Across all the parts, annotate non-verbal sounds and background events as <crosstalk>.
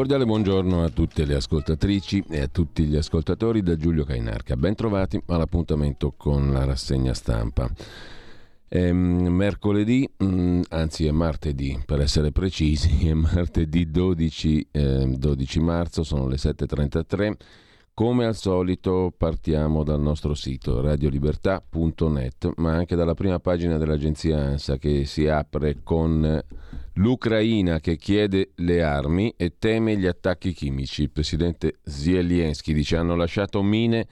Cordiale buongiorno a tutte le ascoltatrici e a tutti gli ascoltatori da Giulio Cainarca. Bentrovati all'appuntamento con la rassegna stampa. È mercoledì, mm, anzi è martedì per essere precisi, <laughs> è martedì 12, eh, 12 marzo, sono le 7.33. Come al solito partiamo dal nostro sito radiolibertà.net, ma anche dalla prima pagina dell'agenzia ANSA che si apre con l'Ucraina che chiede le armi e teme gli attacchi chimici. Il presidente Zelensky dice hanno lasciato mine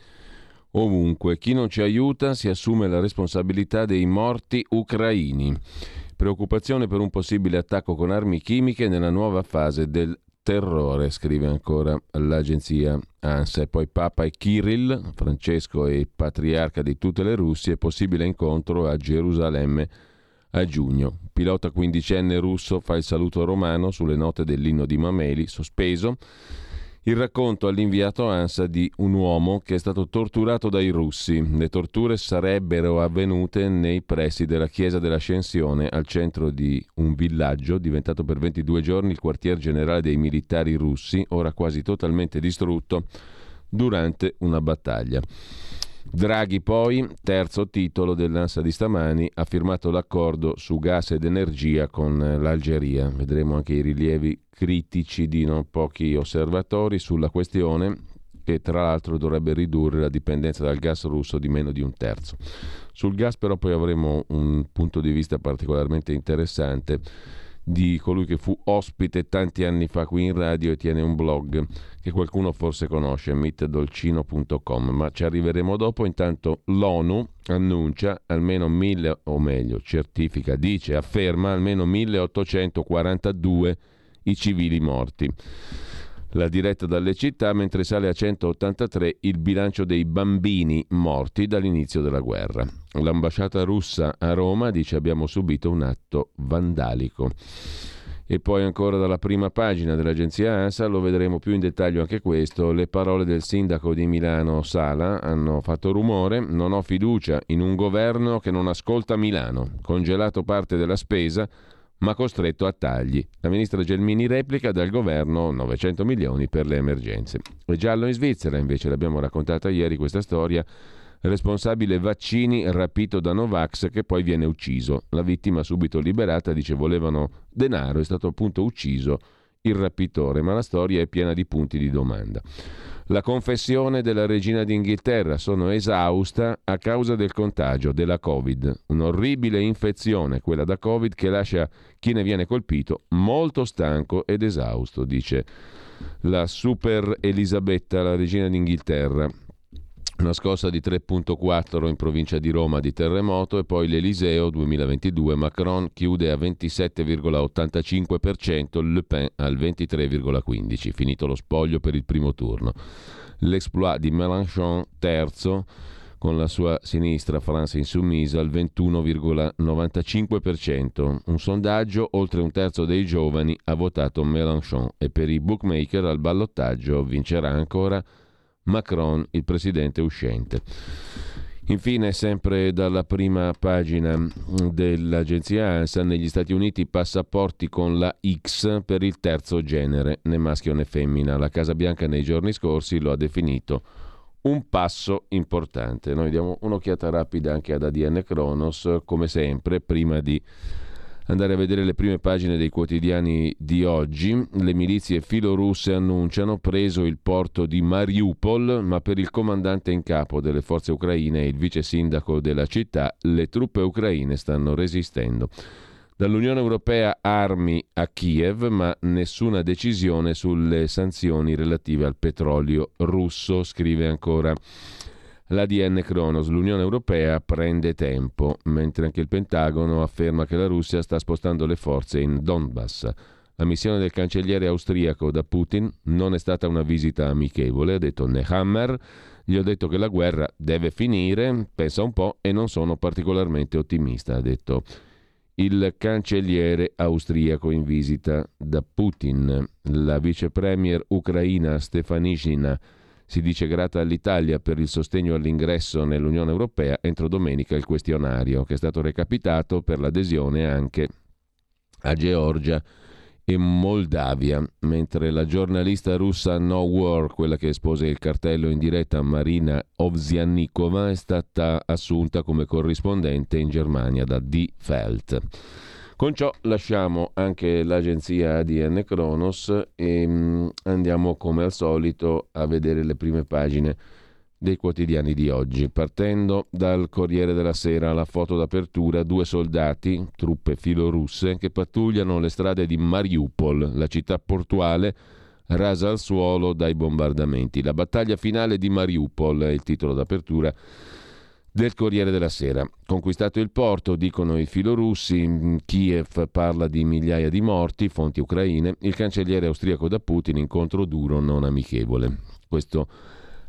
ovunque. Chi non ci aiuta si assume la responsabilità dei morti ucraini. Preoccupazione per un possibile attacco con armi chimiche nella nuova fase del terrore, scrive ancora l'agenzia ANSA. E poi Papa e Kirill, Francesco e patriarca di tutte le Russie, possibile incontro a Gerusalemme a giugno. Pilota quindicenne russo fa il saluto romano sulle note dell'inno di Mameli, sospeso. Il racconto all'inviato ANSA di un uomo che è stato torturato dai russi. Le torture sarebbero avvenute nei pressi della chiesa dell'Ascensione, al centro di un villaggio diventato per 22 giorni il quartier generale dei militari russi, ora quasi totalmente distrutto durante una battaglia. Draghi poi, terzo titolo dell'Ansa di stamani, ha firmato l'accordo su gas ed energia con l'Algeria. Vedremo anche i rilievi critici di non pochi osservatori sulla questione che tra l'altro dovrebbe ridurre la dipendenza dal gas russo di meno di un terzo. Sul gas però poi avremo un punto di vista particolarmente interessante di colui che fu ospite tanti anni fa qui in radio e tiene un blog che qualcuno forse conosce, mitdolcino.com, ma ci arriveremo dopo. Intanto l'ONU annuncia almeno mille, o meglio, certifica, dice, afferma almeno 1842 i civili morti la diretta dalle città, mentre sale a 183 il bilancio dei bambini morti dall'inizio della guerra. L'ambasciata russa a Roma dice abbiamo subito un atto vandalico. E poi ancora dalla prima pagina dell'agenzia ANSA, lo vedremo più in dettaglio anche questo, le parole del sindaco di Milano Sala hanno fatto rumore, non ho fiducia in un governo che non ascolta Milano, congelato parte della spesa, ma costretto a tagli. La ministra Gelmini replica dal governo 900 milioni per le emergenze. E giallo in Svizzera, invece l'abbiamo raccontata ieri questa storia, responsabile vaccini rapito da Novax che poi viene ucciso. La vittima subito liberata dice volevano denaro, è stato appunto ucciso il rapitore, ma la storia è piena di punti di domanda. La confessione della regina d'Inghilterra, sono esausta a causa del contagio della Covid, un'orribile infezione, quella da Covid che lascia chi ne viene colpito molto stanco ed esausto, dice la super Elisabetta, la regina d'Inghilterra. Una scossa di 3.4 in provincia di Roma di terremoto e poi l'Eliseo 2022. Macron chiude a 27,85%, Le Pen al 23,15%. Finito lo spoglio per il primo turno. L'exploit di Mélenchon terzo con la sua sinistra France Insoumise al 21,95%. Un sondaggio, oltre un terzo dei giovani ha votato Mélenchon e per i bookmaker al ballottaggio vincerà ancora Macron, il presidente uscente. Infine, sempre dalla prima pagina dell'agenzia ANSA, negli Stati Uniti passaporti con la X per il terzo genere, né maschio né femmina. La Casa Bianca nei giorni scorsi lo ha definito un passo importante. Noi diamo un'occhiata rapida anche ad ADN Kronos, come sempre, prima di andare a vedere le prime pagine dei quotidiani di oggi. Le milizie filorusse annunciano preso il porto di Mariupol, ma per il comandante in capo delle forze ucraine e il vice sindaco della città, le truppe ucraine stanno resistendo. Dall'Unione Europea armi a Kiev, ma nessuna decisione sulle sanzioni relative al petrolio russo, scrive ancora l'ADN Kronos. L'Unione Europea prende tempo, mentre anche il Pentagono afferma che la Russia sta spostando le forze in Donbass. La missione del cancelliere austriaco da Putin non è stata una visita amichevole, ha detto Nehammer. Gli ho detto che la guerra deve finire, pensa un po', e non sono particolarmente ottimista, ha detto il cancelliere austriaco in visita da Putin. La vice premier ucraina Stefanishina si dice grata all'Italia per il sostegno all'ingresso nell'Unione Europea entro domenica il questionario che è stato recapitato per l'adesione anche a Georgia e Moldavia, mentre la giornalista russa No War, quella che espose il cartello in diretta Marina Ovziannikova, è stata assunta come corrispondente in Germania da Die Feld. Con ciò lasciamo anche l'agenzia ADN Kronos e mm, andiamo come al solito a vedere le prime pagine dei quotidiani di oggi. Partendo dal Corriere della Sera, la foto d'apertura, due soldati, truppe filorusse, che pattugliano le strade di Mariupol, la città portuale rasa al suolo dai bombardamenti. La battaglia finale di Mariupol è il titolo d'apertura del Corriere della Sera. Conquistato il porto, dicono i filorussi, Kiev parla di migliaia di morti, fonti ucraine, il cancelliere austriaco da Putin, incontro duro non amichevole. Questo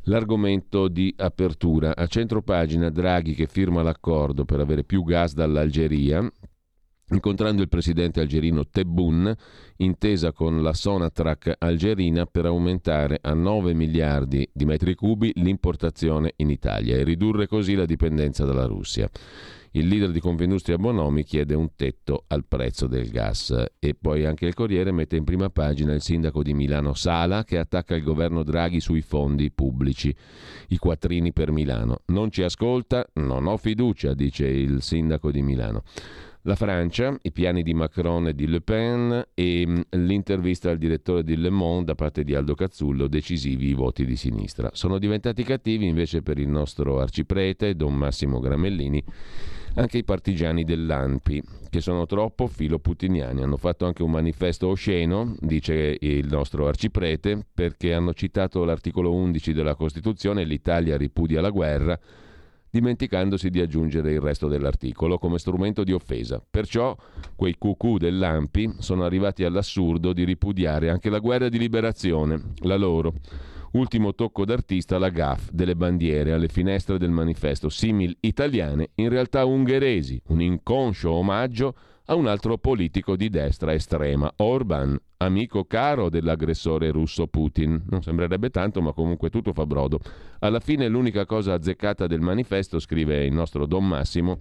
l'argomento di apertura. A centro pagina Draghi che firma l'accordo per avere più gas dall'Algeria, incontrando il presidente algerino Tebboune, intesa con la Sonatrach algerina per aumentare a 9 miliardi di metri cubi l'importazione in Italia e ridurre così la dipendenza dalla Russia. Il leader di Confindustria Bonomi chiede un tetto al prezzo del gas e poi anche il Corriere mette in prima pagina il sindaco di Milano Sala che attacca il governo Draghi sui fondi pubblici, i quattrini per Milano. Non ci ascolta, non ho fiducia, dice il sindaco di Milano. La Francia, i piani di Macron e di Le Pen e mm, l'intervista al direttore di Le Monde da parte di Aldo Cazzullo, decisivi i voti di sinistra. Sono diventati cattivi invece per il nostro arciprete, Don Massimo Gramellini, anche i partigiani dell'ANPI, che sono troppo filoputiniani. Hanno fatto anche un manifesto osceno, dice il nostro arciprete, perché hanno citato l'articolo 11 della Costituzione, l'Italia ripudia la guerra, dimenticandosi di aggiungere il resto dell'articolo come strumento di offesa. Perciò quei cucù dell'AMPI sono arrivati all'assurdo di ripudiare anche la guerra di liberazione, la loro. Ultimo tocco d'artista la gaff delle bandiere alle finestre del manifesto, simil italiane, in realtà ungheresi, un inconscio omaggio a un altro politico di destra estrema, Orban, amico caro dell'aggressore russo Putin. Non sembrerebbe tanto, ma comunque tutto fa brodo. Alla fine l'unica cosa azzeccata del manifesto, scrive il nostro Don Massimo,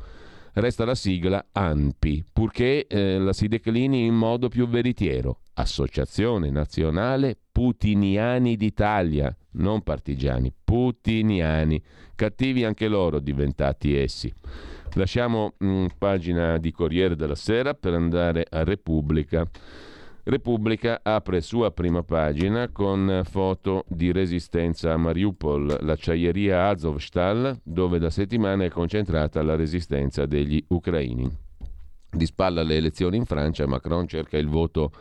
resta la sigla ANPI, purché eh, la si declini in modo più veritiero. Associazione Nazionale Putiniani d'Italia, non partigiani, putiniani, cattivi anche loro diventati essi. Lasciamo mh, pagina di Corriere della Sera per andare a Repubblica. Repubblica apre sua prima pagina con foto di resistenza a Mariupol, l'acciaieria Azovstal, dove da settimane è concentrata la resistenza degli ucraini. Di spalla alle elezioni in Francia, Macron cerca il voto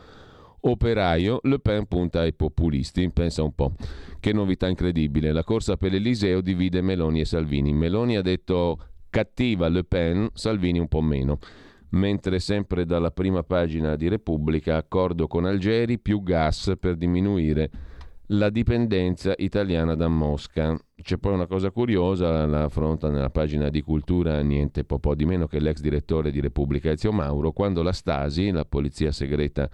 operaio, Le Pen punta ai populisti. Pensa un po'. Che novità incredibile. La corsa per l'Eliseo divide Meloni e Salvini. Meloni ha detto cattiva Le Pen, Salvini un po' meno. Mentre sempre dalla prima pagina di Repubblica, accordo con Algeri, più gas per diminuire la dipendenza italiana da Mosca. C'è poi una cosa curiosa, la affronta nella pagina di cultura niente po', di meno che l'ex direttore di Repubblica Ezio Mauro, quando la Stasi, la polizia segreta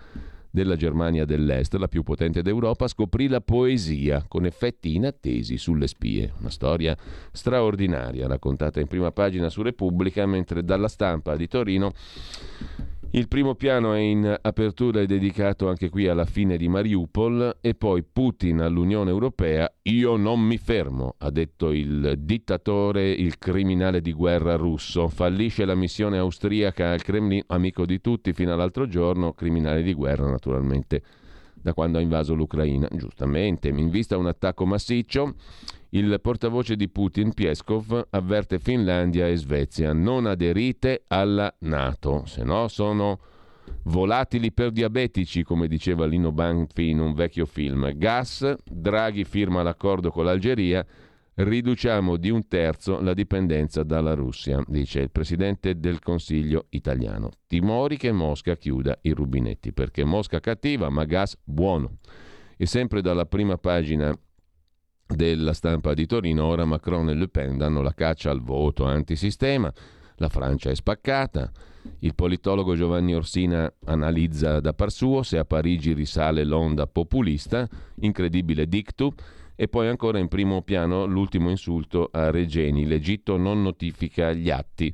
della Germania dell'Est, la più potente d'Europa, scoprì la poesia con effetti inattesi sulle spie. Una storia straordinaria raccontata in prima pagina su Repubblica, mentre dalla stampa di Torino il primo piano è in apertura e dedicato anche qui alla fine di Mariupol e poi Putin all'Unione Europea. Io non mi fermo, ha detto il dittatore, il criminale di guerra russo. Fallisce la missione austriaca al Cremlino, amico di tutti fino all'altro giorno, criminale di guerra naturalmente da quando ha invaso l'Ucraina. Giustamente, in vista un attacco massiccio, il portavoce di Putin, Pieskov, avverte Finlandia e Svezia, non aderite alla Nato, se no sono volatili per diabetici, come diceva Lino Banfi in un vecchio film. Gas, Draghi firma l'accordo con l'Algeria, riduciamo di un terzo la dipendenza dalla Russia, dice il presidente del Consiglio italiano. Timori che Mosca chiuda i rubinetti, perché Mosca cattiva, ma gas buono. E sempre dalla prima pagina della stampa di Torino, ora Macron e Le Pen danno la caccia al voto antisistema, la Francia è spaccata, il politologo Giovanni Orsina analizza da par suo se a Parigi risale l'onda populista, incredibile dictu, e poi ancora in primo piano l'ultimo insulto a Regeni, l'Egitto non notifica gli atti.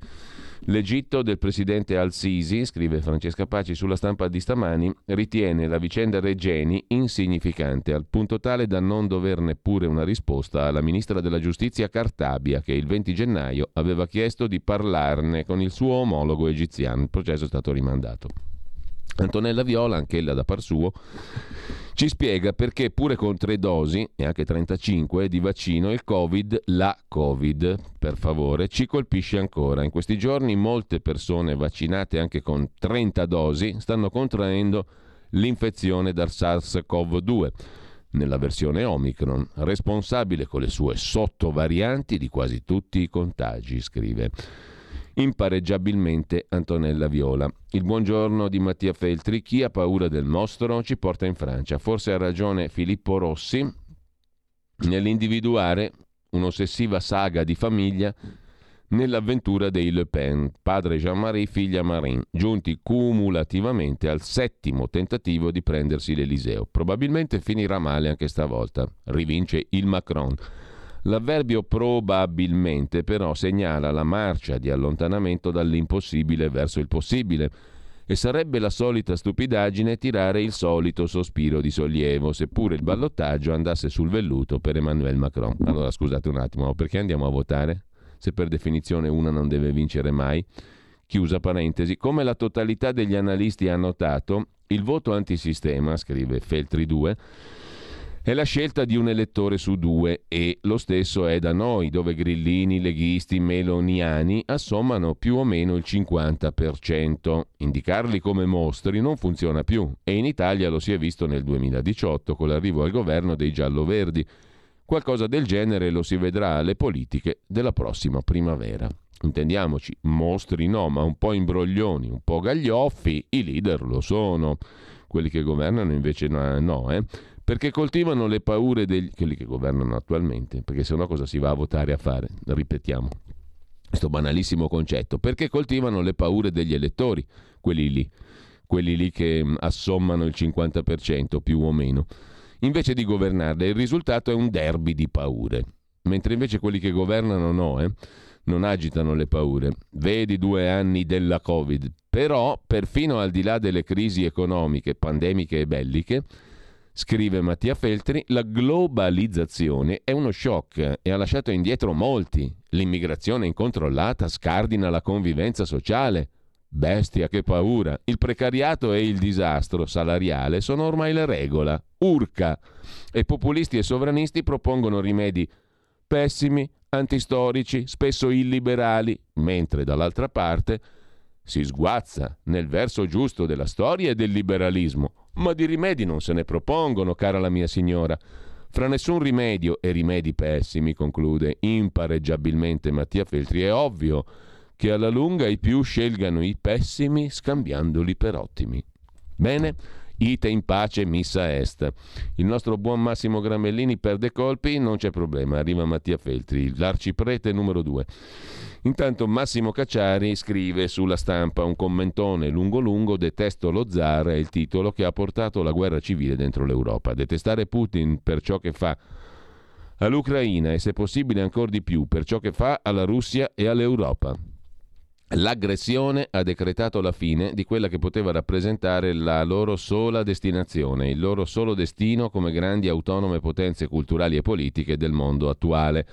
L'Egitto del presidente Al-Sisi, scrive Francesca Paci sulla stampa di stamani, ritiene la vicenda Regeni insignificante, al punto tale da non dover neppure una risposta alla ministra della giustizia Cartabia, che il 20 gennaio aveva chiesto di parlarne con il suo omologo egiziano. Il processo è stato rimandato. Antonella Viola, anch'ella da par suo, ci spiega perché pure con tre dosi, e anche 35, di vaccino, il Covid, la Covid, per favore, ci colpisce ancora. In questi giorni molte persone vaccinate anche con 30 dosi stanno contraendo l'infezione dal SARS-CoV-2 nella versione Omicron, responsabile con le sue sottovarianti di quasi tutti i contagi, scrive impareggiabilmente Antonella Viola. Il buongiorno di Mattia Feltri, chi ha paura del mostro ci porta in Francia. Forse ha ragione Filippo Rossi nell'individuare un'ossessiva saga di famiglia nell'avventura dei Le Pen, padre Jean-Marie, figlia Marine, giunti cumulativamente al settimo tentativo di prendersi l'Eliseo. Probabilmente finirà male anche stavolta, rivince il Macron. L'avverbio probabilmente però segnala la marcia di allontanamento dall'impossibile verso il possibile e sarebbe la solita stupidaggine tirare il solito sospiro di sollievo, seppure il ballottaggio andasse sul velluto per Emmanuel Macron. Allora scusate un attimo, perché andiamo a votare? Se per definizione una non deve vincere mai? Chiusa parentesi. Come la totalità degli analisti ha notato, il voto antisistema, scrive Feltri 2, è la scelta di un elettore su due e lo stesso è da noi, dove grillini, leghisti, meloniani assommano più o meno il 50%. Indicarli come mostri non funziona più e in Italia lo si è visto nel 2018 con l'arrivo al governo dei giallo-verdi. Qualcosa del genere lo si vedrà alle politiche della prossima primavera. Intendiamoci, mostri no, ma un po' imbroglioni, un po' gaglioffi, i leader lo sono. Quelli che governano invece no, eh perché coltivano le paure degli quelli che governano attualmente, perché sennò cosa si va a votare a fare? Ripetiamo questo banalissimo concetto, perché coltivano le paure degli elettori, quelli lì, quelli lì che mm, assommano il 50% più o meno. Invece di governarle, il risultato è un derby di paure, mentre invece quelli che governano no, eh? non agitano le paure. Vedi due anni della Covid, però perfino al di là delle crisi economiche, pandemiche e belliche, Scrive Mattia Feltri, la globalizzazione è uno shock e ha lasciato indietro molti. L'immigrazione incontrollata scardina la convivenza sociale. Bestia, che paura! Il precariato e il disastro salariale sono ormai la regola. Urca! E populisti e sovranisti propongono rimedi pessimi, antistorici, spesso illiberali, mentre dall'altra parte si sguazza nel verso giusto della storia e del liberalismo ma di rimedi non se ne propongono, cara la mia signora. Fra nessun rimedio e rimedi pessimi, conclude impareggiabilmente Mattia Feltri, è ovvio che alla lunga i più scelgano i pessimi scambiandoli per ottimi. Bene, ite in pace, missa est. Il nostro buon Massimo Gramellini perde colpi, non c'è problema, arriva Mattia Feltri, l'arciprete numero due. Intanto Massimo Cacciari scrive sulla stampa un commentone lungo lungo, detesto lo zar è il titolo che ha portato la guerra civile dentro l'Europa. Detestare Putin per ciò che fa all'Ucraina e se possibile ancora di più per ciò che fa alla Russia e all'Europa. L'aggressione ha decretato la fine di quella che poteva rappresentare la loro sola destinazione, il loro solo destino come grandi autonome potenze culturali e politiche del mondo attuale.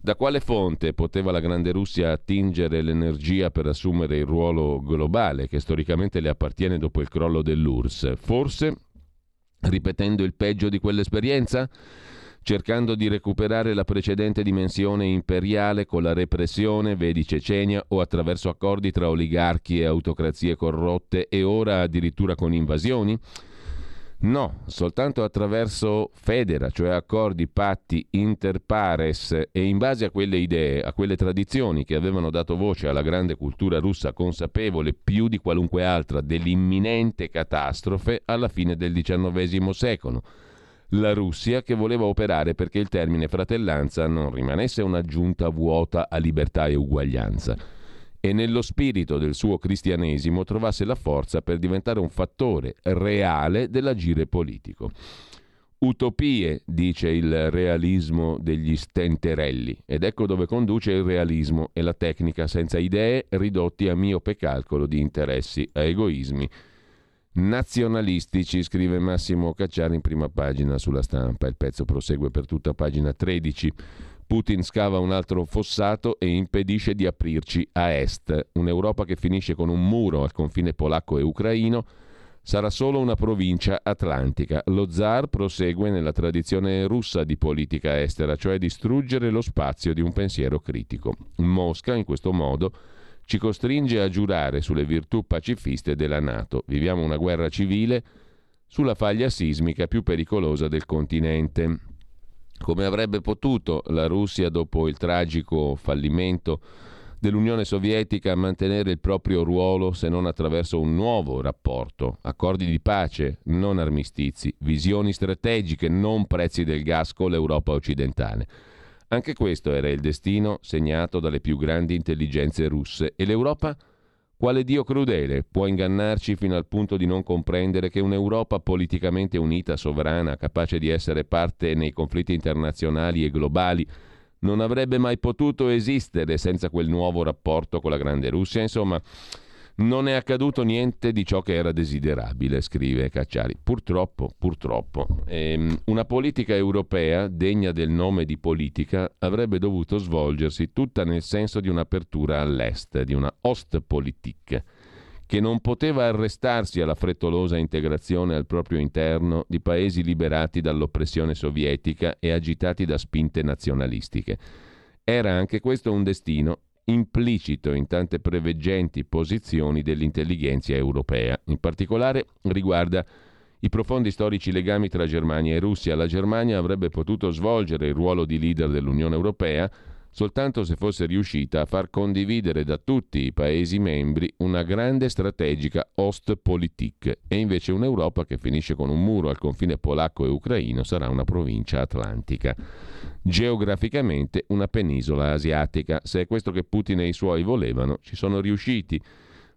Da quale fonte poteva la Grande Russia attingere l'energia per assumere il ruolo globale che storicamente le appartiene dopo il crollo dell'URSS? Forse ripetendo il peggio di quell'esperienza? Cercando di recuperare la precedente dimensione imperiale con la repressione, vedi Cecenia, o attraverso accordi tra oligarchi e autocrazie corrotte e ora addirittura con invasioni? No, soltanto attraverso federa, cioè accordi, patti inter pares e in base a quelle idee, a quelle tradizioni che avevano dato voce alla grande cultura russa consapevole più di qualunque altra dell'imminente catastrofe alla fine del XIX secolo. La Russia che voleva operare perché il termine fratellanza non rimanesse un'aggiunta vuota a libertà e uguaglianza e nello spirito del suo cristianesimo trovasse la forza per diventare un fattore reale dell'agire politico. Utopie, dice il realismo degli stenterelli, ed ecco dove conduce il realismo e la tecnica senza idee ridotti a miope calcolo di interessi, a egoismi nazionalistici, scrive Massimo Cacciari in prima pagina sulla stampa. Il pezzo prosegue per tutta pagina 13. Putin scava un altro fossato e impedisce di aprirci a est. Un'Europa che finisce con un muro al confine polacco e ucraino sarà solo una provincia atlantica. Lo zar prosegue nella tradizione russa di politica estera, cioè distruggere lo spazio di un pensiero critico. Mosca, in questo modo, ci costringe a giurare sulle virtù pacifiste della Nato. Viviamo una guerra civile sulla faglia sismica più pericolosa del continente. Come avrebbe potuto la Russia, dopo il tragico fallimento dell'Unione Sovietica, mantenere il proprio ruolo se non attraverso un nuovo rapporto, accordi di pace, non armistizi, visioni strategiche, non prezzi del gas con l'Europa occidentale? Anche questo era il destino segnato dalle più grandi intelligenze russe e l'Europa quale Dio crudele può ingannarci fino al punto di non comprendere che un'Europa politicamente unita, sovrana, capace di essere parte nei conflitti internazionali e globali, non avrebbe mai potuto esistere senza quel nuovo rapporto con la Grande Russia? Insomma, non è accaduto niente di ciò che era desiderabile, scrive Cacciari. Purtroppo, purtroppo. Ehm, una politica europea, degna del nome di politica, avrebbe dovuto svolgersi tutta nel senso di un'apertura all'est, di una Ostpolitik, che non poteva arrestarsi alla frettolosa integrazione al proprio interno di paesi liberati dall'oppressione sovietica e agitati da spinte nazionalistiche. Era anche questo un destino implicito in tante preveggenti posizioni dell'intelligenza europea. In particolare riguarda i profondi storici legami tra Germania e Russia. La Germania avrebbe potuto svolgere il ruolo di leader dell'Unione Europea soltanto se fosse riuscita a far condividere da tutti i Paesi membri una grande strategica Ostpolitik e invece un'Europa che finisce con un muro al confine polacco e ucraino sarà una provincia atlantica. Geograficamente una penisola asiatica. Se è questo che Putin e i suoi volevano, ci sono riusciti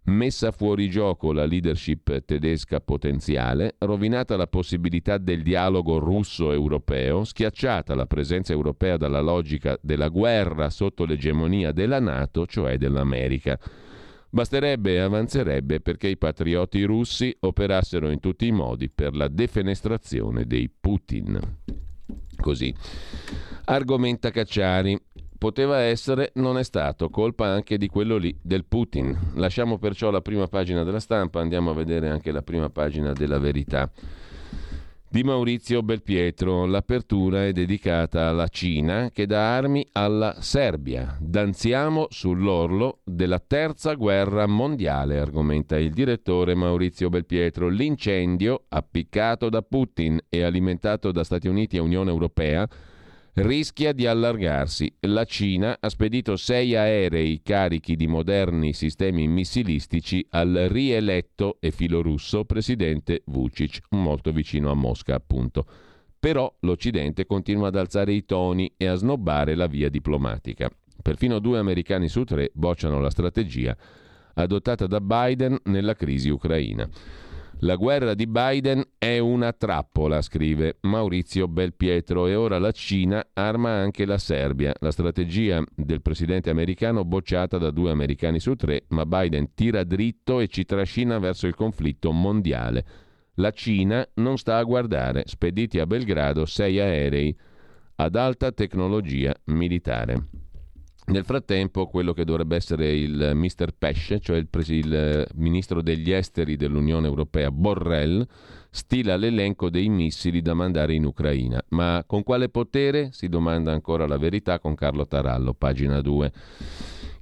messa fuori gioco la leadership tedesca potenziale, rovinata la possibilità del dialogo russo-europeo, schiacciata la presenza europea dalla logica della guerra sotto l'egemonia della Nato, cioè dell'America. Basterebbe e avanzerebbe perché i patrioti russi operassero in tutti i modi per la defenestrazione dei Putin. Così. Argomenta Cacciari. Poteva essere, non è stato, colpa anche di quello lì, del Putin. Lasciamo perciò la prima pagina della stampa, andiamo a vedere anche la prima pagina della verità. Di Maurizio Belpietro, l'apertura è dedicata alla Cina che dà armi alla Serbia. Danziamo sull'orlo della terza guerra mondiale, argomenta il direttore Maurizio Belpietro. L'incendio, appiccato da Putin e alimentato da Stati Uniti e Unione Europea, rischia di allargarsi. La Cina ha spedito sei aerei carichi di moderni sistemi missilistici al rieletto e filorusso presidente Vucic, molto vicino a Mosca appunto. Però l'Occidente continua ad alzare i toni e a snobbare la via diplomatica. Perfino due americani su tre bocciano la strategia adottata da Biden nella crisi ucraina. La guerra di Biden è una trappola, scrive Maurizio Belpietro, e ora la Cina arma anche la Serbia. La strategia del presidente americano bocciata da due americani su tre, ma Biden tira dritto e ci trascina verso il conflitto mondiale. La Cina non sta a guardare, spediti a Belgrado sei aerei ad alta tecnologia militare. Nel frattempo, quello che dovrebbe essere il Mr. Pesce, cioè il, pres- il, ministro degli esteri dell'Unione Europea, Borrell, stila l'elenco dei missili da mandare in Ucraina. Ma con quale potere? Si domanda ancora la verità con Carlo Tarallo, pagina 2.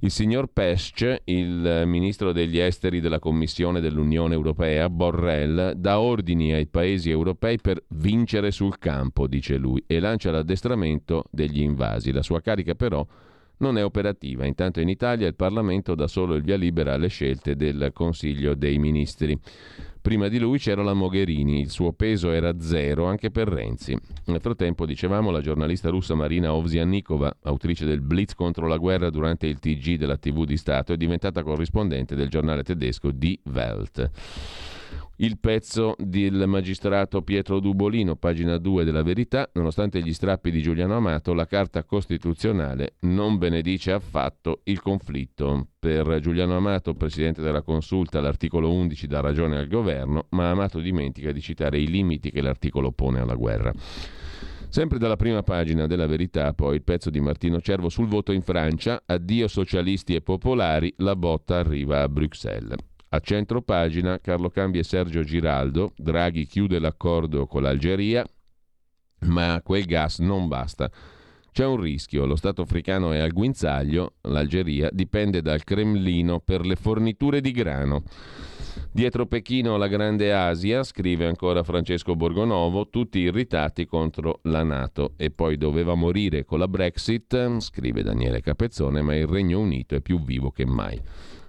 Il signor Pesce, il ministro degli esteri della Commissione dell'Unione Europea, Borrell, dà ordini ai paesi europei per vincere sul campo, dice lui, e lancia l'addestramento degli invasi. La sua carica però non è operativa. Intanto in Italia il Parlamento dà solo il via libera alle scelte del Consiglio dei Ministri. Prima di lui c'era la Mogherini, il suo peso era zero anche per Renzi. Nel frattempo, dicevamo, la giornalista russa Marina Ovsiannikova, autrice del Blitz contro la guerra durante il TG della TV di Stato, è diventata corrispondente del giornale tedesco Die Welt. Il pezzo del magistrato Pietro Dubolino, pagina 2 della Verità, nonostante gli strappi di Giuliano Amato, la Carta Costituzionale non benedice affatto il conflitto. Per Giuliano Amato, presidente della Consulta, l'articolo 11 dà ragione al governo, ma Amato dimentica di citare i limiti che l'articolo pone alla guerra. Sempre dalla prima pagina della Verità, poi il pezzo di Martino Cervo sul voto in Francia, addio socialisti e popolari, la botta arriva a Bruxelles. A centro pagina Carlo Cambi e Sergio Giraldo, Draghi chiude l'accordo con l'Algeria, ma quel gas non basta. C'è un rischio, lo Stato africano è al guinzaglio, l'Algeria dipende dal Cremlino per le forniture di grano. Dietro Pechino la Grande Asia, scrive ancora Francesco Borgonovo, tutti irritati contro la Nato e poi doveva morire con la Brexit, scrive Daniele Capezzone, ma il Regno Unito è più vivo che mai.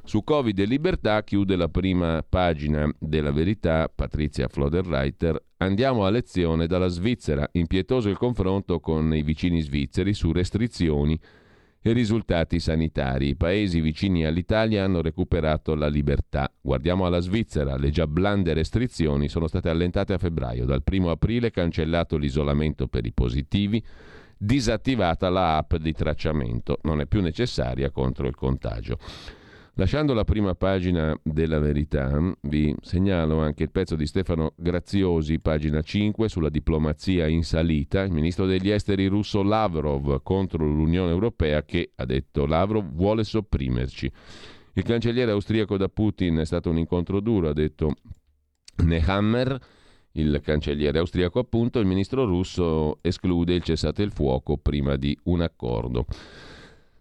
Su Covid e libertà chiude la prima pagina della verità Patrizia Floderreiter. Andiamo a lezione dalla Svizzera. Impietoso il confronto con i vicini svizzeri su restrizioni e risultati sanitari. I paesi vicini all'Italia hanno recuperato la libertà. Guardiamo alla Svizzera. Le già blande restrizioni sono state allentate a febbraio. Dal 1 aprile cancellato l'isolamento per i positivi disattivata la app di tracciamento, non è più necessaria contro il contagio. Lasciando la prima pagina della verità, vi segnalo anche il pezzo di Stefano Graziosi, pagina 5, sulla diplomazia in salita. Il ministro degli esteri russo Lavrov contro l'Unione Europea che, ha detto Lavrov, vuole sopprimerci. Il cancelliere austriaco da Putin è stato un incontro duro, ha detto Nehammer, il cancelliere austriaco appunto, il ministro russo esclude il cessate il fuoco prima di un accordo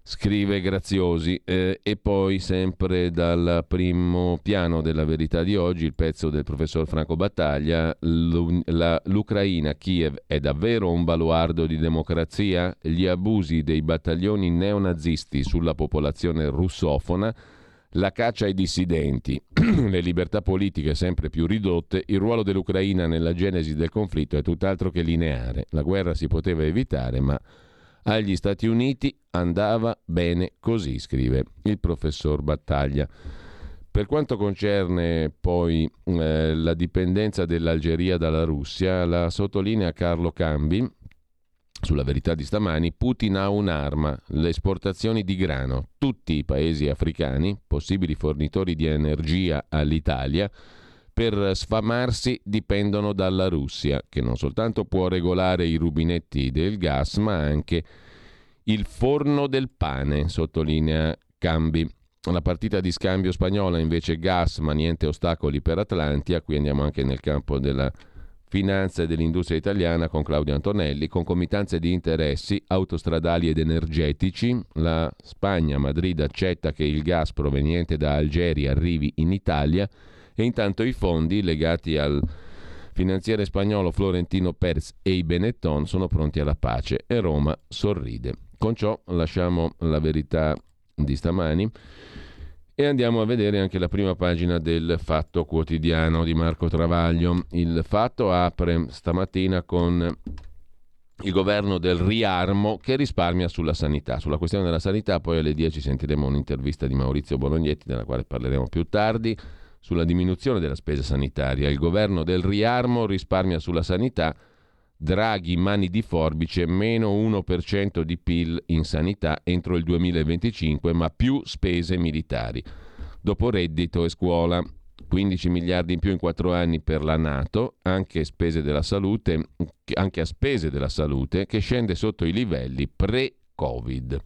scrive Graziosi. Eh, e poi, sempre dal primo piano della verità di oggi, il pezzo del professor Franco Battaglia, la, l'Ucraina, Kiev, è davvero un baluardo di democrazia? Gli abusi dei battaglioni neonazisti sulla popolazione russofona, la caccia ai dissidenti, <clears throat> le libertà politiche sempre più ridotte, il ruolo dell'Ucraina nella genesi del conflitto è tutt'altro che lineare. La guerra si poteva evitare, ma agli Stati Uniti andava bene così, scrive il professor Battaglia. Per quanto concerne poi eh, la dipendenza dell'Algeria dalla Russia, la sottolinea Carlo Cambi sulla verità di stamani, Putin ha un'arma, le esportazioni di grano. Tutti i paesi africani, possibili fornitori di energia all'Italia, per sfamarsi dipendono dalla Russia, che non soltanto può regolare i rubinetti del gas, ma anche il forno del pane, sottolinea Cambi. La partita di scambio spagnola invece gas, ma niente ostacoli per Atlantia, qui andiamo anche nel campo della finanza e dell'industria italiana con Claudio Antonelli, concomitanze di interessi autostradali ed energetici. La Spagna, Madrid, accetta che il gas proveniente da Algeria arrivi in Italia e intanto i fondi legati al Finanziere spagnolo Florentino Perez e i Benetton sono pronti alla pace e Roma sorride. Con ciò lasciamo la verità di stamani e andiamo a vedere anche la prima pagina del Fatto Quotidiano di Marco Travaglio. Il Fatto apre stamattina con il governo del riarmo che risparmia sulla sanità. Sulla questione della sanità poi alle 10 sentiremo un'intervista di Maurizio Bolognetti della quale parleremo più tardi sulla diminuzione della spesa sanitaria. Il governo del riarmo risparmia sulla sanità Draghi mani di forbice, meno 1% di PIL in sanità entro il 2025, ma più spese militari. Dopo reddito e scuola, 15 miliardi in più in 4 anni per la Nato, anche, salute, anche a spese della salute, che scende sotto i livelli pre-Covid.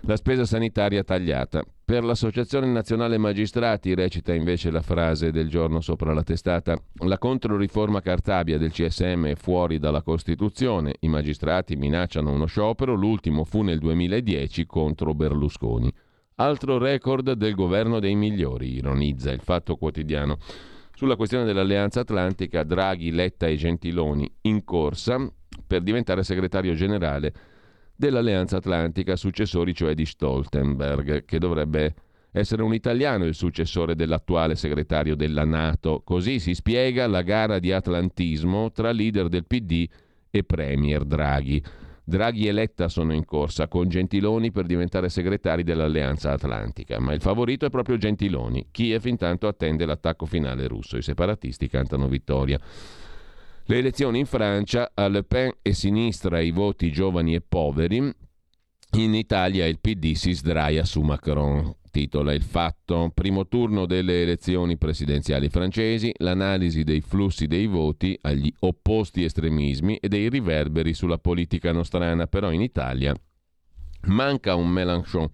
La spesa sanitaria tagliata. Per l'Associazione Nazionale Magistrati, recita invece la frase del giorno sopra la testata, la controriforma Cartabia del CSM è fuori dalla Costituzione, i magistrati minacciano uno sciopero, l'ultimo fu nel 2010 contro Berlusconi. Altro record del governo dei migliori, ironizza il Fatto Quotidiano. Sulla questione dell'Alleanza Atlantica, Draghi, Letta e Gentiloni in corsa per diventare segretario generale dell'Alleanza Atlantica, successori cioè di Stoltenberg, che dovrebbe essere un italiano il successore dell'attuale segretario della Nato. Così si spiega la gara di atlantismo tra leader del PD e Premier Draghi. Draghi e Letta sono in corsa con Gentiloni per diventare segretari dell'Alleanza Atlantica, ma il favorito è proprio Gentiloni. Kiev intanto attende l'attacco finale russo. I separatisti cantano vittoria. Le elezioni in Francia, a Le Pen e sinistra i voti giovani e poveri. In Italia il PD si sdraia su Macron. Titola il fatto. Primo turno delle elezioni presidenziali francesi, l'analisi dei flussi dei voti agli opposti estremismi e dei riverberi sulla politica nostrana, però in Italia manca un Mélenchon.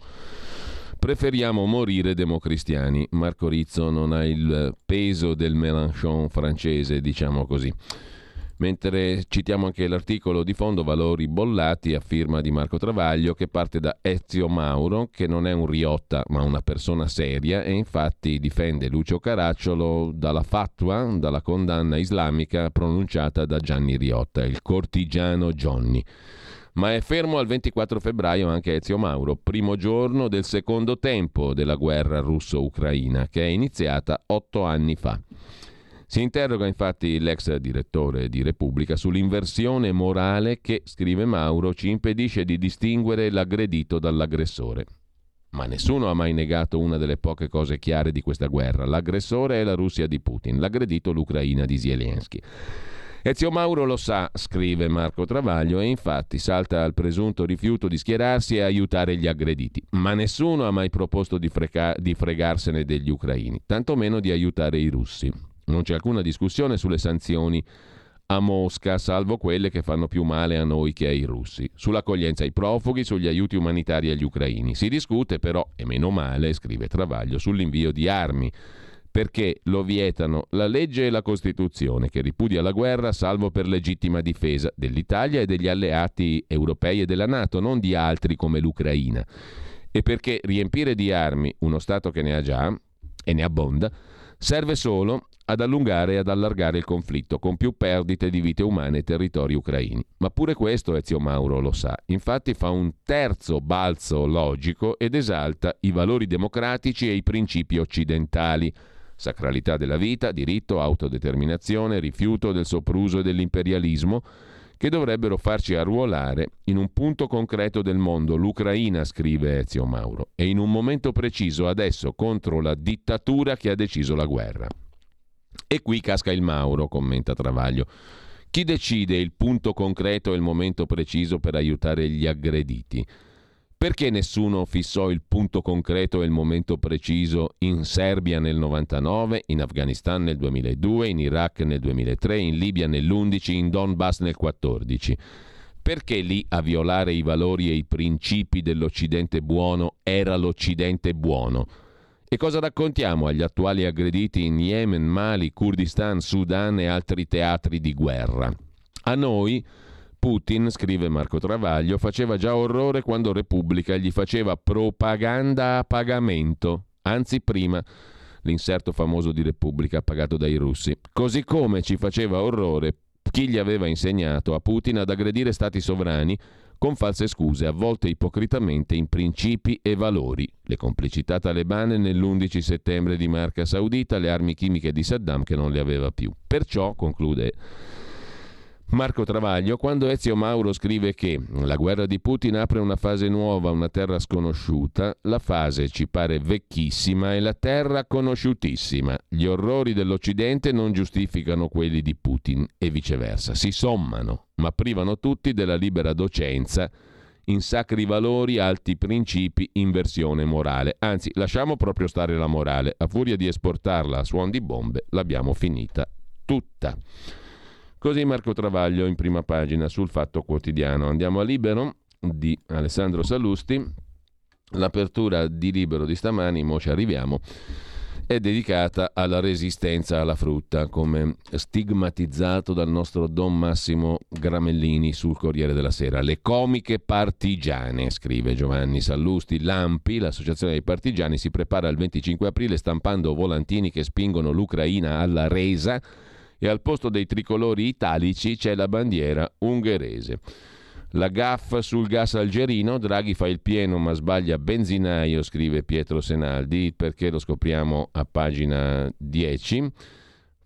Preferiamo morire democristiani. Marco Rizzo non ha il peso del Mélenchon francese, diciamo così. Mentre citiamo anche l'articolo di fondo Valori bollati a firma di Marco Travaglio che parte da Ezio Mauro, che non è un riotta ma una persona seria e infatti difende Lucio Caracciolo dalla fatwa, dalla condanna islamica pronunciata da Gianni Riotta, il cortigiano Johnny. Ma è fermo al 24 febbraio anche Ezio Mauro, primo giorno del secondo tempo della guerra russo-ucraina, che è iniziata otto anni fa. Si interroga infatti l'ex direttore di Repubblica sull'inversione morale che, scrive Mauro, ci impedisce di distinguere l'aggredito dall'aggressore. Ma nessuno ha mai negato una delle poche cose chiare di questa guerra. L'aggressore è la Russia di Putin, l'aggredito l'Ucraina di Zelensky. Ezio Mauro lo sa, scrive Marco Travaglio, e infatti salta al presunto rifiuto di schierarsi e aiutare gli aggrediti. Ma nessuno ha mai proposto di, freca- di fregarsene degli ucraini, tantomeno di aiutare i russi. Non c'è alcuna discussione sulle sanzioni a Mosca, salvo quelle che fanno più male a noi che ai russi. Sull'accoglienza ai profughi, sugli aiuti umanitari agli ucraini. Si discute però, e meno male, scrive Travaglio, sull'invio di armi, perché lo vietano la legge e la Costituzione, che ripudia la guerra salvo per legittima difesa dell'Italia e degli alleati europei e della Nato, non di altri come l'Ucraina. E perché riempire di armi uno Stato che ne ha già, e ne abbonda, serve solo ad allungare e ad allargare il conflitto, con più perdite di vite umane e territori ucraini. Ma pure questo Ezio Mauro lo sa. Infatti fa un terzo balzo logico ed esalta i valori democratici e i principi occidentali. Sacralità della vita, diritto, autodeterminazione, rifiuto del sopruso e dell'imperialismo, che dovrebbero farci arruolare in un punto concreto del mondo, l'Ucraina, scrive Ezio Mauro, e in un momento preciso adesso contro la dittatura che ha deciso la guerra. E qui casca il Mauro, commenta Travaglio. Chi decide il punto concreto e il momento preciso per aiutare gli aggrediti? Perché nessuno fissò il punto concreto e il momento preciso in Serbia nel 99, in Afghanistan nel 2002, in Iraq nel 2003, in Libia nell'11, in Donbass nel 14? Perché lì a violare i valori e i principi dell'Occidente buono era l'Occidente buono? E cosa raccontiamo agli attuali aggrediti in Yemen, Mali, Kurdistan, Sudan e altri teatri di guerra? A noi Putin, scrive Marco Travaglio, faceva già orrore quando Repubblica gli faceva propaganda a pagamento, anzi prima l'inserto famoso di Repubblica pagato dai russi. Così come ci faceva orrore chi gli aveva insegnato a Putin ad aggredire stati sovrani con false scuse, avvolte ipocritamente in principi e valori. Le complicità talebane nell'11 settembre di Marca Saudita, le armi chimiche di Saddam che non le aveva più. Perciò, conclude Marco Travaglio, quando Ezio Mauro scrive che la guerra di Putin apre una fase nuova, una terra sconosciuta, la fase ci pare vecchissima e la terra conosciutissima. Gli orrori dell'Occidente non giustificano quelli di Putin e viceversa, si sommano, ma privano tutti della libera docenza in sacri valori, alti principi, inversione morale. Anzi, lasciamo proprio stare la morale, a furia di esportarla a suon di bombe, l'abbiamo finita tutta. Così Marco Travaglio in prima pagina sul Fatto Quotidiano. Andiamo a Libero di Alessandro Sallusti. L'apertura di Libero di stamani, mo ci arriviamo, è dedicata alla resistenza alla frutta, come stigmatizzato dal nostro Don Massimo Gramellini sul Corriere della Sera. Le comiche partigiane, scrive Giovanni Sallusti. L'AMPI, l'associazione dei partigiani, si prepara il 25 aprile stampando volantini che spingono l'Ucraina alla resa e al posto dei tricolori italici c'è la bandiera ungherese. La gaffa sul gas algerino, Draghi fa il pieno ma sbaglia benzinaio, scrive Pietro Senaldi, perché lo scopriamo a pagina 10.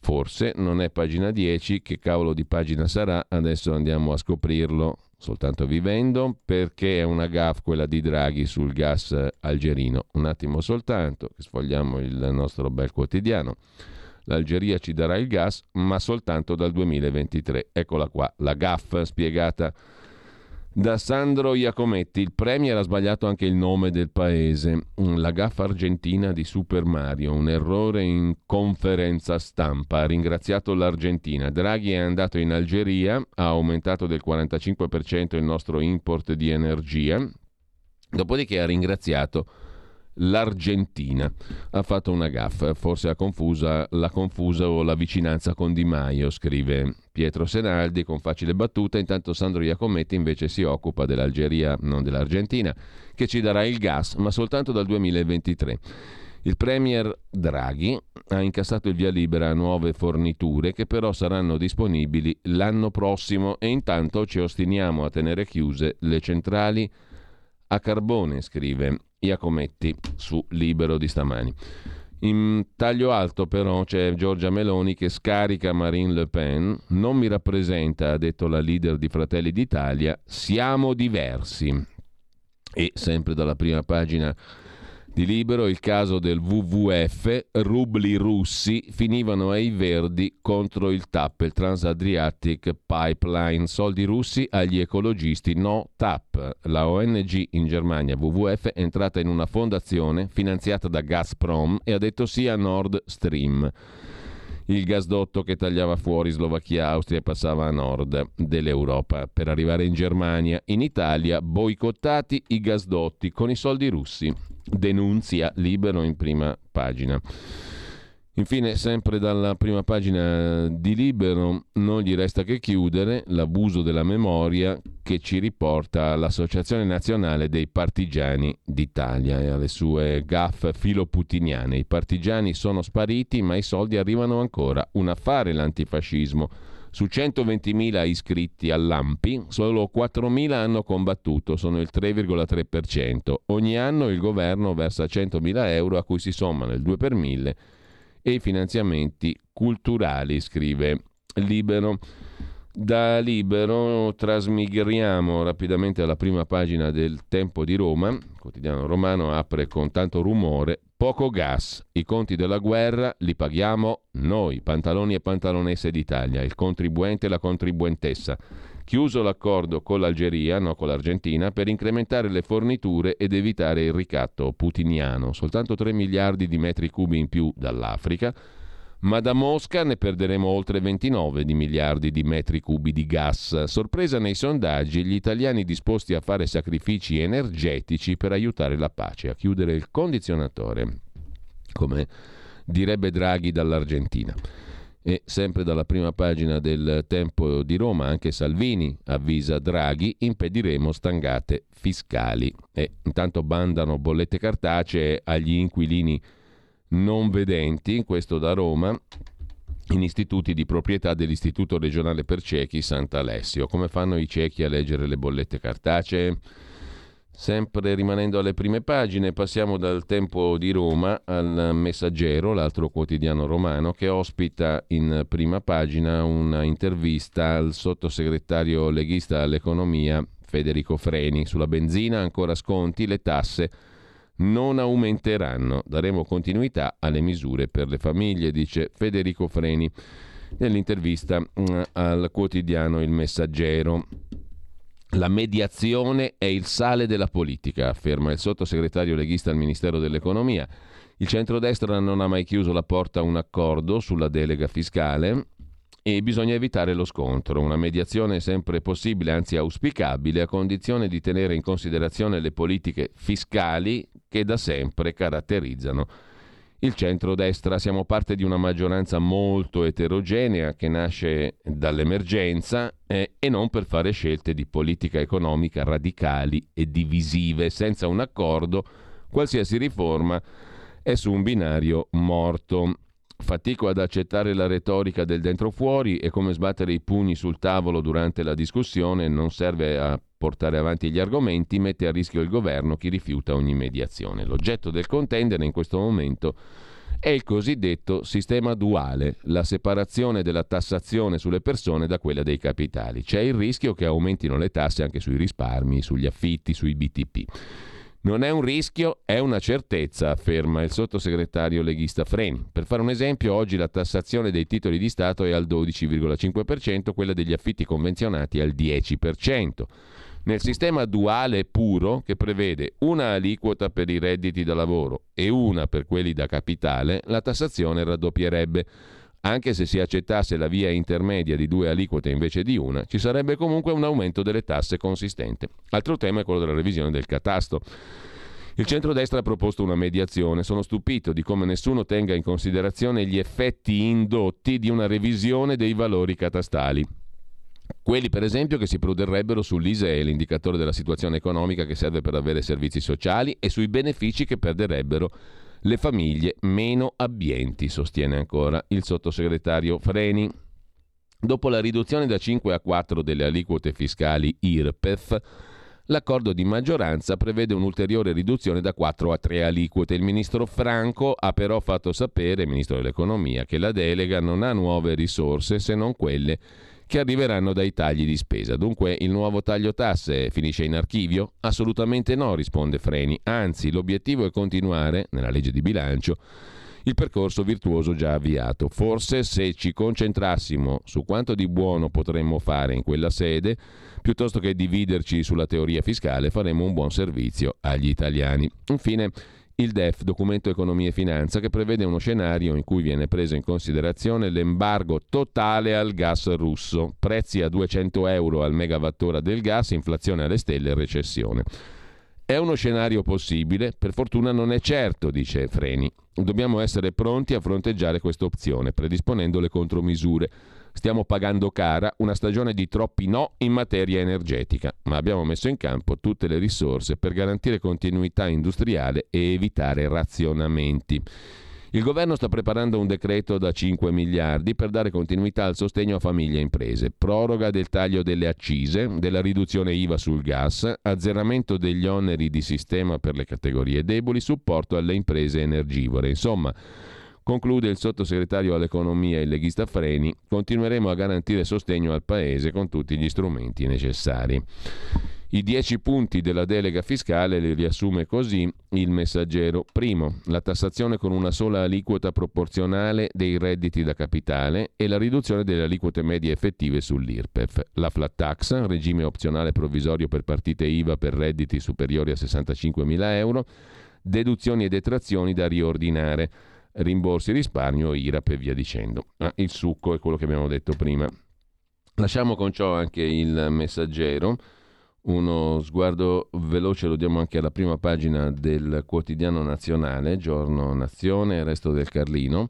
Forse non è pagina 10, che cavolo di pagina sarà? Adesso andiamo a scoprirlo soltanto vivendo, perché è una gaff quella di Draghi sul gas algerino. Un attimo soltanto, sfogliamo il nostro bel quotidiano. L'Algeria ci darà il gas, ma soltanto dal 2023. Eccola qua, la GAF spiegata da Sandro Iacometti. Il Premier ha sbagliato anche il nome del paese. La GAF argentina di Super Mario, un errore in conferenza stampa. Ha ringraziato l'Argentina. Draghi è andato in Algeria, ha aumentato del 45% il nostro import di energia, dopodiché ha ringraziato l'Argentina. Ha fatto una gaffa, forse ha confusa, l'ha confusa o la vicinanza con Di Maio, scrive Pietro Senaldi con facile battuta, intanto Sandro Iacometti invece si occupa dell'Algeria, non dell'Argentina, che ci darà il gas, ma soltanto dal 2023. Il Premier Draghi ha incassato il via libera a nuove forniture che però saranno disponibili l'anno prossimo e intanto ci ostiniamo a tenere chiuse le centrali a carbone, scrive Iacometti su Libero di stamani. In taglio alto però c'è Giorgia Meloni che scarica Marine Le Pen, non mi rappresenta, ha detto la leader di Fratelli d'Italia, siamo diversi. E sempre dalla prima pagina di Libero il caso del WWF, rubli russi finivano ai verdi contro il TAP, il Transadriatic Pipeline, soldi russi agli ecologisti, no TAP. La ONG in Germania, WWF, è entrata in una fondazione finanziata da Gazprom e ha detto sì a Nord Stream il gasdotto che tagliava fuori Slovacchia, Austria e passava a nord dell'Europa per arrivare in Germania. In Italia boicottati i gasdotti con i soldi russi. Denunzia libero in prima pagina. Infine, sempre dalla prima pagina di Libero, non gli resta che chiudere l'abuso della memoria che ci riporta all'Associazione Nazionale dei Partigiani d'Italia e alle sue gaffe filoputiniane. I partigiani sono spariti, ma i soldi arrivano ancora. Un affare l'antifascismo. Su 120.000 iscritti all'AMPI, solo 4.000 hanno combattuto, sono il 3,3%. Ogni anno il governo versa 100.000 euro a cui si sommano il 2 per 1000 e i finanziamenti culturali, scrive Libero. Da Libero trasmigriamo rapidamente alla prima pagina del Tempo di Roma. Il quotidiano romano apre con tanto rumore. Poco gas. I conti della guerra li paghiamo noi, pantaloni e pantalonesse d'Italia, il contribuente e la contribuentessa chiuso l'accordo con l'Algeria, no con l'Argentina, per incrementare le forniture ed evitare il ricatto putiniano. Soltanto 3 miliardi di metri cubi in più dall'Africa, ma da Mosca ne perderemo oltre 29 di miliardi di metri cubi di gas. Sorpresa nei sondaggi, gli italiani disposti a fare sacrifici energetici per aiutare la pace, a chiudere il condizionatore, come direbbe Draghi dall'Argentina. E sempre dalla prima pagina del Tempo di Roma, anche Salvini avvisa Draghi, impediremo stangate fiscali. E intanto bandano bollette cartacee agli inquilini non vedenti, questo da Roma, in istituti di proprietà dell'Istituto regionale per ciechi Sant'Alessio. Come fanno i ciechi a leggere le bollette cartacee? Sempre rimanendo alle prime pagine, passiamo dal Tempo di Roma al Messaggero, l'altro quotidiano romano, che ospita in prima pagina una intervista al sottosegretario leghista all'economia Federico Freni. Sulla benzina ancora sconti, le tasse non aumenteranno. Daremo continuità alle misure per le famiglie, dice Federico Freni nell'intervista mm, al quotidiano Il Messaggero. La mediazione è il sale della politica, afferma il sottosegretario leghista al Ministero dell'Economia. Il centrodestra non ha mai chiuso la porta a un accordo sulla delega fiscale e bisogna evitare lo scontro. Una mediazione è sempre possibile, anzi auspicabile, a condizione di tenere in considerazione le politiche fiscali che da sempre caratterizzano il centro-destra. Siamo parte di una maggioranza molto eterogenea che nasce dall'emergenza eh, e non per fare scelte di politica economica radicali e divisive. Senza un accordo, qualsiasi riforma è su un binario morto. Fatico ad accettare la retorica del dentro fuori e come sbattere i pugni sul tavolo durante la discussione non serve a portare avanti gli argomenti, mette a rischio il governo chi rifiuta ogni mediazione. L'oggetto del contendere in questo momento è il cosiddetto sistema duale, la separazione della tassazione sulle persone da quella dei capitali. C'è il rischio che aumentino le tasse anche sui risparmi, sugli affitti, sui BTP. Non è un rischio, è una certezza, afferma il sottosegretario leghista Freni. Per fare un esempio, oggi la tassazione dei titoli di Stato è al 12,5%, quella degli affitti convenzionati al 10%. Nel sistema duale puro, che prevede una aliquota per i redditi da lavoro e una per quelli da capitale, la tassazione raddoppierebbe. Anche se si accettasse la via intermedia di due aliquote invece di una, ci sarebbe comunque un aumento delle tasse consistente. Altro tema è quello della revisione del catasto. Il centrodestra ha proposto una mediazione. Sono stupito di come nessuno tenga in considerazione gli effetti indotti di una revisione dei valori catastali. Quelli per esempio che si produrrebbero sull'ISEE, l'indicatore della situazione economica che serve per avere servizi sociali, e sui benefici che perderebbero le famiglie meno abbienti, sostiene ancora il sottosegretario Freni. Dopo la riduzione da 5 a 4 delle aliquote fiscali IRPEF, l'accordo di maggioranza prevede un'ulteriore riduzione da 4 a 3 aliquote. Il ministro Franco ha però fatto sapere, ministro dell'economia, che la delega non ha nuove risorse se non quelle che arriveranno dai tagli di spesa. Dunque il nuovo taglio tasse finisce in archivio? Assolutamente no, risponde Freni. Anzi, l'obiettivo è continuare, nella legge di bilancio, il percorso virtuoso già avviato. Forse se ci concentrassimo su quanto di buono potremmo fare in quella sede, piuttosto che dividerci sulla teoria fiscale, faremo un buon servizio agli italiani. Infine, il DEF, Documento Economia e Finanza, che prevede uno scenario in cui viene preso in considerazione l'embargo totale al gas russo, prezzi a 200 euro al megawattora del gas, inflazione alle stelle e recessione. È uno scenario possibile, per fortuna non è certo, dice Freni. Dobbiamo essere pronti a fronteggiare questa opzione, predisponendo le contromisure. Stiamo pagando cara una stagione di troppi no in materia energetica, ma abbiamo messo in campo tutte le risorse per garantire continuità industriale e evitare razionamenti. Il governo sta preparando un decreto da 5 miliardi per dare continuità al sostegno a famiglie e imprese, proroga del taglio delle accise, della riduzione IVA sul gas, azzeramento degli oneri di sistema per le categorie deboli, supporto alle imprese energivore. Insomma, Conclude il sottosegretario all'economia il leghista Freni, continueremo a garantire sostegno al Paese con tutti gli strumenti necessari. I dieci punti della delega fiscale li riassume così il messaggero. Primo, la tassazione con una sola aliquota proporzionale dei redditi da capitale e la riduzione delle aliquote medie effettive sull'IRPEF. La flat tax, regime opzionale provvisorio per partite IVA per redditi superiori a 65.000 euro, deduzioni e detrazioni da riordinare rimborsi, risparmio, IRAP e via dicendo. Ah, il succo è quello che abbiamo detto prima. Lasciamo con ciò anche il messaggero. Uno sguardo veloce lo diamo anche alla prima pagina del quotidiano nazionale, giorno nazione, resto del Carlino.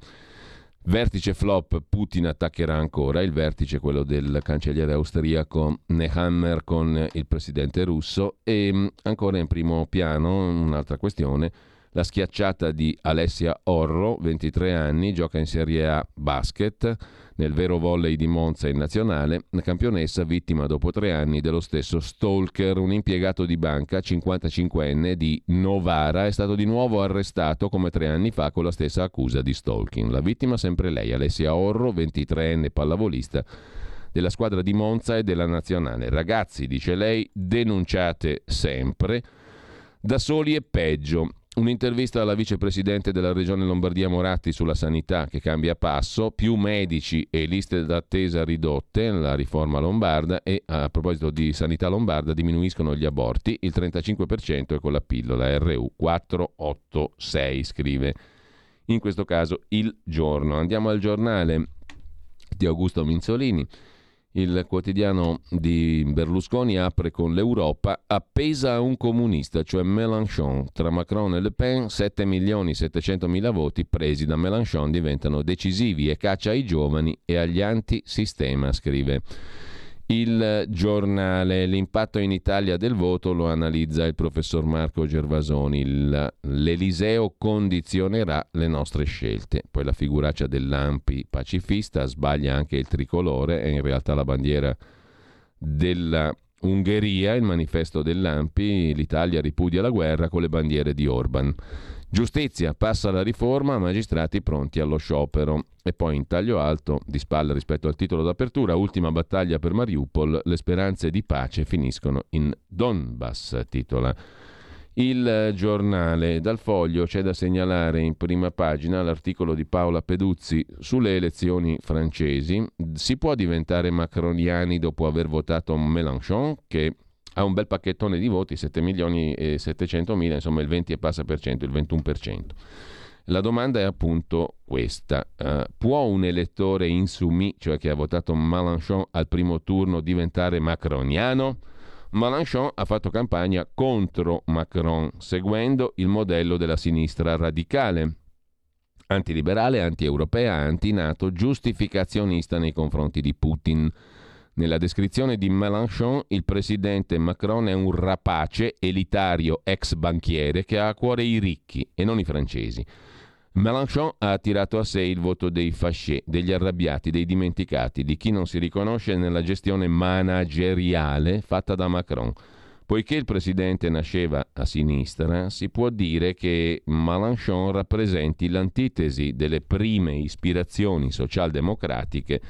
Vertice flop, Putin attaccherà ancora, il vertice quello del cancelliere austriaco Nehammer con il presidente russo e mm, ancora in primo piano un'altra questione, La schiacciata di Alessia Orro, 23 anni, gioca in Serie A basket nel vero volley di Monza in nazionale, campionessa vittima dopo tre anni dello stesso stalker, un impiegato di banca 55enne di Novara, è stato di nuovo arrestato come tre anni fa con la stessa accusa di stalking. La vittima sempre lei, Alessia Orro, 23enne pallavolista della squadra di Monza e della nazionale. Ragazzi, dice lei, denunciate sempre. Da soli è peggio. Un'intervista alla vicepresidente della regione Lombardia Moratti sulla sanità che cambia passo, più medici e liste d'attesa ridotte, la riforma lombarda e a proposito di sanità lombarda diminuiscono gli aborti, il 35% è con la pillola RU 486 scrive in questo caso il giorno. Andiamo al giornale di Augusto Minzolini. Il quotidiano di Berlusconi apre con l'Europa appesa a un comunista, cioè Mélenchon. Tra Macron e Le Pen 7 milioni 700 mila voti presi da Mélenchon diventano decisivi e caccia ai giovani e agli antisistema, scrive. Il giornale, l'impatto in Italia del voto lo analizza il professor Marco Gervasoni. L'Eliseo condizionerà le nostre scelte. Poi la figuraccia dell'Ampi pacifista sbaglia anche il tricolore, è in realtà la bandiera della Ungheria, il manifesto dell'Ampi, l'Italia ripudia la guerra con le bandiere di Orban. Giustizia, passa la riforma, magistrati pronti allo sciopero. E poi in taglio alto, di spalle rispetto al titolo d'apertura, ultima battaglia per Mariupol, le speranze di pace finiscono in Donbass, titola. Il giornale dal foglio c'è da segnalare in prima pagina l'articolo di Paola Peduzzi sulle elezioni francesi. Si può diventare macroniani dopo aver votato Mélenchon, che ha un bel pacchettone di voti, 7 milioni e 700 mila, insomma il 20 e passa per cento, il 21%. La domanda è appunto questa. Uh, può un elettore insumi, cioè che ha votato Mélenchon al primo turno, diventare macroniano? Mélenchon ha fatto campagna contro Macron, seguendo il modello della sinistra radicale, antiliberale, anti-europea, anti-NATO, giustificazionista nei confronti di Putin. Nella descrizione di Mélenchon, il presidente Macron è un rapace elitario ex banchiere che ha a cuore i ricchi e non i francesi. Mélenchon ha attirato a sé il voto dei fasciè, degli arrabbiati, dei dimenticati, di chi non si riconosce nella gestione manageriale fatta da Macron. Poiché il presidente nasceva a sinistra, si può dire che Mélenchon rappresenti l'antitesi delle prime ispirazioni socialdemocratiche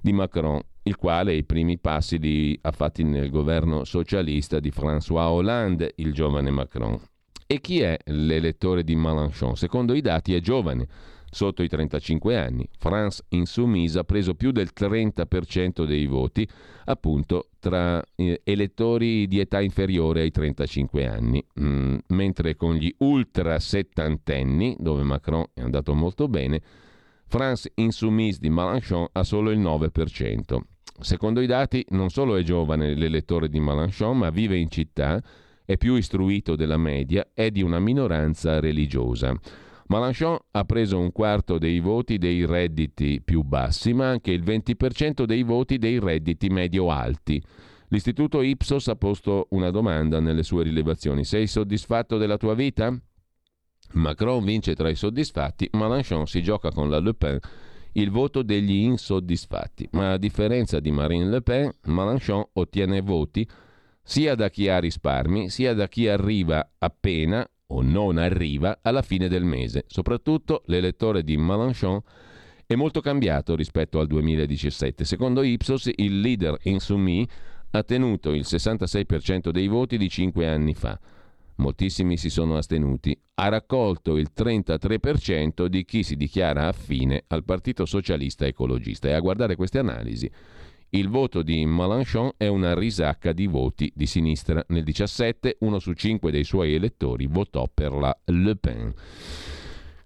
di Macron il quale i primi passi li ha fatti nel governo socialista di François Hollande, il giovane Macron. E chi è l'elettore di Mélenchon? Secondo i dati è giovane, sotto i 35 anni. France Insoumise ha preso più del 30% dei voti, appunto tra eh, elettori di età inferiore ai 35 anni, mm, mentre con gli ultra settantenni, dove Macron è andato molto bene, France Insoumise di Mélenchon ha solo il 9%. Secondo i dati, non solo è giovane l'elettore di Mélenchon, ma vive in città, è più istruito della media, è di una minoranza religiosa. Mélenchon ha preso un quarto dei voti dei redditi più bassi, ma anche il 20% dei voti dei redditi medio-alti. L'istituto Ipsos ha posto una domanda nelle sue rilevazioni. Sei soddisfatto della tua vita? Macron vince tra i soddisfatti, Mélenchon si gioca con la Le Pen il voto degli insoddisfatti. Ma a differenza di Marine Le Pen, Mélenchon ottiene voti sia da chi ha risparmi, sia da chi arriva appena o non arriva alla fine del mese. Soprattutto l'elettore di Mélenchon è molto cambiato rispetto al 2017. Secondo Ipsos, il leader Insoumis ha tenuto il 66% dei voti di cinque anni fa moltissimi si sono astenuti, ha raccolto il 33% di chi si dichiara affine al Partito Socialista Ecologista. E a guardare queste analisi, il voto di Mélenchon è una risacca di voti di sinistra. Nel 17 uno su cinque dei suoi elettori votò per la Le Pen.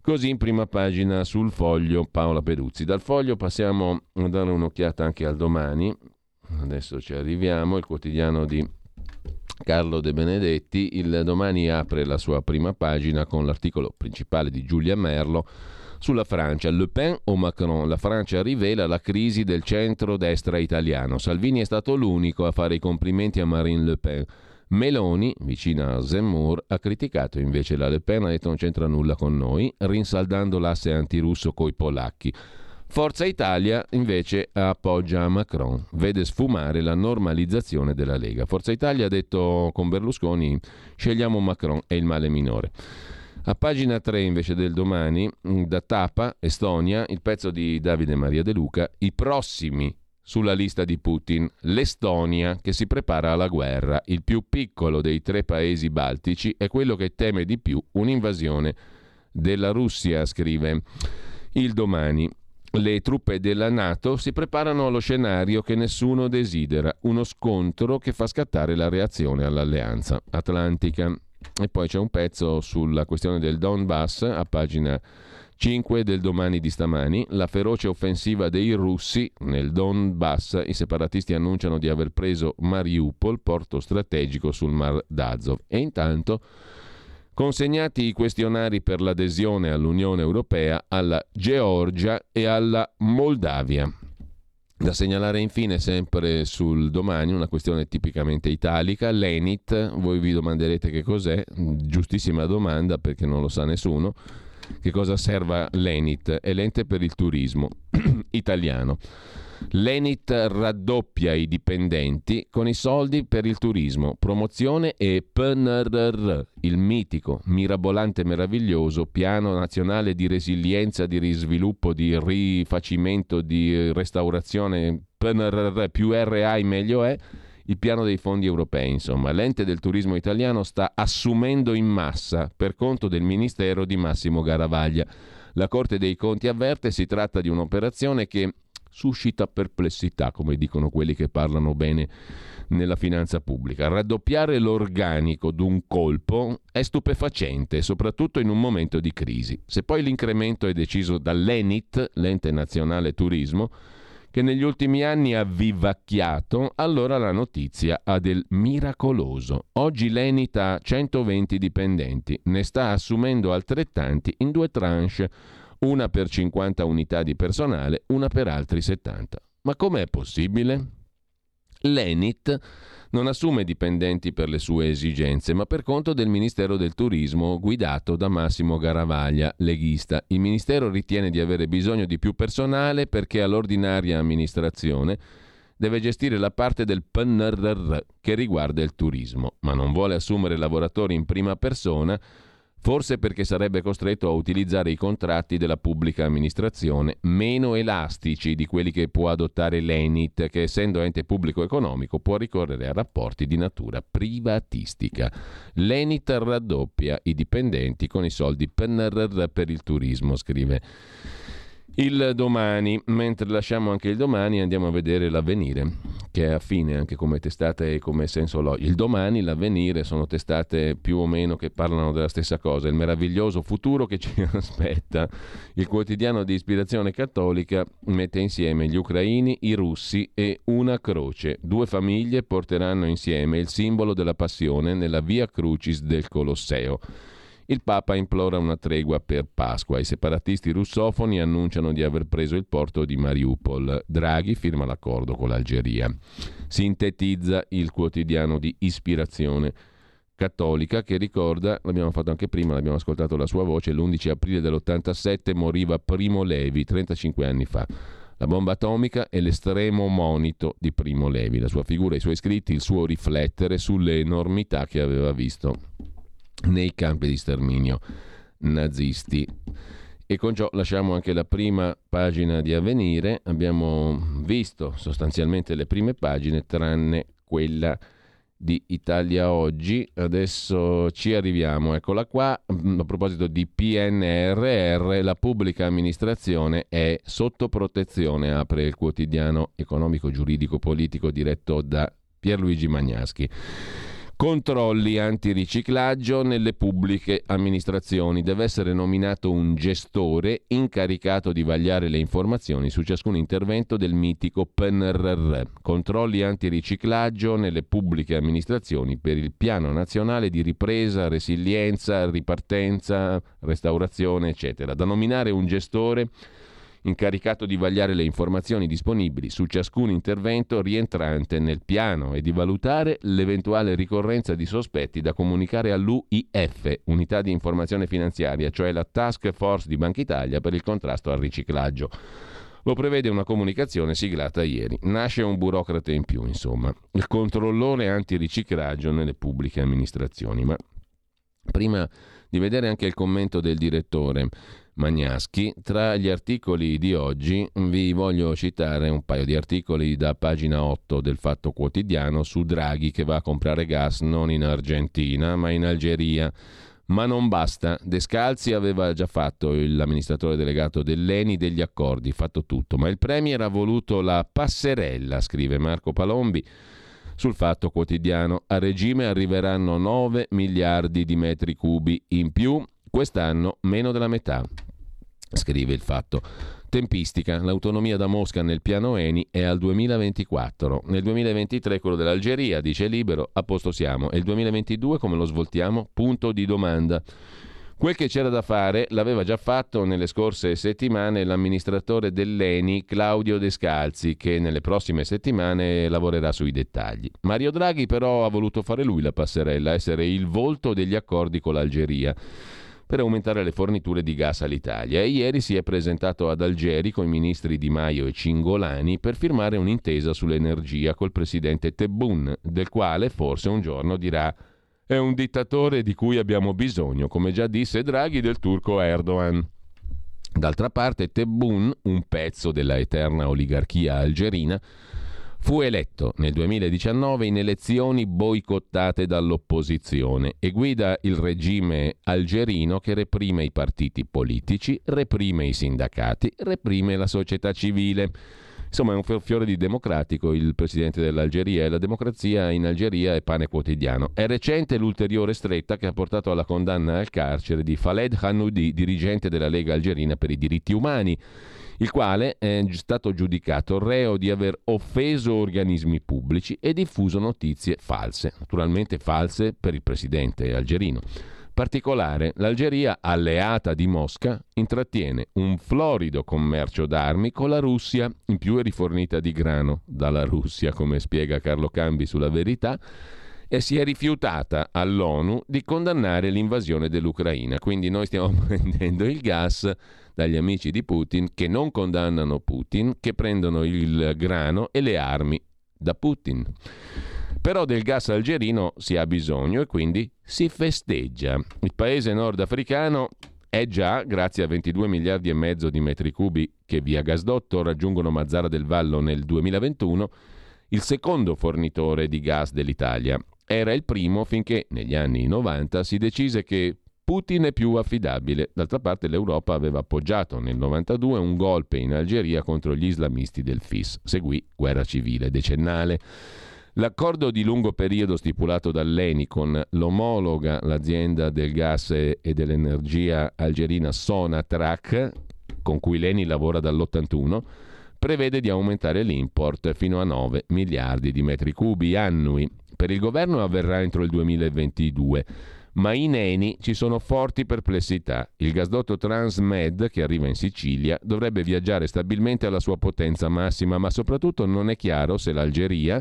Così in prima pagina sul foglio Paola Peruzzi. Dal foglio passiamo a dare un'occhiata anche al domani. Adesso ci arriviamo, il quotidiano di Carlo De Benedetti, il domani apre la sua prima pagina con l'articolo principale di Giulia Merlo sulla Francia. Le Pen o Macron? La Francia rivela la crisi del centro-destra italiano. Salvini è stato l'unico a fare i complimenti a Marine Le Pen. Meloni, vicina a Zemmour, ha criticato invece la Le Pen, ha detto non c'entra nulla con noi, rinsaldando l'asse antirusso coi polacchi. Forza Italia invece appoggia Macron, vede sfumare la normalizzazione della Lega. Forza Italia ha detto con Berlusconi scegliamo Macron, è il male minore. A pagina 3 invece del domani, da Tapa, Estonia, il pezzo di Davide Maria De Luca, i prossimi sulla lista di Putin, l'Estonia che si prepara alla guerra. Il più piccolo dei tre paesi baltici è quello che teme di più un'invasione della Russia, scrive il domani. Le truppe della Nato si preparano allo scenario che nessuno desidera, uno scontro che fa scattare la reazione all'alleanza atlantica. E poi c'è un pezzo sulla questione del Donbass a pagina 5 del domani di stamani, la feroce offensiva dei russi nel Donbass, i separatisti annunciano di aver preso Mariupol, porto strategico sul Mar d'Azov. E intanto consegnati i questionari per l'adesione all'Unione Europea alla Georgia e alla Moldavia. Da segnalare infine sempre sul domani una questione tipicamente italica, l'Enit, voi vi domanderete che cos'è, giustissima domanda perché non lo sa nessuno, che cosa serva l'Enit, è l'ente per il turismo <clears throat> italiano. L'Enit raddoppia i dipendenti con i soldi per il turismo, promozione e PNRR, il mitico, mirabolante, meraviglioso piano nazionale di resilienza, di risviluppo, di rifacimento, di restaurazione. PNRR più RAI meglio è il piano dei fondi europei. Insomma, l'ente del turismo italiano sta assumendo in massa per conto del Ministero di Massimo Garavaglia. La Corte dei Conti avverte si tratta di un'operazione che suscita perplessità, come dicono quelli che parlano bene nella finanza pubblica. Raddoppiare l'organico d'un colpo è stupefacente, soprattutto in un momento di crisi. Se poi l'incremento è deciso dall'ENIT, l'ente nazionale turismo, che negli ultimi anni ha vivacchiato, allora la notizia ha del miracoloso. Oggi l'Enit ha 120 dipendenti, ne sta assumendo altrettanti in due tranche una per 50 unità di personale, una per altri 70. Ma com'è possibile? L'Enit non assume dipendenti per le sue esigenze, ma per conto del Ministero del Turismo guidato da Massimo Garavaglia, leghista. Il Ministero ritiene di avere bisogno di più personale perché all'ordinaria amministrazione deve gestire la parte del PNRR che riguarda il turismo, ma non vuole assumere lavoratori in prima persona forse perché sarebbe costretto a utilizzare i contratti della pubblica amministrazione meno elastici di quelli che può adottare l'ENIT, che essendo ente pubblico economico può ricorrere a rapporti di natura privatistica. L'ENIT raddoppia i dipendenti con i soldi PNRR per il turismo, scrive il domani, mentre lasciamo anche il domani andiamo a vedere l'avvenire, che è affine anche come testata e come senso logico. Il domani, l'avvenire sono testate più o meno che parlano della stessa cosa, il meraviglioso futuro che ci <laughs> aspetta. Il quotidiano di ispirazione cattolica mette insieme gli ucraini, i russi e una croce. Due famiglie porteranno insieme il simbolo della passione nella via Crucis del Colosseo. Il Papa implora una tregua per Pasqua. I separatisti russofoni annunciano di aver preso il porto di Mariupol. Draghi firma l'accordo con l'Algeria. Sintetizza il quotidiano di ispirazione cattolica che ricorda, l'abbiamo fatto anche prima, l'abbiamo ascoltato la sua voce, l'11 aprile dell'87 moriva Primo Levi, 35 anni fa. La bomba atomica è l'estremo monito di Primo Levi, la sua figura, i suoi scritti, il suo riflettere sulle enormità che aveva visto nei campi di sterminio nazisti. E con ciò lasciamo anche la prima pagina di Avvenire. Abbiamo visto sostanzialmente le prime pagine, tranne quella di Italia Oggi. Adesso ci arriviamo. Eccola qua. A proposito di PNRR, la pubblica amministrazione è sotto protezione, apre il quotidiano economico, giuridico, politico diretto da Pierluigi Magnaschi. Controlli antiriciclaggio nelle pubbliche amministrazioni. Deve essere nominato un gestore incaricato di vagliare le informazioni su ciascun intervento del mitico PNRR. Controlli antiriciclaggio nelle pubbliche amministrazioni per il Piano Nazionale di Ripresa, Resilienza, Ripartenza, Restaurazione, eccetera. Da nominare un gestore incaricato di vagliare le informazioni disponibili su ciascun intervento rientrante nel piano e di valutare l'eventuale ricorrenza di sospetti da comunicare all'UIF, Unità di Informazione Finanziaria, cioè la Task Force di Banca Italia per il contrasto al riciclaggio. Lo prevede una comunicazione siglata ieri. Nasce un burocrate in più, insomma, il controllore antiriciclaggio nelle pubbliche amministrazioni. Ma prima di vedere anche il commento del direttore Magnaschi, tra gli articoli di oggi vi voglio citare un paio di articoli da pagina 8 del Fatto Quotidiano su Draghi che va a comprare gas non in Argentina ma in Algeria. Ma non basta, Descalzi aveva già fatto l'amministratore delegato dell'ENI degli accordi, fatto tutto, ma il Premier ha voluto la passerella, scrive Marco Palombi sul Fatto Quotidiano. A regime arriveranno 9 miliardi di metri cubi in più, quest'anno meno della metà, scrive il Fatto. Tempistica. L'autonomia da Mosca nel piano Eni è al 2024. Nel 2023 quello dell'Algeria, dice Libero, a posto siamo. E il 2022 come lo svoltiamo? Punto di domanda. Quel che c'era da fare l'aveva già fatto nelle scorse settimane l'amministratore dell'ENI Claudio Descalzi, che nelle prossime settimane lavorerà sui dettagli. Mario Draghi però ha voluto fare lui la passerella, essere il volto degli accordi con l'Algeria per aumentare le forniture di gas all'Italia e ieri si è presentato ad Algeri con i ministri Di Maio e Cingolani per firmare un'intesa sull'energia col presidente Tebboune, del quale forse un giorno dirà è un dittatore di cui abbiamo bisogno, come già disse Draghi del turco Erdogan. D'altra parte Tebboune, un pezzo della eterna oligarchia algerina, Fu eletto nel 2019 in elezioni boicottate dall'opposizione e guida il regime algerino che reprime i partiti politici, reprime i sindacati, reprime la società civile. Insomma, è un fiore di democratico il presidente dell'Algeria e la democrazia in Algeria è pane quotidiano. È recente l'ulteriore stretta che ha portato alla condanna al carcere di Faled Hanoudi, dirigente della Lega algerina per i diritti umani il quale è stato giudicato reo di aver offeso organismi pubblici e diffuso notizie false, naturalmente false per il presidente algerino. Particolare, l'Algeria, alleata di Mosca, intrattiene un florido commercio d'armi con la Russia, in più è rifornita di grano dalla Russia, come spiega Carlo Cambi sulla verità, e si è rifiutata all'ONU di condannare l'invasione dell'Ucraina. Quindi noi stiamo <laughs> prendendo il gas dagli amici di Putin che non condannano Putin, che prendono il grano e le armi da Putin. Però del gas algerino si ha bisogno e quindi si festeggia. Il paese nordafricano è già, grazie a 22 miliardi e mezzo di metri cubi che via gasdotto raggiungono Mazzara del Vallo nel 2021, il secondo fornitore di gas dell'Italia. Era il primo finché negli anni 90 si decise che Putin è più affidabile. D'altra parte l'Europa aveva appoggiato nel 92 un golpe in Algeria contro gli islamisti del FIS. Seguì guerra civile decennale. L'accordo di lungo periodo stipulato dall'ENI con l'omologa, l'azienda del gas e dell'energia algerina Sonatrach, con cui l'ENI lavora dall'81, prevede di aumentare l'import fino a 9 miliardi di metri cubi annui. Per il governo avverrà entro il 2022 ma in Eni ci sono forti perplessità. Il gasdotto Transmed, che arriva in Sicilia, dovrebbe viaggiare stabilmente alla sua potenza massima, ma soprattutto non è chiaro se l'Algeria,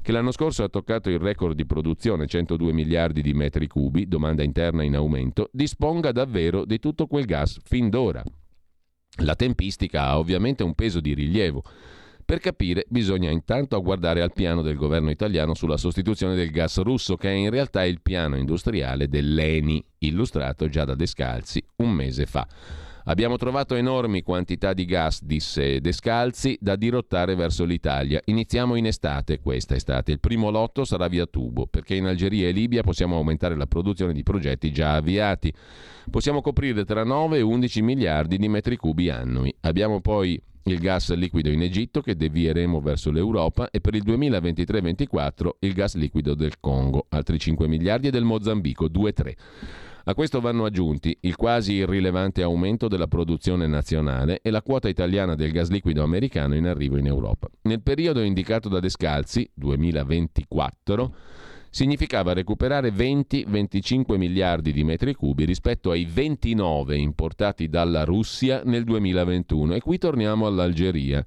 che l'anno scorso ha toccato il record di produzione, 102 miliardi di metri cubi, domanda interna in aumento, disponga davvero di tutto quel gas fin d'ora. La tempistica ha ovviamente un peso di rilievo. Per capire bisogna intanto guardare al piano del governo italiano sulla sostituzione del gas russo, che è in realtà il piano industriale dell'ENI, illustrato già da Descalzi un mese fa. Abbiamo trovato enormi quantità di gas, disse Descalzi, da dirottare verso l'Italia. Iniziamo in estate, questa estate. Il primo lotto sarà via tubo, perché in Algeria e Libia possiamo aumentare la produzione di progetti già avviati. Possiamo coprire tra 9 e 11 miliardi di metri cubi annui. Abbiamo poi il gas liquido in Egitto che devieremo verso l'Europa e per il 2023-24 il gas liquido del Congo, altri 5 miliardi e del Mozambico, 2-3. A questo vanno aggiunti il quasi irrilevante aumento della produzione nazionale e la quota italiana del gas liquido americano in arrivo in Europa. Nel periodo indicato da Descalzi, 2024, significava recuperare 20-25 miliardi di metri cubi rispetto ai 29 importati dalla Russia nel 2021. E qui torniamo all'Algeria,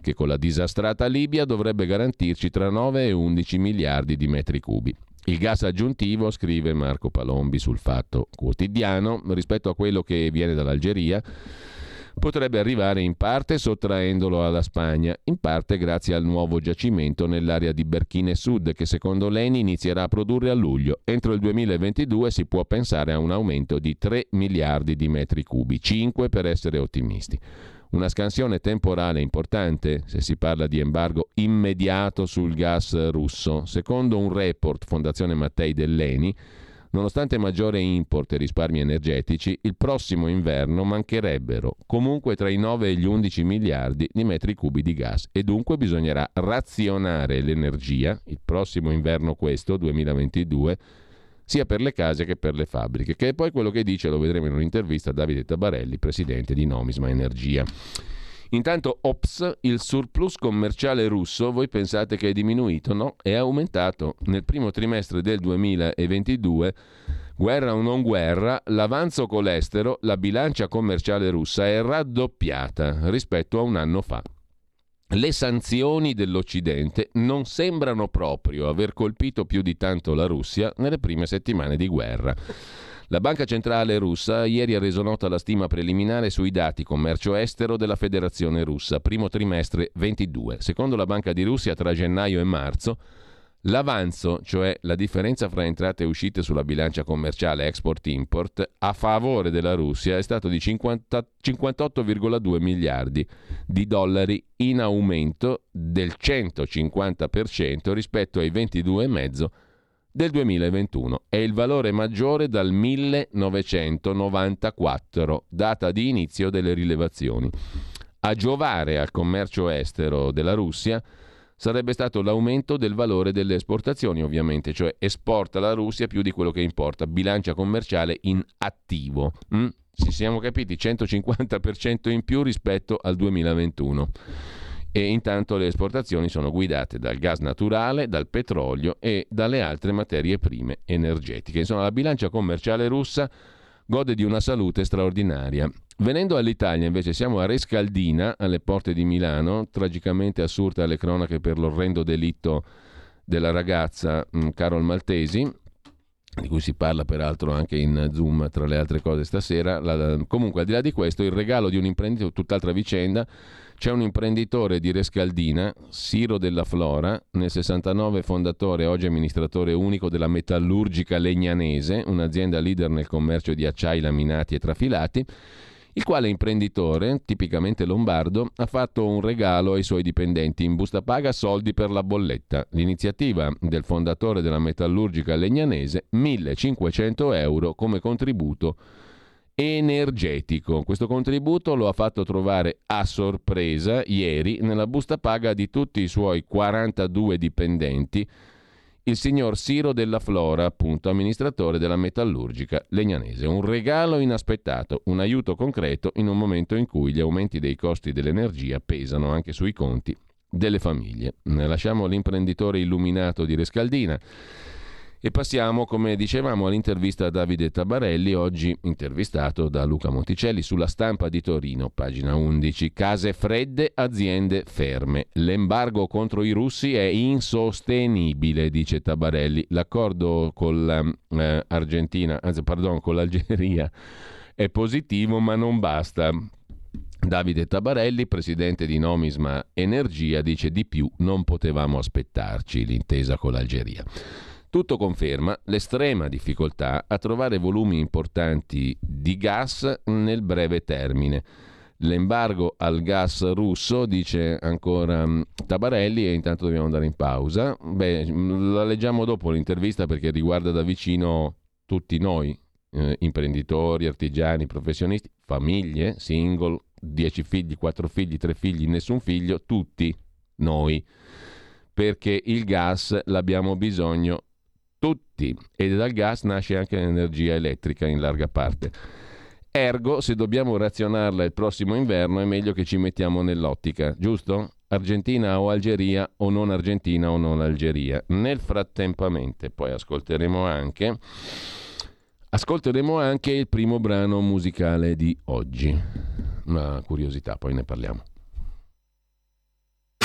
che con la disastrata Libia dovrebbe garantirci tra 9 e 11 miliardi di metri cubi. Il gas aggiuntivo, scrive Marco Palombi sul Fatto Quotidiano, rispetto a quello che viene dall'Algeria, potrebbe arrivare in parte sottraendolo alla Spagna, in parte grazie al nuovo giacimento nell'area di Berchine Sud che secondo l'ENI inizierà a produrre a luglio. Entro il 2022 si può pensare a un aumento di 3 miliardi di metri cubi, 5 per essere ottimisti. Una scansione temporale importante se si parla di embargo immediato sul gas russo. Secondo un report Fondazione Mattei dell'ENI, Nonostante maggiore import e risparmi energetici, il prossimo inverno mancherebbero comunque tra i 9 e gli 11 miliardi di metri cubi di gas e dunque bisognerà razionare l'energia, il prossimo inverno questo, 2022, sia per le case che per le fabbriche, che è poi quello che dice, lo vedremo in un'intervista, Davide Tabarelli, presidente di Nomisma Energia. Intanto, ops, il surplus commerciale russo, voi pensate che è diminuito? No, è aumentato. Nel primo trimestre del 2022, guerra o non guerra, l'avanzo colestero, la bilancia commerciale russa è raddoppiata rispetto a un anno fa. Le sanzioni dell'Occidente non sembrano proprio aver colpito più di tanto la Russia nelle prime settimane di guerra. La Banca Centrale russa ieri ha reso nota la stima preliminare sui dati commercio estero della Federazione russa, primo trimestre 22. Secondo la Banca di Russia tra gennaio e marzo L'avanzo, cioè la differenza fra entrate e uscite sulla bilancia commerciale export-import, a favore della Russia è stato di 50, 58,2 miliardi di dollari in aumento del 150% rispetto ai 22,5 del 2021. È il valore maggiore dal 1994, data di inizio delle rilevazioni. A giovare al commercio estero della Russia sarebbe stato l'aumento del valore delle esportazioni, ovviamente, cioè esporta la Russia più di quello che importa, bilancia commerciale in attivo. Mm? Ci siamo capiti, 150% in più rispetto al 2021 e intanto le esportazioni sono guidate dal gas naturale, dal petrolio e dalle altre materie prime energetiche. Insomma, la bilancia commerciale russa gode di una salute straordinaria. Venendo all'Italia, invece, siamo a Rescaldina, alle porte di Milano, tragicamente assurda alle cronache per l'orrendo delitto della ragazza mm, Carol Maltesi, di cui si parla peraltro anche in Zoom tra le altre cose stasera. La, comunque, al di là di questo, il regalo di un imprenditore, tutt'altra vicenda, c'è un imprenditore di Rescaldina, Siro della Flora, nel 69 fondatore oggi amministratore unico della metallurgica legnanese, un'azienda leader nel commercio di acciai laminati e trafilati, il quale imprenditore, tipicamente lombardo, ha fatto un regalo ai suoi dipendenti in busta paga soldi per la bolletta. L'iniziativa del fondatore della metallurgica legnanese, 1500 euro come contributo energetico. Questo contributo lo ha fatto trovare a sorpresa ieri nella busta paga di tutti i suoi 42 dipendenti il signor Siro della Flora, appunto amministratore della metallurgica legnanese. Un regalo inaspettato, un aiuto concreto in un momento in cui gli aumenti dei costi dell'energia pesano anche sui conti delle famiglie. Lasciamo l'imprenditore illuminato di Rescaldina e passiamo, come dicevamo, all'intervista a Davide Tabarelli, oggi intervistato da Luca Monticelli sulla stampa di Torino, pagina 11. Case fredde, aziende ferme. L'embargo contro i russi è insostenibile, dice Tabarelli. L'accordo con l'Argentina, eh, anzi, pardon, con l'Algeria è positivo, ma non basta. Davide Tabarelli, presidente di Nomisma Energia, dice di più non potevamo aspettarci l'intesa con l'Algeria. Tutto conferma l'estrema difficoltà a trovare volumi importanti di gas nel breve termine. L'embargo al gas russo, dice ancora mm, Tabarelli, e intanto dobbiamo andare in pausa. Beh, mm, la leggiamo dopo l'intervista perché riguarda da vicino tutti noi, eh, imprenditori, artigiani, professionisti, famiglie, single, 10 figli, 4 figli, 3 figli, nessun figlio, tutti noi. Perché il gas l'abbiamo bisogno tutti e dal gas nasce anche l'energia elettrica in larga parte. Ergo, se dobbiamo razionarla il prossimo inverno è meglio che ci mettiamo nell'ottica, giusto? Argentina o Algeria o non Argentina o non Algeria. Nel frattempamente poi ascolteremo anche ascolteremo anche il primo brano musicale di oggi. Una curiosità, poi ne parliamo.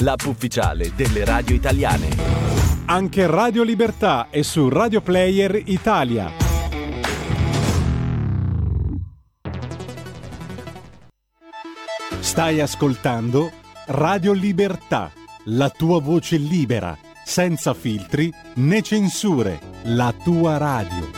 l'app ufficiale delle radio italiane. Anche Radio Libertà è su Radio Player Italia. Stai ascoltando Radio Libertà, la tua voce libera, senza filtri né censure, la tua radio.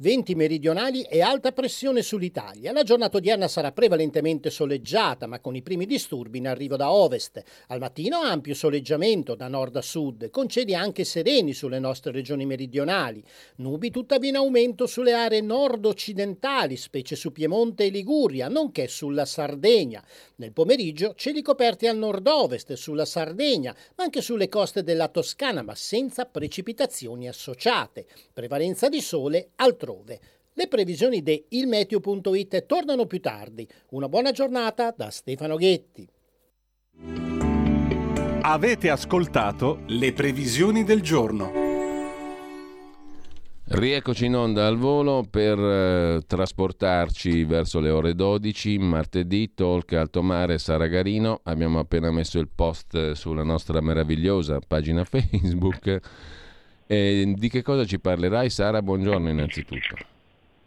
Venti meridionali e alta pressione sull'Italia. La giornata odierna sarà prevalentemente soleggiata, ma con i primi disturbi in arrivo da ovest. Al mattino ampio soleggiamento da nord a sud, con cieli anche sereni sulle nostre regioni meridionali. Nubi tuttavia in aumento sulle aree nord-occidentali, specie su Piemonte e Liguria, nonché sulla Sardegna. Nel pomeriggio cieli coperti al nord-ovest, sulla Sardegna, ma anche sulle coste della Toscana, ma senza precipitazioni associate. Prevalenza di sole altrove altrove. Le previsioni di ilmeteo.it tornano più tardi. Una buona giornata da Stefano Ghetti. Avete ascoltato le previsioni del giorno. Rieccoci in onda al volo per eh, trasportarci verso le ore 12, martedì, talk alto mare Saragarino. Abbiamo appena messo il post sulla nostra meravigliosa pagina <laughs> Facebook e di che cosa ci parlerai Sara? Buongiorno innanzitutto.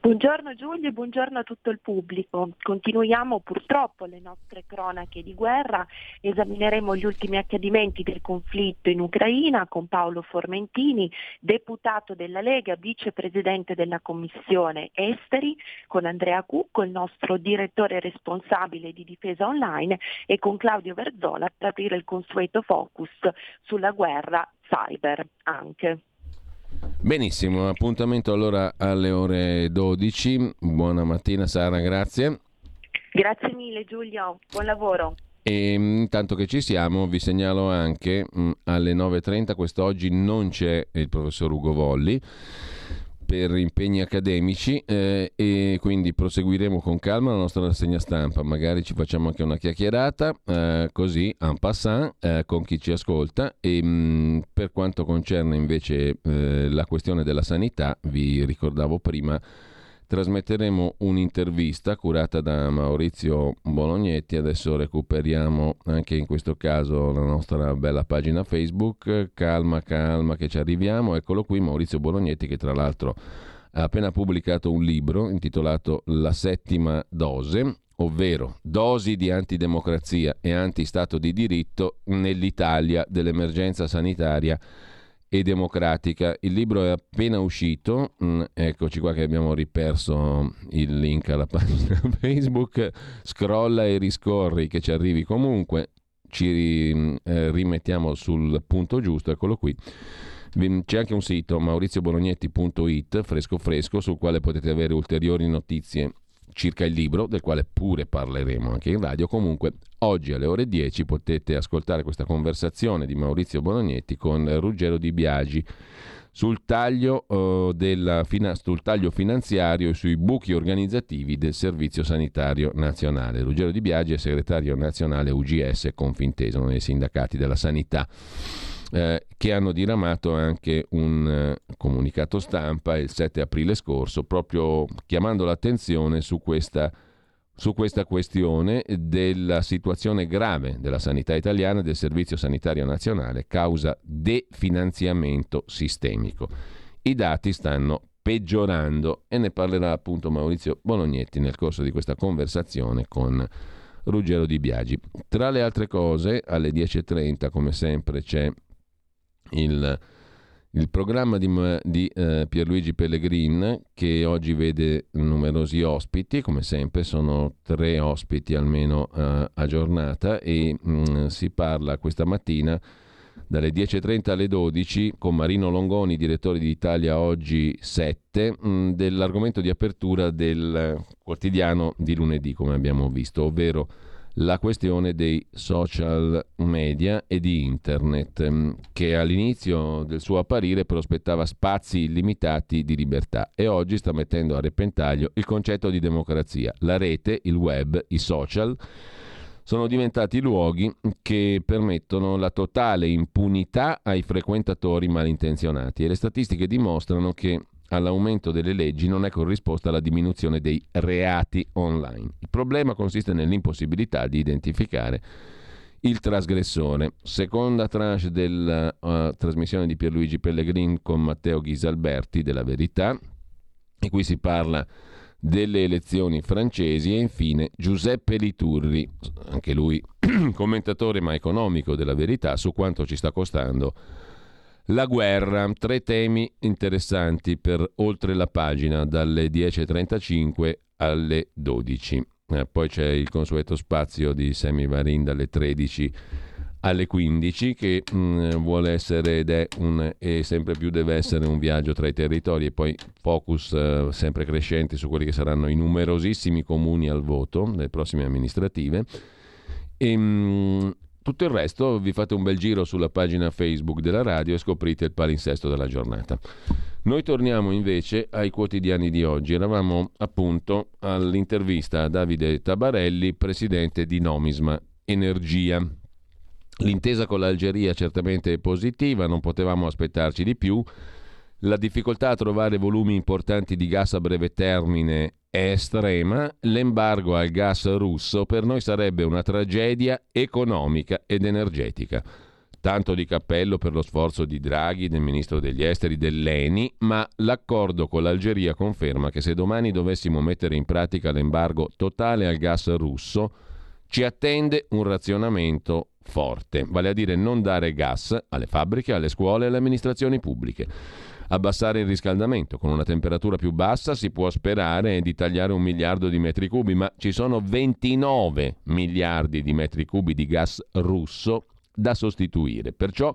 Buongiorno Giulio e buongiorno a tutto il pubblico. Continuiamo purtroppo le nostre cronache di guerra, esamineremo gli ultimi accadimenti del conflitto in Ucraina con Paolo Formentini, deputato della Lega, vicepresidente della Commissione Esteri, con Andrea Cucco, il nostro direttore responsabile di difesa online e con Claudio Verzola per aprire il consueto focus sulla guerra cyber anche. Benissimo, appuntamento allora alle ore 12. Buona mattina Sara, grazie. Grazie mille Giulio, buon lavoro. E intanto che ci siamo, vi segnalo anche mh, alle 9.30, quest'oggi non c'è il professor Ugo Volli per impegni accademici eh, e quindi proseguiremo con calma la nostra rassegna stampa, magari ci facciamo anche una chiacchierata eh, così en passant eh, con chi ci ascolta. E mh, mm, per quanto concerne invece eh, la questione della sanità vi ricordavo prima trasmetteremo un'intervista curata da Maurizio Bolognetti. Adesso recuperiamo anche in questo caso la nostra bella pagina Facebook. Calma, calma che ci arriviamo. Eccolo qui Maurizio Bolognetti che tra l'altro ha appena pubblicato un libro intitolato La settima dose, ovvero dosi di antidemocrazia e antistato di diritto nell'Italia dell'emergenza sanitaria e democratica. Il libro è appena uscito, mm, eccoci qua che abbiamo riperso il link alla pagina <laughs> Facebook, scrolla e riscorri che ci arrivi comunque, ci mm, eh, rimettiamo sul punto giusto, eccolo qui. C'è anche un sito mauriziobolognetti.it fresco fresco sul quale potete avere ulteriori notizie circa il libro, del quale pure parleremo anche in radio. Comunque, oggi alle ore 10 potete ascoltare questa conversazione di Maurizio Bolognetti con Ruggero Di Biagi sul taglio, uh, della, sul taglio finanziario e sui buchi organizzativi del Servizio Sanitario Nazionale. Ruggero Di Biagi è segretario nazionale UGS Confintesa, uno dei sindacati della sanità eh, che hanno diramato anche un eh, comunicato stampa il 7 aprile scorso, proprio chiamando l'attenzione su questa, su questa questione della situazione grave della sanità italiana e del Servizio Sanitario Nazionale causa definanziamento sistemico. I dati stanno peggiorando e ne parlerà appunto Maurizio Bolognetti nel corso di questa conversazione con Ruggero Di Biagi. Tra le altre cose, alle 10.30 come sempre c'è il, Il programma di, di eh, Pierluigi Pellegrin, che oggi vede numerosi ospiti, come sempre sono tre ospiti almeno eh, a giornata, e mh, mm, si parla questa mattina dalle 10.30 alle 12 con Marino Longoni, direttore di Italia Oggi 7, mh, mm, dell'argomento di apertura del quotidiano di lunedì, come abbiamo visto, ovvero la questione dei social media e di internet, mm, che all'inizio del suo apparire prospettava spazi illimitati di libertà e oggi sta mettendo a repentaglio il concetto di democrazia. La rete, il web, i social sono diventati luoghi che permettono la totale impunità ai frequentatori malintenzionati e le statistiche dimostrano che all'aumento delle leggi non è corrisposta la diminuzione dei reati online. Il problema consiste nell'impossibilità di identificare il trasgressore. Seconda tranche della uh, trasmissione di Pierluigi Pellegrin con Matteo Ghisalberti della Verità, e qui si parla delle elezioni francesi e infine Giuseppe Liturri, anche lui <clears throat> commentatore ma economico della Verità, su quanto ci sta costando la guerra, tre temi interessanti per oltre la pagina, dalle 10.35 alle 12. Eh, poi c'è il consueto spazio di Semi Varin dalle 13 alle 15 che mh, mm, vuole essere ed è un, e sempre più deve essere un viaggio tra i territori e poi focus eh, sempre crescente su quelli che saranno i numerosissimi comuni al voto nelle prossime amministrative. E, mh, mm, tutto il resto vi fate un bel giro sulla pagina Facebook della radio e scoprite il palinsesto della giornata. Noi torniamo invece ai quotidiani di oggi. Eravamo appunto all'intervista a Davide Tabarelli, presidente di Nomisma Energia. L'intesa con l'Algeria certamente è positiva, non potevamo aspettarci di più. La difficoltà a trovare volumi importanti di gas a breve termine estrema, l'embargo al gas russo per noi sarebbe una tragedia economica ed energetica. Tanto di cappello per lo sforzo di Draghi, del ministro degli esteri, dell'ENI, ma l'accordo con l'Algeria conferma che se domani dovessimo mettere in pratica l'embargo totale al gas russo, ci attende un razionamento forte, vale a dire non dare gas alle fabbriche, alle scuole e alle amministrazioni pubbliche abbassare il riscaldamento. Con una temperatura più bassa si può sperare di tagliare un miliardo di metri cubi, ma ci sono 29 miliardi di metri cubi di gas russo da sostituire. Perciò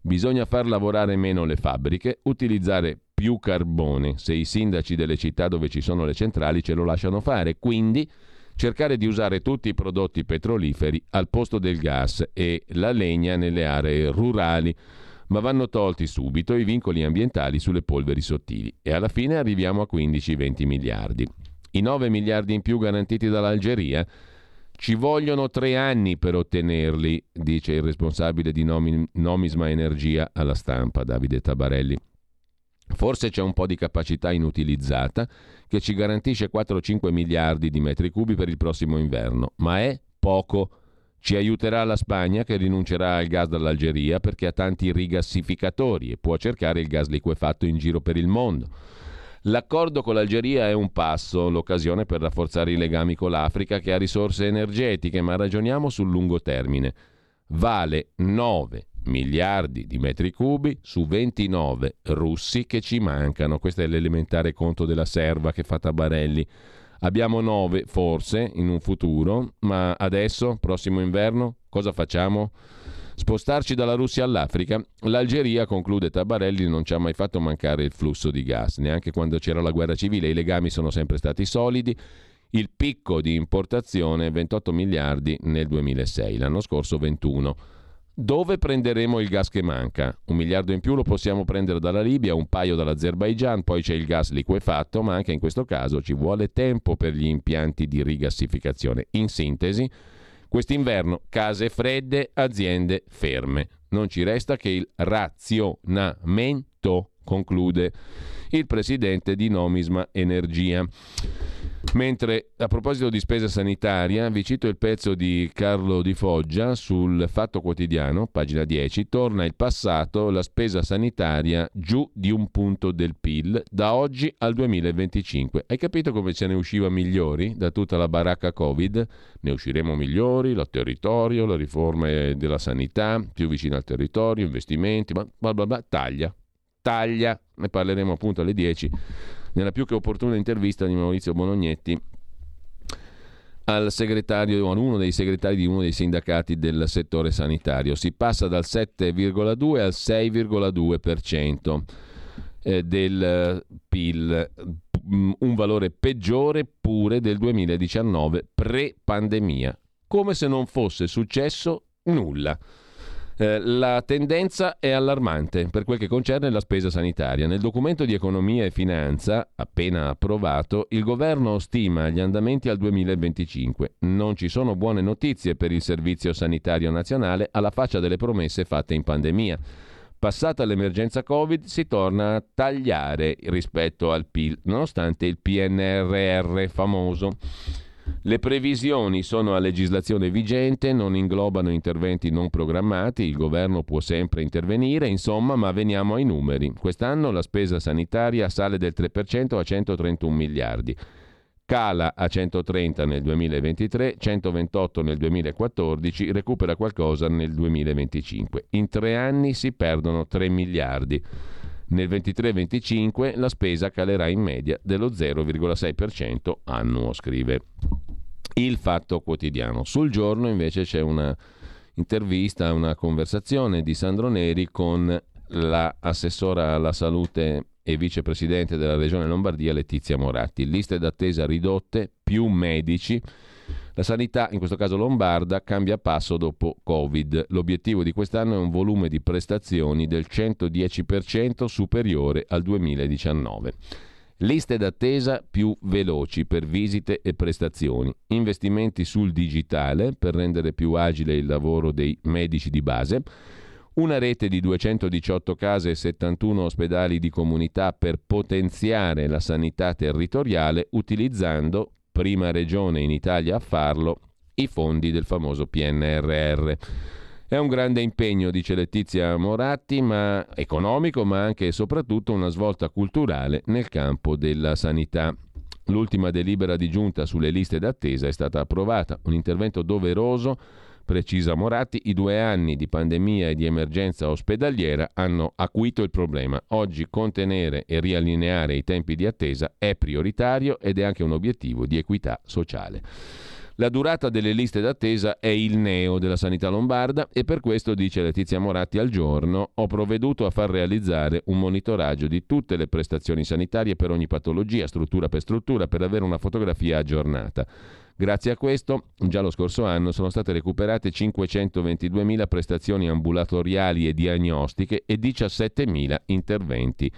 bisogna far lavorare meno le fabbriche, utilizzare più carbone, se i sindaci delle città dove ci sono le centrali ce lo lasciano fare. Quindi cercare di usare tutti i prodotti petroliferi al posto del gas e la legna nelle aree rurali ma vanno tolti subito i vincoli ambientali sulle polveri sottili e alla fine arriviamo a 15-20 miliardi. I 9 miliardi in più garantiti dall'Algeria ci vogliono tre anni per ottenerli, dice il responsabile di Nomisma Energia alla stampa, Davide Tabarelli. Forse c'è un po' di capacità inutilizzata che ci garantisce 4-5 miliardi di metri cubi per il prossimo inverno, ma è poco. Ci aiuterà la Spagna che rinuncerà al gas dall'Algeria perché ha tanti rigassificatori e può cercare il gas liquefatto in giro per il mondo. L'accordo con l'Algeria è un passo, l'occasione per rafforzare i legami con l'Africa che ha risorse energetiche, ma ragioniamo sul lungo termine. Vale 9 miliardi di metri cubi su 29 russi che ci mancano. Questo è l'elementare conto della serva che fa Tabarelli. Abbiamo nove forse in un futuro, ma adesso, prossimo inverno, cosa facciamo? Spostarci dalla Russia all'Africa? L'Algeria, conclude Tabarelli, non ci ha mai fatto mancare il flusso di gas, neanche quando c'era la guerra civile, i legami sono sempre stati solidi. Il picco di importazione 28 miliardi nel 2006, l'anno scorso 21. Dove prenderemo il gas che manca? Un miliardo in più lo possiamo prendere dalla Libia, un paio dall'Azerbaigian, poi c'è il gas liquefatto, ma anche in questo caso ci vuole tempo per gli impianti di rigassificazione. In sintesi, quest'inverno case fredde, aziende ferme. Non ci resta che il razionamento, conclude il presidente di Nomisma Energia. Mentre a proposito di spesa sanitaria, vi cito il pezzo di Carlo Di Foggia sul Fatto Quotidiano, pagina 10, torna il passato, la spesa sanitaria giù di un punto del PIL da oggi al 2025. Hai capito come ce ne usciva migliori da tutta la baracca Covid? Ne usciremo migliori, il territorio, la riforma della sanità, più vicino al territorio, investimenti, bla bla bla, taglia. taglia. Ne parleremo appunto alle 10 nella più che opportuna intervista di Maurizio Bonognetti al segretario uno dei segretari di uno dei sindacati del settore sanitario. Si passa dal 7,2 al 6,2% eh, del PIL, mm, un valore peggiore pure del 2019 pre-pandemia, come se non fosse successo nulla. Eh, la tendenza è allarmante per quel che concerne la spesa sanitaria. Nel documento di economia e finanza, appena approvato, il governo stima gli andamenti al 2025. Non ci sono buone notizie per il Servizio Sanitario Nazionale alla faccia delle promesse fatte in pandemia. Passata l'emergenza Covid si torna a tagliare rispetto al PIL, nonostante il PNRR famoso. Le previsioni sono a legislazione vigente, non inglobano interventi non programmati, il governo può sempre intervenire, insomma, ma veniamo ai numeri. Quest'anno la spesa sanitaria sale del 3% a 131 miliardi. Cala a 130 nel 2023, 128 nel 2014, recupera qualcosa nel 2025. In tre anni si perdono 3 miliardi. Nel 23-25 la spesa calerà in media dello 0,6% annuo, scrive il Fatto Quotidiano. Sul giorno invece c'è una intervista, una conversazione di Sandro Neri con l'assessora alla salute e vicepresidente della regione Lombardia Letizia Moratti. Liste d'attesa ridotte, più medici. La sanità, in questo caso lombarda, cambia passo dopo Covid. L'obiettivo di quest'anno è un volume di prestazioni del 110% superiore al 2019. Liste d'attesa più veloci per visite e prestazioni, investimenti sul digitale per rendere più agile il lavoro dei medici di base, una rete di 218 case e 71 ospedali di comunità per potenziare la sanità territoriale utilizzando, prima regione in Italia a farlo, i fondi del famoso PNRR. È un grande impegno, dice Letizia Moratti, ma economico, ma anche e soprattutto una svolta culturale nel campo della sanità. L'ultima delibera di giunta sulle liste d'attesa è stata approvata, un intervento doveroso, precisa Moratti, i due anni di pandemia e di emergenza ospedaliera hanno acuito il problema. Oggi contenere e riallineare i tempi di attesa è prioritario ed è anche un obiettivo di equità sociale. La durata delle liste d'attesa è il neo della sanità lombarda e per questo, dice Letizia Moratti al giorno, ho provveduto a far realizzare un monitoraggio di tutte le prestazioni sanitarie per ogni patologia, struttura per struttura, per avere una fotografia aggiornata. Grazie a questo, già lo scorso anno sono state recuperate 522.000 prestazioni ambulatoriali e diagnostiche e 17.000 interventi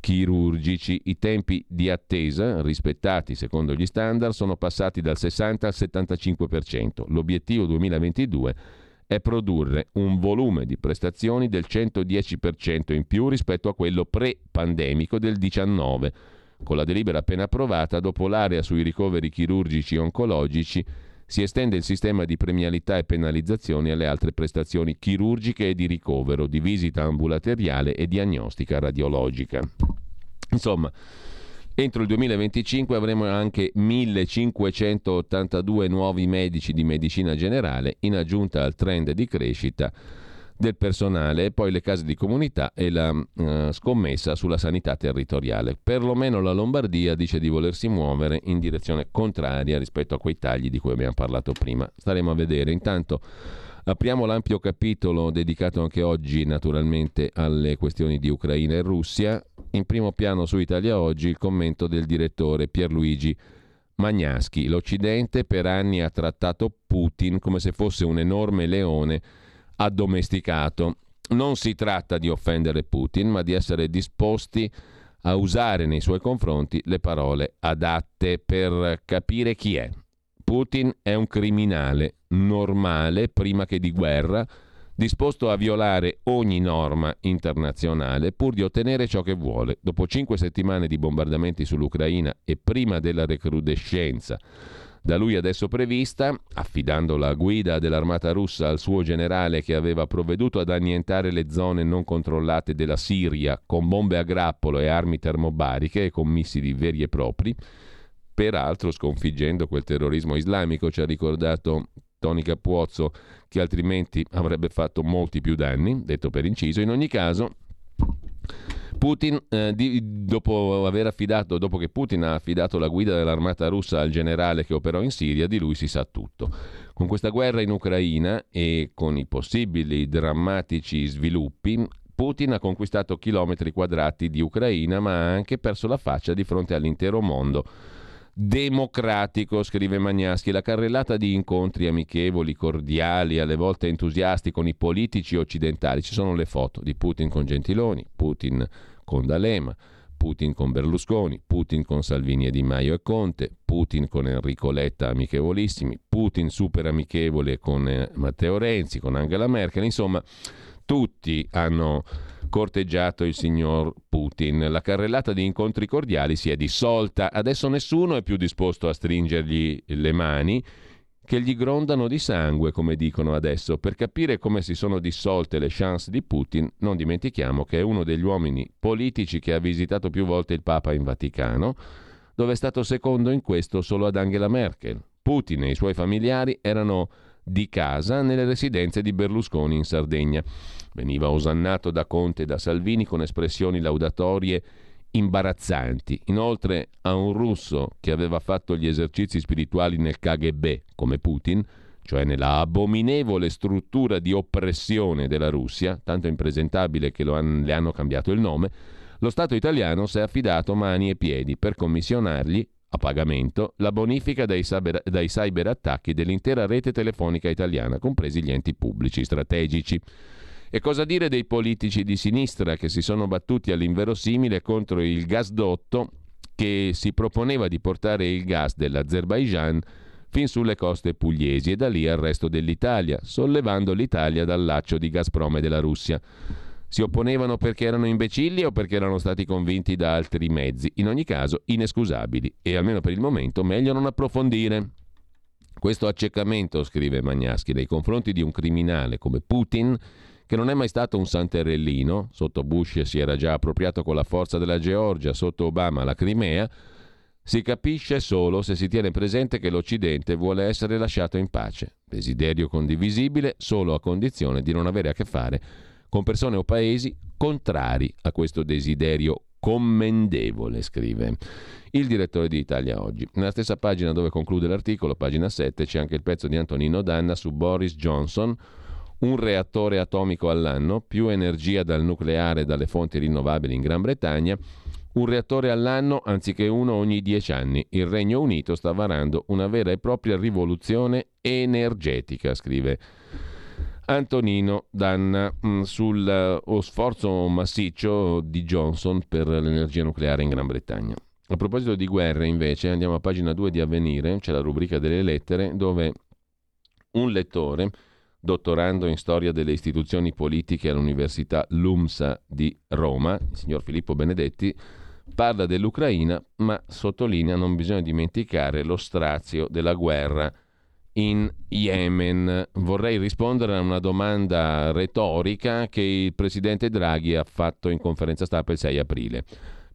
chirurgici. I tempi di attesa, rispettati secondo gli standard, sono passati dal 60 al 75%. L'obiettivo 2022 è produrre un volume di prestazioni del 110% in più rispetto a quello pre-pandemico del 19. Con la delibera appena approvata, dopo l'area sui ricoveri chirurgici oncologici, si estende il sistema di premialità e penalizzazioni alle altre prestazioni chirurgiche e di ricovero, di visita ambulatoriale e diagnostica radiologica. Insomma, entro il 2025 avremo anche 1582 nuovi medici di medicina generale in aggiunta al trend di crescita del personale, poi le case di comunità e la uh, scommessa sulla sanità territoriale. Perlomeno la Lombardia dice di volersi muovere in direzione contraria rispetto a quei tagli di cui abbiamo parlato prima. Staremo a vedere. Intanto apriamo l'ampio capitolo dedicato anche oggi naturalmente alle questioni di Ucraina e Russia. In primo piano su Italia Oggi il commento del direttore Pierluigi Magnaschi. L'Occidente per anni ha trattato Putin come se fosse un enorme leone addomesticato. Non si tratta di offendere Putin, ma di essere disposti a usare nei suoi confronti le parole adatte per capire chi è. Putin è un criminale normale prima che di guerra, disposto a violare ogni norma internazionale pur di ottenere ciò che vuole. Dopo cinque settimane di bombardamenti sull'Ucraina e prima della recrudescenza da lui adesso prevista, affidando la guida dell'armata russa al suo generale che aveva provveduto ad annientare le zone non controllate della Siria con bombe a grappolo e armi termobariche e con missili veri e propri, peraltro sconfiggendo quel terrorismo islamico, ci ha ricordato Tony Capuozzo, che altrimenti avrebbe fatto molti più danni, detto per inciso. In ogni caso, Putin, eh, di, dopo, aver affidato, dopo che Putin ha affidato la guida dell'armata russa al generale che operò in Siria, di lui si sa tutto. Con questa guerra in Ucraina e con i possibili drammatici sviluppi, Putin ha conquistato chilometri quadrati di Ucraina, ma ha anche perso la faccia di fronte all'intero mondo democratico, scrive Magnaschi, la carrellata di incontri amichevoli, cordiali, alle volte entusiasti con i politici occidentali. Ci sono le foto di Putin con Gentiloni, Putin con D'Alema, Putin con Berlusconi, Putin con Salvini e Di Maio e Conte, Putin con Enrico Letta amichevolissimi, Putin super amichevole con eh, Matteo Renzi, con Angela Merkel, insomma tutti hanno corteggiato il signor Putin. La carrellata di incontri cordiali si è dissolta, adesso nessuno è più disposto a stringergli le mani che gli grondano di sangue, come dicono adesso. Per capire come si sono dissolte le chance di Putin, non dimentichiamo che è uno degli uomini politici che ha visitato più volte il Papa in Vaticano, dove è stato secondo in questo solo ad Angela Merkel. Putin e i suoi familiari erano di casa nelle residenze di Berlusconi in Sardegna. Veniva osannato da Conte e da Salvini con espressioni laudatorie imbarazzanti. Inoltre a un russo che aveva fatto gli esercizi spirituali nel KGB, come Putin, cioè nella abominevole struttura di oppressione della Russia, tanto impresentabile che han, le hanno cambiato il nome, lo Stato italiano si è affidato mani e piedi per commissionargli a pagamento la bonifica dai, cyber, dai cyberattacchi dell'intera rete telefonica italiana, compresi gli enti pubblici strategici. E cosa dire dei politici di sinistra che si sono battuti all'inverosimile contro il gasdotto che si proponeva di portare il gas dell'Azerbaijan fin sulle coste pugliesi e da lì al resto dell'Italia, sollevando l'Italia dal laccio di Gazprom e della Russia. Si opponevano perché erano imbecilli o perché erano stati convinti da altri mezzi, in ogni caso inescusabili. E almeno per il momento meglio non approfondire. Questo accecamento, scrive Magnaschi, nei confronti di un criminale come Putin che non è mai stato un santerellino, sotto Bush si era già appropriato con la forza della Georgia, sotto Obama la Crimea, si capisce solo se si tiene presente che l'Occidente vuole essere lasciato in pace, desiderio condivisibile solo a condizione di non avere a che fare con persone o paesi contrari a questo desiderio commendevole, scrive il direttore di Italia Oggi. Nella stessa pagina dove conclude l'articolo, pagina 7, c'è anche il pezzo di Antonino Danna su Boris Johnson, un reattore atomico all'anno, più energia dal nucleare e dalle fonti rinnovabili in Gran Bretagna, un reattore all'anno anziché uno ogni dieci anni. Il Regno Unito sta varando una vera e propria rivoluzione energetica, scrive Antonino Danna mm, sullo uh, sforzo massiccio di Johnson per l'energia nucleare in Gran Bretagna. A proposito di guerre, invece, andiamo a pagina 2 di Avvenire, c'è la rubrica delle lettere, dove un lettore dottorando in storia delle istituzioni politiche all'Università LUMSA di Roma, il signor Filippo Benedetti, parla dell'Ucraina, ma sottolinea non bisogna dimenticare lo strazio della guerra in Yemen. Vorrei rispondere a una domanda retorica che il presidente Draghi ha fatto in conferenza stampa il 6 aprile.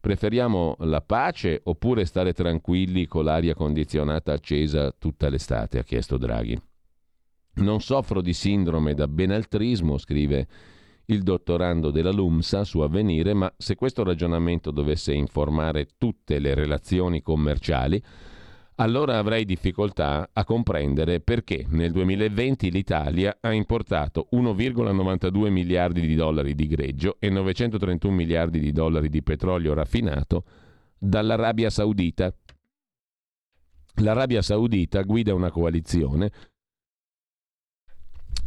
Preferiamo la pace oppure stare tranquilli con l'aria condizionata accesa tutta l'estate? ha chiesto Draghi. Non soffro di sindrome da benaltrismo, scrive il dottorando della LUMSA su Avvenire, ma se questo ragionamento dovesse informare tutte le relazioni commerciali, allora avrei difficoltà a comprendere perché nel 2020 l'Italia ha importato 1,92 miliardi di dollari di greggio e 931 miliardi di dollari di petrolio raffinato dall'Arabia Saudita. L'Arabia Saudita guida una coalizione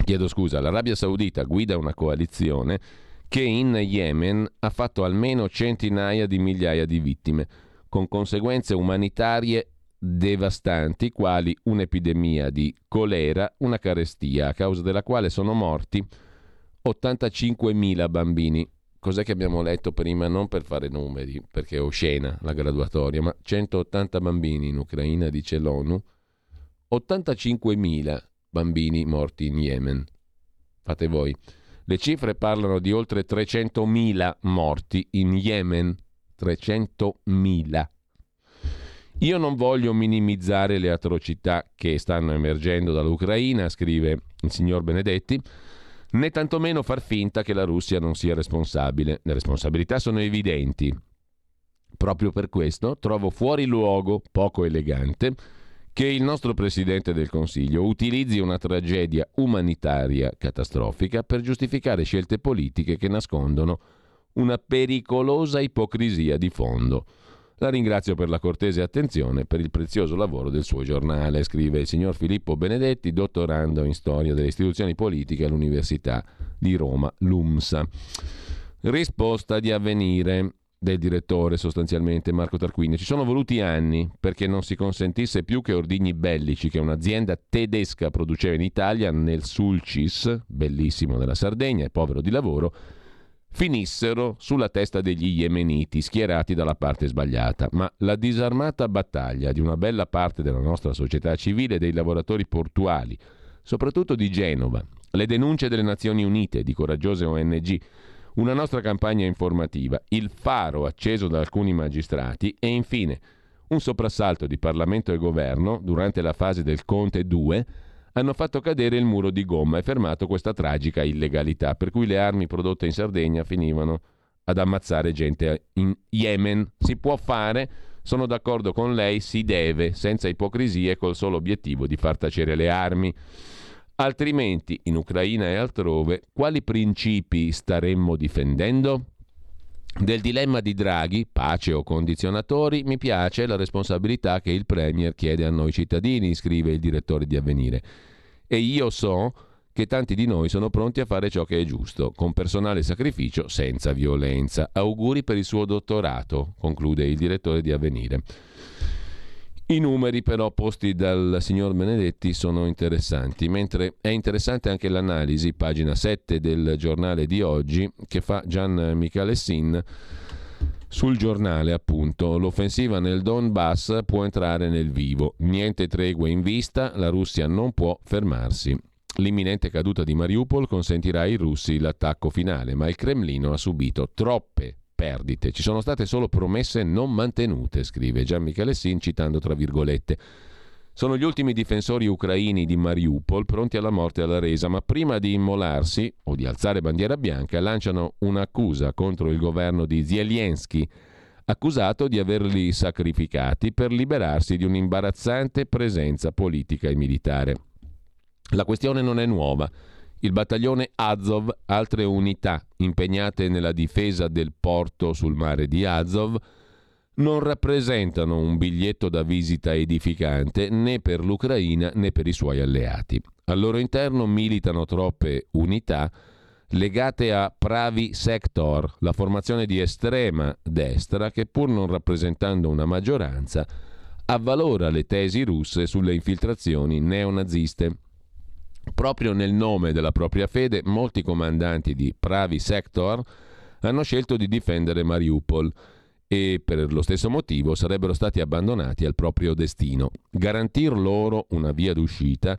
chiedo scusa, l'Arabia Saudita guida una coalizione che in Yemen ha fatto almeno centinaia di migliaia di vittime, con conseguenze umanitarie devastanti quali un'epidemia di colera, una carestia, a causa della quale sono morti 85.000 bambini. Cos'è che abbiamo letto prima? Non per fare numeri, perché è oscena la graduatoria, ma 180 bambini in Ucraina, dice l'ONU. 85.000 bambini morti in Yemen. Fate voi. Le cifre parlano di oltre 300.000 morti in Yemen. 300.000. Io non voglio minimizzare le atrocità che stanno emergendo dall'Ucraina, scrive il signor Benedetti. né tantomeno far finta che la Russia non sia responsabile. Le responsabilità sono evidenti. Proprio per questo trovo fuori luogo, poco elegante, che il nostro Presidente del Consiglio utilizzi una tragedia umanitaria catastrofica per giustificare scelte politiche che nascondono una pericolosa ipocrisia di fondo. La ringrazio per la cortese attenzione e per il prezioso lavoro del suo giornale, scrive il signor Filippo Benedetti, dottorando in storia delle istituzioni politiche all'Università di Roma, l'UMSA. Risposta di avvenire del direttore sostanzialmente Marco Tarquini. Ci sono voluti anni perché non si consentisse più che ordigni bellici che un'azienda tedesca produceva in Italia nel Sulcis, bellissimo della Sardegna e povero di lavoro, finissero sulla testa degli yemeniti schierati dalla parte sbagliata, ma la disarmata battaglia di una bella parte della nostra società civile e dei lavoratori portuali, soprattutto di Genova, le denunce delle Nazioni Unite di coraggiose ONG, una nostra campagna informativa, il faro acceso da alcuni magistrati e infine un soprassalto di Parlamento e Governo durante la fase del Conte 2 hanno fatto cadere il muro di gomma e fermato questa tragica illegalità, per cui le armi prodotte in Sardegna finivano ad ammazzare gente in Yemen. Si può fare, sono d'accordo con lei, si deve, senza ipocrisie col solo obiettivo di far tacere le armi. Altrimenti, in Ucraina e altrove, quali principi staremmo difendendo? Del dilemma di Draghi, pace o condizionatori, mi piace la responsabilità che il Premier chiede a noi cittadini, scrive il direttore di Avvenire. E io so che tanti di noi sono pronti a fare ciò che è giusto, con personale sacrificio, senza violenza. Auguri per il suo dottorato, conclude il direttore di Avvenire. I numeri però posti dal signor Benedetti sono interessanti, mentre è interessante anche l'analisi, pagina 7 del giornale di oggi, che fa Gian Michalessin sul giornale appunto l'offensiva nel Donbass può entrare nel vivo, niente tregue in vista, la Russia non può fermarsi. L'imminente caduta di Mariupol consentirà ai russi l'attacco finale, ma il Cremlino ha subito troppe perdite. Ci sono state solo promesse non mantenute, scrive Gian Michalessin citando tra virgolette. Sono gli ultimi difensori ucraini di Mariupol pronti alla morte e alla resa, ma prima di immolarsi o di alzare bandiera bianca lanciano un'accusa contro il governo di Zelensky, accusato di averli sacrificati per liberarsi di un'imbarazzante presenza politica e militare. La questione non è nuova. Il battaglione Azov, altre unità impegnate nella difesa del porto sul mare di Azov, non rappresentano un biglietto da visita edificante né per l'Ucraina né per i suoi alleati. Al loro interno militano troppe unità legate a Pravi Sector, la formazione di estrema destra che pur non rappresentando una maggioranza avvalora le tesi russe sulle infiltrazioni neonaziste. Proprio nel nome della propria fede, molti comandanti di Pravi Sector hanno scelto di difendere Mariupol e per lo stesso motivo sarebbero stati abbandonati al proprio destino. Garantir loro una via d'uscita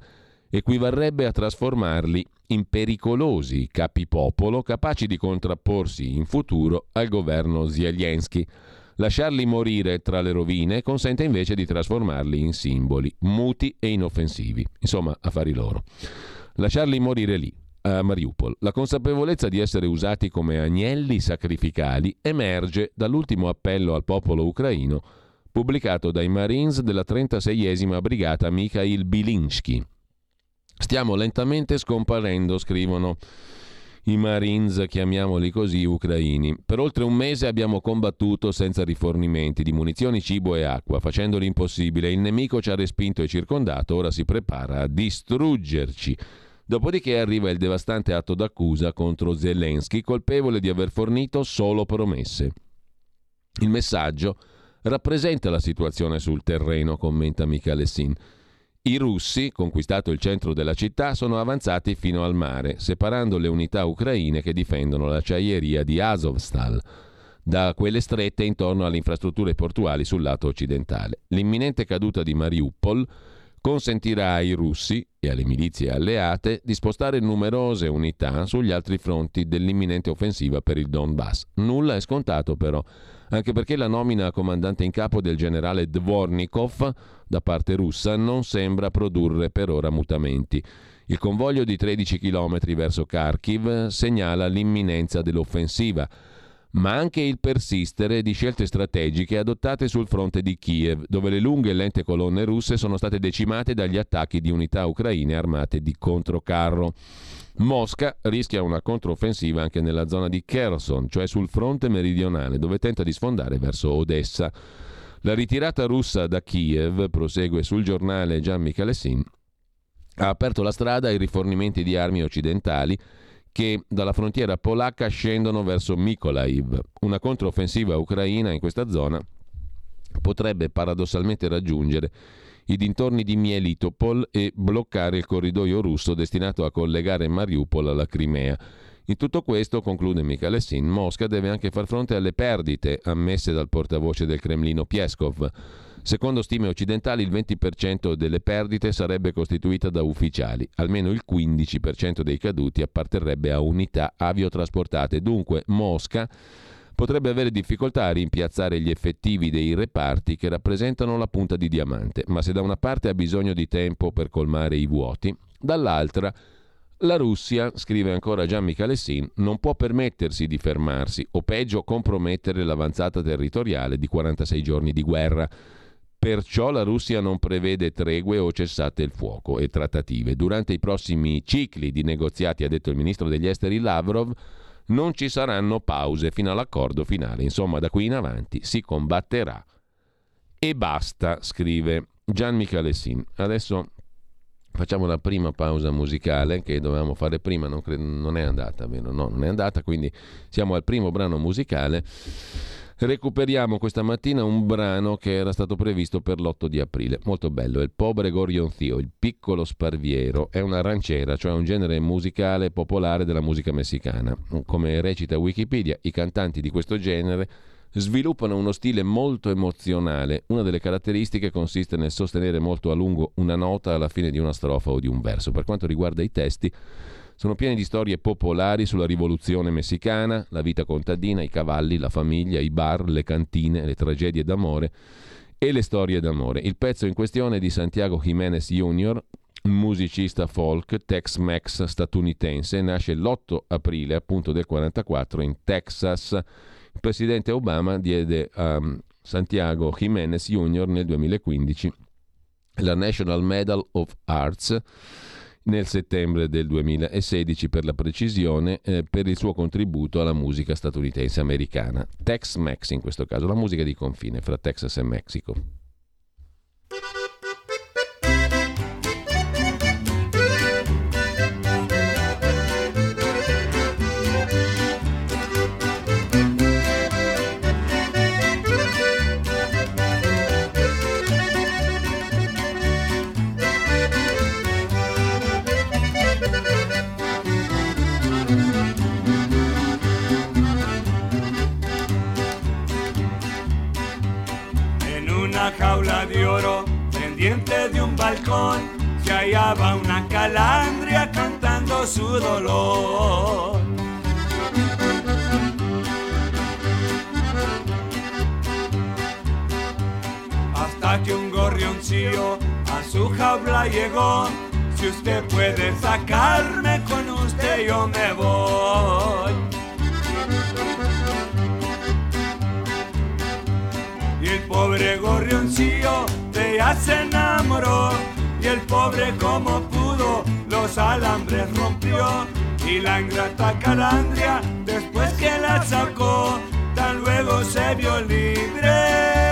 equivarrebbe a trasformarli in pericolosi capipopolo capaci di contrapporsi in futuro al governo Zelensky. Lasciarli morire tra le rovine consente invece di trasformarli in simboli, muti e inoffensivi. Insomma, affari loro. Lasciarli morire lì, a Mariupol. La consapevolezza di essere usati come agnelli sacrificali emerge dall'ultimo appello al popolo ucraino pubblicato dai Marines della 36esima brigata Mikhail Bilinsky. Stiamo lentamente scomparendo, scrivono i Marines, chiamiamoli così, ucraini. Per oltre un mese abbiamo combattuto senza rifornimenti di munizioni, cibo e acqua, facendo l'impossibile. Il nemico ci ha respinto e circondato, ora si prepara a distruggerci. Dopodiché arriva il devastante atto d'accusa contro Zelensky, colpevole di aver fornito solo promesse. Il messaggio rappresenta la situazione sul terreno, commenta Michalessin. I russi, conquistato il centro della città, sono avanzati fino al mare, separando le unità ucraine che difendono l'acciaieria di Azovstal da quelle strette intorno alle infrastrutture portuali sul lato occidentale. L'imminente caduta di Mariupol consentirà ai russi e alle milizie alleate di spostare numerose unità sugli altri fronti dell'imminente offensiva per il Donbass. Nulla è scontato però anche perché la nomina a comandante in capo del generale Dvornikov da parte russa non sembra produrre per ora mutamenti. Il convoglio di 13 km verso Kharkiv segnala l'imminenza dell'offensiva, ma anche il persistere di scelte strategiche adottate sul fronte di Kiev, dove le lunghe e lente colonne russe sono state decimate dagli attacchi di unità ucraine armate di controcarro. Mosca rischia una controffensiva anche nella zona di Kherson, cioè sul fronte meridionale, dove tenta di sfondare verso Odessa. La ritirata russa da Kiev, prosegue sul giornale Gian Michalesin, ha aperto la strada ai rifornimenti di armi occidentali che dalla frontiera polacca scendono verso Mykolaiv. Una controffensiva ucraina in questa zona potrebbe paradossalmente raggiungere i dintorni di Mielitopol e bloccare il corridoio russo destinato a collegare Mariupol alla Crimea. In tutto questo, conclude Mikhail Mosca deve anche far fronte alle perdite ammesse dal portavoce del Cremlino Pieskov. Secondo stime occidentali il 20% delle perdite sarebbe costituita da ufficiali, almeno il 15% dei caduti apparterrebbe a unità aviotrasportate. Dunque Mosca potrebbe avere difficoltà a rimpiazzare gli effettivi dei reparti che rappresentano la punta di diamante, ma se da una parte ha bisogno di tempo per colmare i vuoti, dall'altra la Russia, scrive ancora Gian Michalessin, non può permettersi di fermarsi o peggio compromettere l'avanzata territoriale di 46 giorni di guerra. Perciò la Russia non prevede tregue o cessate il fuoco e trattative. Durante i prossimi cicli di negoziati, ha detto il ministro degli esteri Lavrov, non ci saranno pause fino all'accordo finale. Insomma, da qui in avanti si combatterà. E basta, scrive Gian Michalessin. Adesso facciamo la prima pausa musicale che dovevamo fare prima, non, cre- non è andata, vero? No, non è andata, quindi siamo al primo brano musicale. Recuperiamo questa mattina un brano che era stato previsto per l'8 di aprile. Molto bello, Il Pobre Gorionzio, il piccolo sparviero. È una ranchera, cioè un genere musicale popolare della musica messicana. Come recita Wikipedia, i cantanti di questo genere sviluppano uno stile molto emozionale. Una delle caratteristiche consiste nel sostenere molto a lungo una nota alla fine di una strofa o di un verso. Per quanto riguarda i testi, sono pieni di storie popolari sulla rivoluzione messicana, la vita contadina, i cavalli, la famiglia, i bar, le cantine, le tragedie d'amore e le storie d'amore. Il pezzo in questione è di Santiago Jiménez Jr., musicista folk Tex-Mex statunitense, nasce l'8 aprile appunto del 1944 in Texas. Il presidente Obama diede a Santiago Jiménez Jr. nel 2015 la National Medal of Arts nel settembre del 2016 per la precisione eh, per il suo contributo alla musica statunitense americana, Tex-Mex in questo caso, la musica di confine fra Texas e Messico. Balcón se hallaba una calandria cantando su dolor. Hasta que un gorrioncillo a su jaula llegó. Si usted puede sacarme con usted, yo me voy. El pobre gorrioncillo de ella se enamoró y el pobre como pudo los alambres rompió y la ingrata calandria después que la sacó tan luego se vio libre.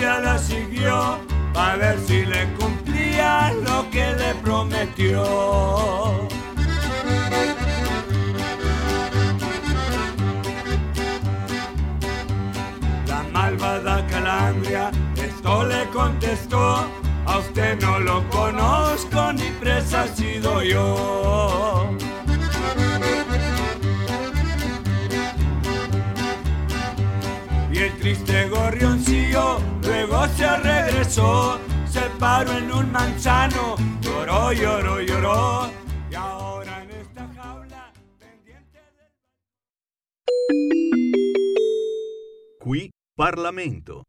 La siguió a ver si le cumplía lo que le prometió. La malvada Calandria esto le contestó, a usted no lo conozco ni presa he sido yo. Triste gorrioncillo luego se regresó, se paró en un manzano, lloró, lloró, lloró. Y ahora en esta jaula pendiente del... Qui Parlamento.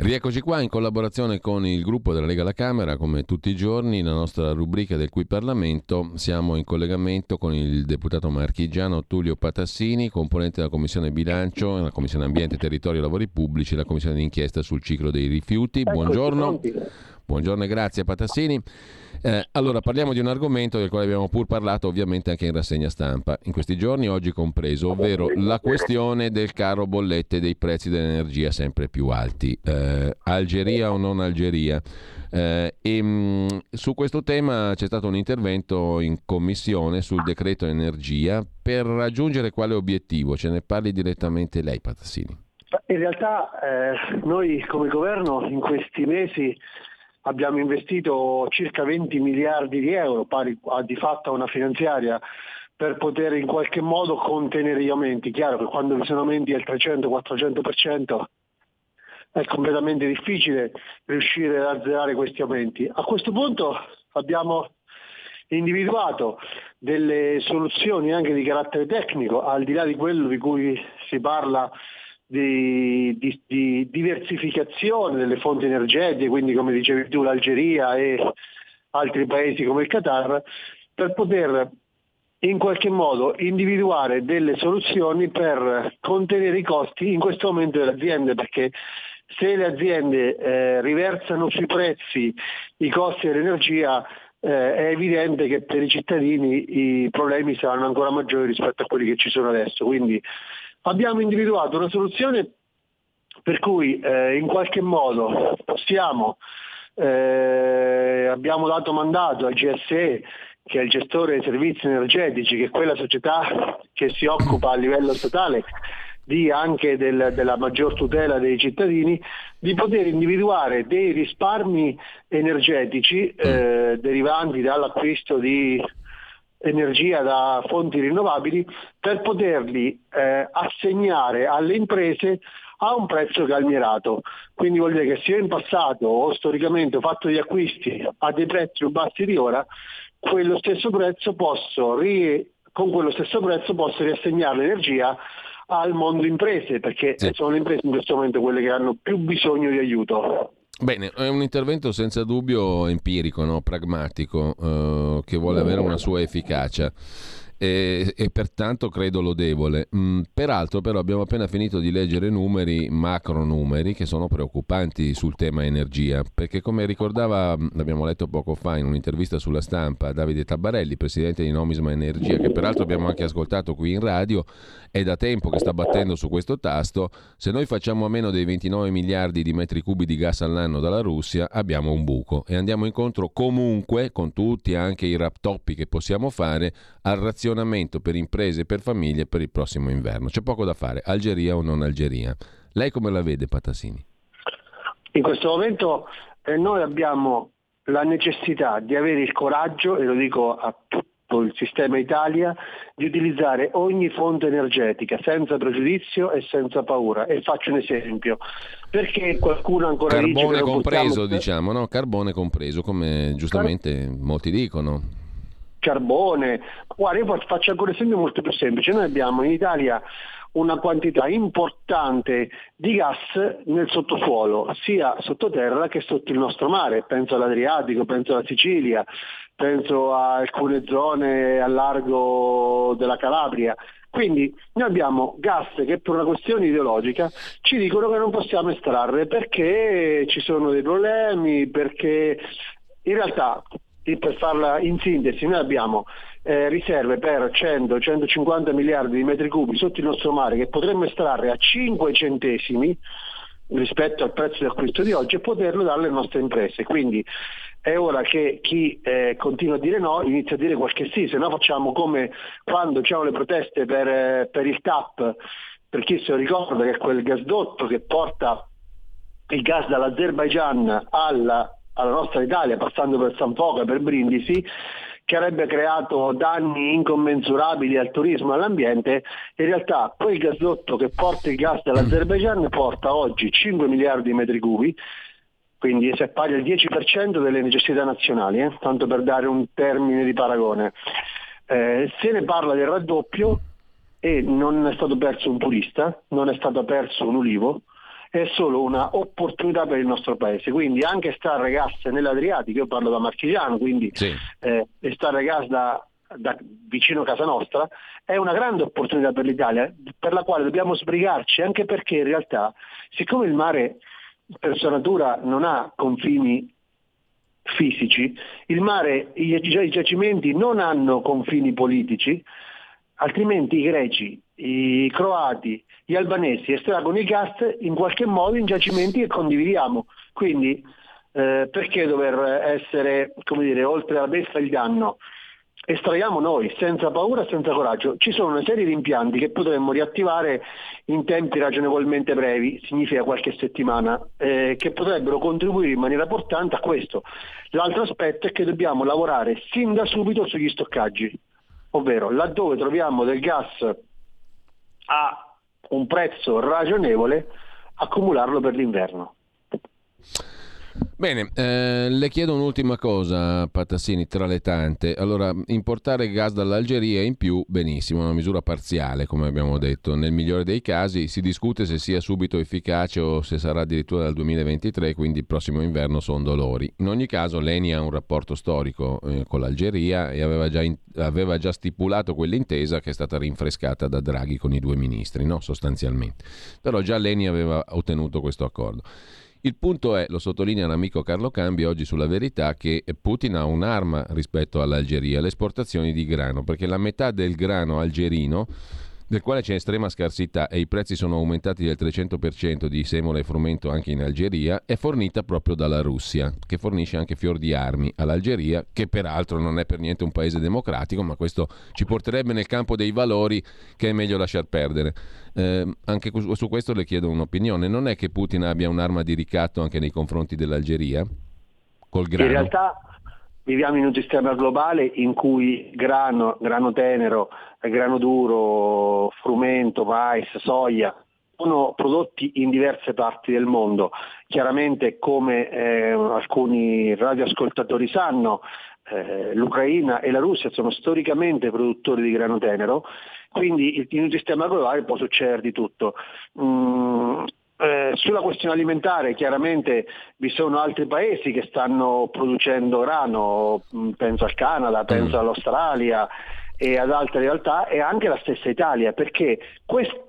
Rieccoci qua in collaborazione con il gruppo della Lega alla Camera, come tutti i giorni, la nostra rubrica del Qui Parlamento. Siamo in collegamento con il deputato marchigiano Tullio Patassini, componente della Commissione Bilancio, la Commissione Ambiente, Territorio e Lavori Pubblici e la Commissione d'inchiesta sul ciclo dei rifiuti. Buongiorno. Buongiorno e grazie Patassini. Eh, allora parliamo di un argomento del quale abbiamo pur parlato ovviamente anche in rassegna stampa in questi giorni, oggi compreso, ovvero la questione del caro bollette dei prezzi dell'energia sempre più alti. Eh, Algeria o non Algeria? Eh, e, mh, su questo tema c'è stato un intervento in commissione sul decreto energia per raggiungere quale obiettivo? Ce ne parli direttamente lei Patassini. In realtà eh, noi come governo in questi mesi abbiamo investito circa 20 miliardi di euro, pari a, di fatto a una finanziaria, per poter in qualche modo contenere gli aumenti. Chiaro che quando vi sono aumenti del 300-400% è completamente difficile riuscire ad azzerare questi aumenti. A questo punto abbiamo individuato delle soluzioni anche di carattere tecnico, al di là di quello di cui si parla di, di, di, diversificazione delle fonti energetiche, quindi come dicevi tu l'Algeria e altri paesi come il Qatar, per poter in qualche modo individuare delle soluzioni per contenere i costi in questo momento delle aziende, perché se le aziende eh, riversano sui prezzi i costi dell'energia eh, è evidente che per i cittadini i problemi saranno ancora maggiori rispetto a quelli che ci sono adesso. Quindi abbiamo individuato una soluzione per cui eh, in qualche modo possiamo, eh, abbiamo dato mandato al GSE, che è il gestore dei servizi energetici, che è quella società che si occupa a livello statale di anche del, della maggior tutela dei cittadini, di poter individuare dei risparmi energetici eh, derivanti dall'acquisto di energia da fonti rinnovabili per poterli eh, assegnare alle imprese a un prezzo calmierato. Quindi vuol dire che se io in passato o storicamente ho fatto degli acquisti a dei prezzi più bassi di ora, quello stesso prezzo posso ri- con quello stesso prezzo posso riassegnare l'energia al mondo imprese, perché sì. sono le imprese in questo momento quelle che hanno più bisogno di aiuto. Bene, è un intervento senza dubbio empirico, no? pragmatico, eh, che vuole avere una sua efficacia e, e, pertanto credo lodevole. Mm, peraltro però abbiamo appena finito di leggere numeri, macro numeri, che sono preoccupanti sul tema energia, perché come ricordava, mm, l'abbiamo letto poco fa in un'intervista sulla stampa, Davide Tabarelli, presidente di Nomisma Energia, che peraltro abbiamo anche ascoltato qui in radio, è da tempo che sta battendo su questo tasto, se noi facciamo a meno dei 29 miliardi di metri cubi di gas all'anno dalla Russia, abbiamo un buco e andiamo incontro comunque, con tutti anche i raptoppi che possiamo fare, al razionamento per imprese e per famiglie per il prossimo inverno. C'è poco da fare, Algeria o non Algeria. Lei come la vede Patassini? In questo momento eh, noi abbiamo la necessità di avere il coraggio, e lo dico a tutto il sistema Italia, di utilizzare ogni fonte energetica senza pregiudizio e senza paura. E faccio un esempio. Perché qualcuno ancora Carbone dice che compreso, possiamo... diciamo, no? Carbone compreso, come giustamente Car- molti dicono carbone. Guarda, io faccio ancora un esempio molto più semplice. Noi abbiamo in Italia una quantità importante di gas nel sottosuolo, sia sottoterra che sotto il nostro mare. Penso all'Adriatico, penso alla Sicilia, penso a alcune zone a largo della Calabria. Quindi noi abbiamo gas che per una questione ideologica ci dicono che non possiamo estrarre perché ci sono dei problemi, perché in realtà per farla in sintesi, noi abbiamo eh, riserve per 100-150 miliardi di metri cubi sotto il nostro mare che potremmo estrarre a 5 centesimi rispetto al prezzo di acquisto di oggi e poterlo dare alle nostre imprese. Quindi è ora che chi eh, continua a dire no inizia a dire qualche sì, se no facciamo come quando c'erano le proteste per, eh, per il TAP, per chi se lo ricorda che è quel gasdotto che porta il gas dall'Azerbaigian alla, alla nostra Italia, passando per San Foca, per Brindisi, che avrebbe creato danni incommensurabili al turismo e all'ambiente, in realtà quel gasdotto che porta il gas dall'Azerbaigian porta oggi 5 miliardi di metri cubi, quindi se pari al 10% delle necessità nazionali, eh? tanto per dare un termine di paragone. Eh, se ne parla del raddoppio e non è stato perso un turista, non è stato perso un ulivo, è solo un'opportunità per il nostro paese. Quindi anche stare gas nell'Adriatico, io parlo da Marchigiano, quindi sì. eh, stare gas da, da vicino a casa nostra, è una grande opportunità per l'Italia, per la quale dobbiamo sbrigarci, anche perché in realtà, siccome il mare per sua natura non ha confini fisici, il mare, i, i giacimenti non hanno confini politici, altrimenti i greci, i croati, gli albanesi estraggono il gas in qualche modo in giacimenti che condividiamo. Quindi eh, perché dover essere, come dire, oltre la beffa il danno? Estraiamo noi, senza paura, senza coraggio. Ci sono una serie di impianti che potremmo riattivare in tempi ragionevolmente brevi, significa qualche settimana, eh, che potrebbero contribuire in maniera portante a questo. L'altro aspetto è che dobbiamo lavorare sin da subito sugli stoccaggi, ovvero laddove troviamo del gas a un prezzo ragionevole, accumularlo per l'inverno. Bene, eh, le chiedo un'ultima cosa, Patassini, tra le tante. Allora, importare gas dall'Algeria in più, benissimo, una misura parziale, come abbiamo detto. Nel migliore dei casi si discute se sia subito efficace o se sarà addirittura dal 2023, quindi il prossimo inverno sono dolori. In ogni caso, l'ENI ha un rapporto storico eh, con l'Algeria e aveva già, in, aveva già, stipulato quell'intesa che è stata rinfrescata da Draghi con i due ministri, no? sostanzialmente. Però già l'ENI aveva ottenuto questo accordo. Il punto è, lo sottolinea l'amico Carlo Cambi oggi sulla verità, che Putin ha un'arma rispetto all'Algeria, le esportazioni di grano, perché la metà del grano algerino del quale c'è estrema scarsità e i prezzi sono aumentati del 300% di semola e frumento anche in Algeria, è fornita proprio dalla Russia, che fornisce anche fior di armi all'Algeria, che peraltro non è per niente un paese democratico, ma questo ci porterebbe nel campo dei valori che è meglio lasciar perdere. Eh, anche su questo le chiedo un'opinione. Non è che Putin abbia un'arma di ricatto anche nei confronti dell'Algeria? Col grano? In realtà viviamo in un sistema globale in cui grano, grano tenero, grano duro, frumento, mais, soia sono prodotti in diverse parti del mondo. Chiaramente come eh, alcuni radioascoltatori sanno, eh, l'Ucraina e la Russia sono storicamente produttori di grano tenero, quindi in un sistema globale può succedere di tutto. Mm, eh, sulla questione alimentare chiaramente vi sono altri paesi che stanno producendo grano, mm, penso al Canada, penso mm. all'Australia e ad altre realtà e anche la stessa Italia, perché questo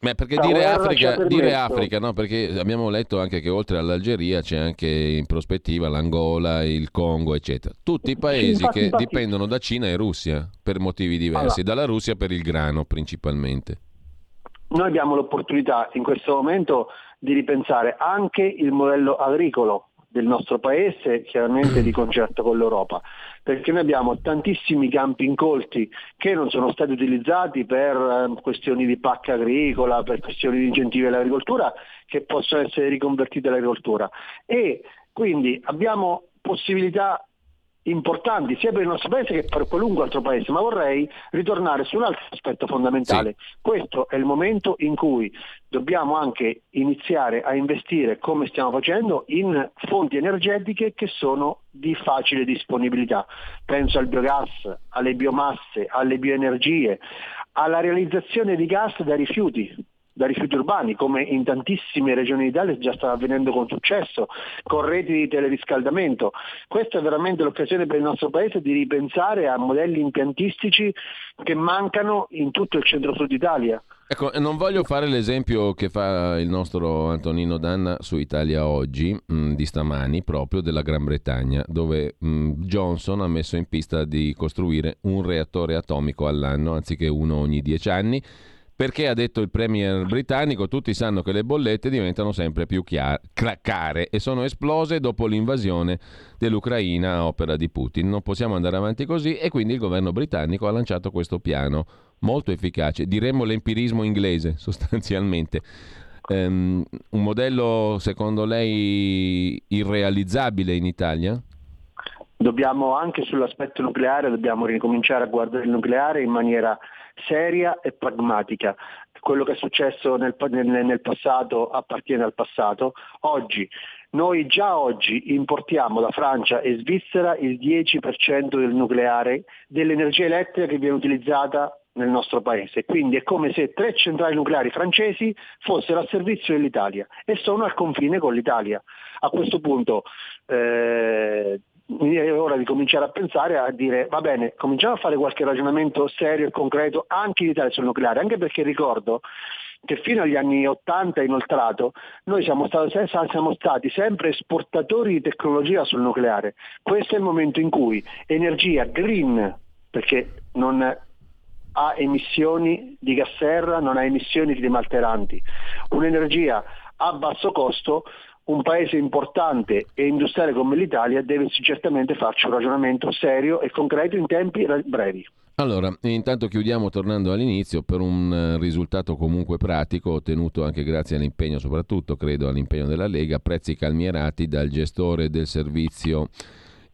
Beh, perché dire Africa, dire Africa no? perché abbiamo letto anche che oltre all'Algeria c'è anche in prospettiva l'Angola, il Congo, eccetera. Tutti i paesi infatti, che infatti... dipendono da Cina e Russia per motivi diversi, allora. dalla Russia per il grano principalmente. Noi abbiamo l'opportunità in questo momento di ripensare anche il modello agricolo del nostro paese, chiaramente di concerto con l'Europa, perché noi abbiamo tantissimi campi incolti che non sono stati utilizzati per eh, questioni di pacca agricola, per questioni di incentivi all'agricoltura, che possono essere riconvertiti all'agricoltura. E quindi abbiamo possibilità importanti sia per il nostro paese che per qualunque altro paese, ma vorrei ritornare su un altro aspetto fondamentale. Sì. Questo è il momento in cui dobbiamo anche iniziare a investire, come stiamo facendo, in fonti energetiche che sono di facile disponibilità. Penso al biogas, alle biomasse, alle bioenergie, alla realizzazione di gas da rifiuti da rifiuti urbani, come in tantissime regioni d'Italia già sta avvenendo con successo, con reti di teleriscaldamento. Questa è veramente l'occasione per il nostro Paese di ripensare a modelli impiantistici che mancano in tutto il centro-sud Italia. Ecco, non voglio fare l'esempio che fa il nostro Antonino Danna su Italia Oggi, mh, mm, di stamani, proprio della Gran Bretagna, dove mh, mm, Johnson ha messo in pista di costruire un reattore atomico all'anno, anziché uno ogni dieci anni, perché ha detto il premier britannico tutti sanno che le bollette diventano sempre più chiare, care e sono esplose dopo l'invasione dell'Ucraina a opera di Putin. Non possiamo andare avanti così e quindi il governo britannico ha lanciato questo piano molto efficace, diremmo l'empirismo inglese <laughs> sostanzialmente. Um, un modello secondo lei irrealizzabile in Italia? Dobbiamo anche sull'aspetto nucleare, dobbiamo ricominciare a guardare il nucleare in maniera seria e pragmatica. Quello che è successo nel, nel, nel passato appartiene al passato. Oggi noi già oggi importiamo da Francia e Svizzera il 10% del nucleare, dell'energia elettrica che viene utilizzata nel nostro paese. Quindi è come se tre centrali nucleari francesi fossero al servizio dell'Italia e sono al confine con l'Italia. A questo punto eh, è ora di cominciare a pensare a dire va bene, cominciamo a fare qualche ragionamento serio e concreto anche in Italia sul nucleare, anche perché ricordo che fino agli anni 80 inoltrato noi siamo stati, siamo stati, sempre esportatori di tecnologia sul nucleare. Questo è il momento in cui energia green, perché non ha emissioni di gas serra, non ha emissioni climalteranti, un'energia a basso costo un paese importante e industriale come l'Italia deve certamente farci un ragionamento serio e concreto in tempi brevi. Allora, intanto chiudiamo tornando all'inizio per un eh, risultato comunque pratico ottenuto anche grazie all'impegno, soprattutto credo all'impegno della Lega, prezzi calmierati dal gestore del servizio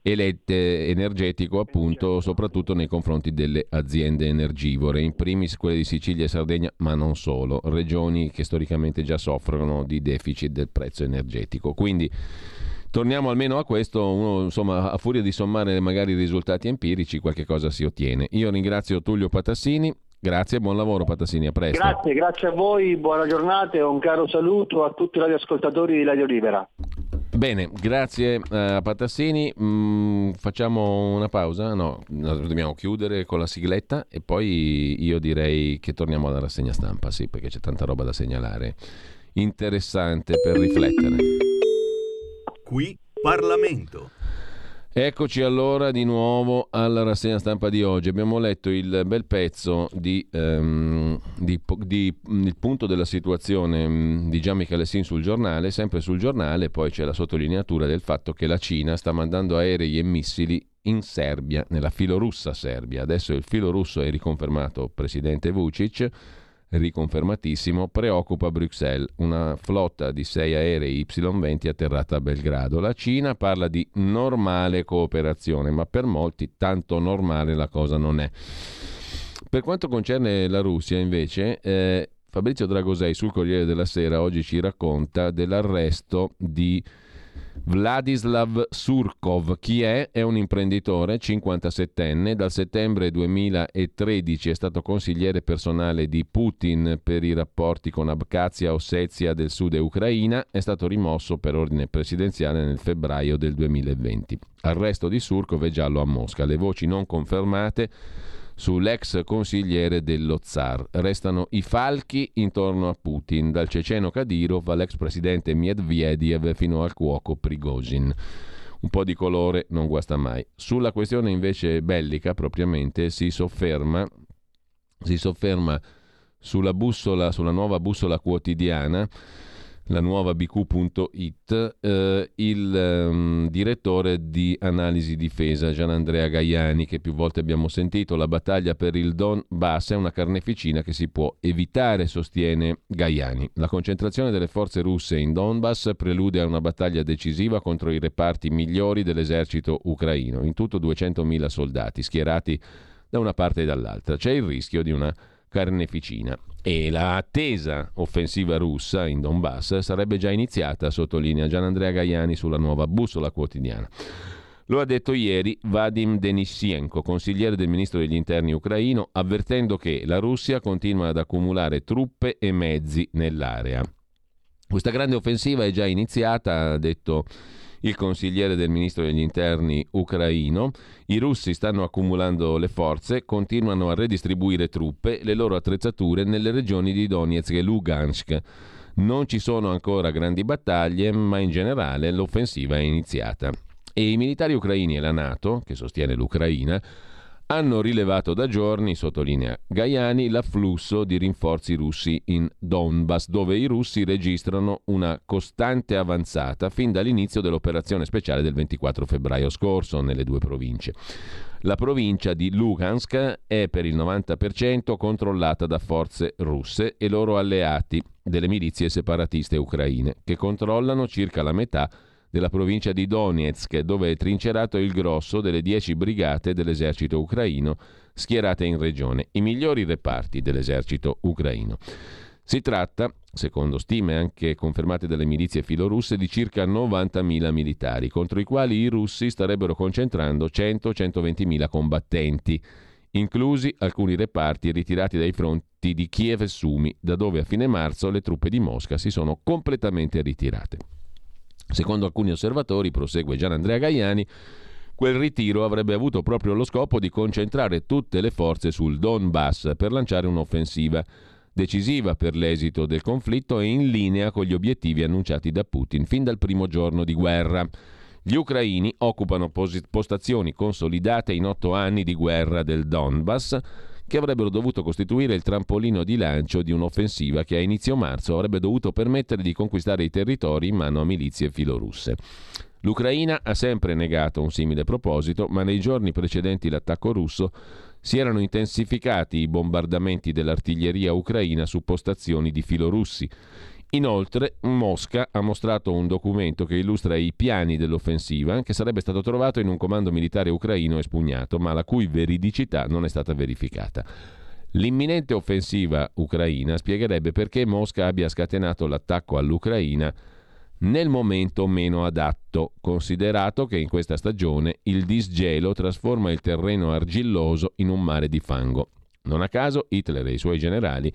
elette energetico appunto soprattutto nei confronti delle aziende energivore, in primis quelle di Sicilia e Sardegna, ma non solo, regioni che storicamente già soffrono di deficit del prezzo energetico. Quindi torniamo almeno a questo, uno, insomma, a furia di sommare magari i risultati empirici, qualche cosa si ottiene. Io ringrazio Tullio Patassini, Grazie, buon lavoro Patassini, a presto. Grazie, grazie a voi, buona giornata e un caro saluto a tutti i radioascoltatori di Radio Libera. Bene, grazie eh, a Patassini. Mm, facciamo una pausa? No, dobbiamo chiudere con la sigletta e poi io direi che torniamo alla rassegna stampa, sì, perché c'è tanta roba da segnalare. Interessante per riflettere. Qui Parlamento. Eccoci allora di nuovo alla rassegna stampa di oggi. Abbiamo letto il bel pezzo di, um, di, di Il punto della situazione um, di Gian Michelessin sul giornale. Sempre sul giornale poi c'è la sottolineatura del fatto che la Cina sta mandando aerei e missili in Serbia, nella filorussa Serbia. Adesso il filo russo è riconfermato presidente Vucic riconfermatissimo, preoccupa Bruxelles. Una flotta di sei aerei Y-20 atterrata a Belgrado. La Cina parla di normale cooperazione, ma per molti tanto normale la cosa non è. Per quanto concerne la Russia, invece, eh, Fabrizio Dragosei sul Corriere della Sera oggi ci racconta dell'arresto di Vladislav Surkov, chi è? È un imprenditore 57enne, dal settembre 2013 è stato consigliere personale di Putin per i rapporti con Abkhazia, Ossetia del sud e Ucraina, è stato rimosso per ordine presidenziale nel febbraio del 2020. Arresto di Surkov è giallo a Mosca, le voci non confermate sull'ex consigliere dello zar. Restano i falchi intorno a Putin, dal ceceno Kadyrov all'ex presidente Medvedev fino al cuoco Prigozhin. Un po' di colore non guasta mai. Sulla questione invece bellica propriamente si sofferma, si sofferma sulla bussola, sulla nuova bussola quotidiana la nuova bq.it, eh, il um, direttore di analisi difesa Gian Andrea Gaiani, che più volte abbiamo sentito, la battaglia per il Donbass è una carneficina che si può evitare, sostiene Gaiani. La concentrazione delle forze russe in Donbass prelude a una battaglia decisiva contro i reparti migliori dell'esercito ucraino, in tutto 200.000 soldati schierati da una parte e dall'altra. C'è il rischio di una carneficina e la attesa offensiva russa in Donbass sarebbe già iniziata, sottolinea Gian Andrea Gaiani sulla nuova bussola quotidiana. Lo ha detto ieri Vadim Denissienko, consigliere del ministro degli interni ucraino, avvertendo che la Russia continua ad accumulare truppe e mezzi nell'area. Questa grande offensiva è già iniziata, ha detto il consigliere del ministro degli interni ucraino. I russi stanno accumulando le forze, continuano a redistribuire truppe, le loro attrezzature nelle regioni di Donetsk e Lugansk. Non ci sono ancora grandi battaglie, ma in generale l'offensiva è iniziata. E i militari ucraini e la Nato, che sostiene l'Ucraina, hanno rilevato da giorni, sottolinea Gaiani, l'afflusso di rinforzi russi in Donbass, dove i russi registrano una costante avanzata fin dall'inizio dell'operazione speciale del 24 febbraio scorso nelle due province. La provincia di Lugansk è per il 90% controllata da forze russe e loro alleati delle milizie separatiste ucraine, che controllano circa la metà della provincia di Donetsk, dove è trincerato il grosso delle dieci brigate dell'esercito ucraino schierate in regione, i migliori reparti dell'esercito ucraino. Si tratta, secondo stime anche confermate dalle milizie filorusse, di circa 90.000 militari, contro i quali i russi starebbero concentrando 100-120.000 combattenti, inclusi alcuni reparti ritirati dai fronti di Kiev e Sumi, da dove a fine marzo le truppe di Mosca si sono completamente ritirate. Secondo alcuni osservatori, prosegue Gian Andrea Gaiani, quel ritiro avrebbe avuto proprio lo scopo di concentrare tutte le forze sul Donbass per lanciare un'offensiva decisiva per l'esito del conflitto e in linea con gli obiettivi annunciati da Putin fin dal primo giorno di guerra. Gli ucraini occupano postazioni consolidate in otto anni di guerra del Donbass che avrebbero dovuto costituire il trampolino di lancio di un'offensiva che a inizio marzo avrebbe dovuto permettere di conquistare i territori in mano a milizie filorusse. L'Ucraina ha sempre negato un simile proposito, ma nei giorni precedenti l'attacco russo si erano intensificati i bombardamenti dell'artiglieria ucraina su postazioni di filorussi. Inoltre, Mosca ha mostrato un documento che illustra i piani dell'offensiva che sarebbe stato trovato in un comando militare ucraino espugnato, ma la cui veridicità non è stata verificata. L'imminente offensiva ucraina spiegherebbe perché Mosca abbia scatenato l'attacco all'Ucraina nel momento meno adatto, considerato che in questa stagione il disgelo trasforma il terreno argilloso in un mare di fango. Non a caso Hitler e i suoi generali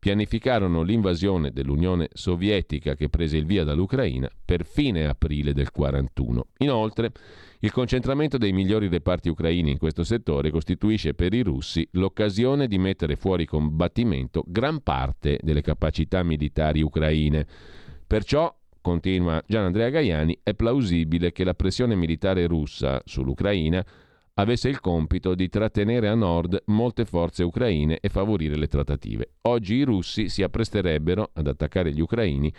pianificarono l'invasione dell'Unione Sovietica che prese il via dall'Ucraina per fine aprile del 1941. Inoltre, il concentramento dei migliori reparti ucraini in questo settore costituisce per i russi l'occasione di mettere fuori combattimento gran parte delle capacità militari ucraine. Perciò, continua Gian Andrea Gaiani, è plausibile che la pressione militare russa sull'Ucraina avesse il compito di trattenere a nord molte forze ucraine e favorire le trattative. Oggi i russi si appresterebbero ad attaccare gli ucraini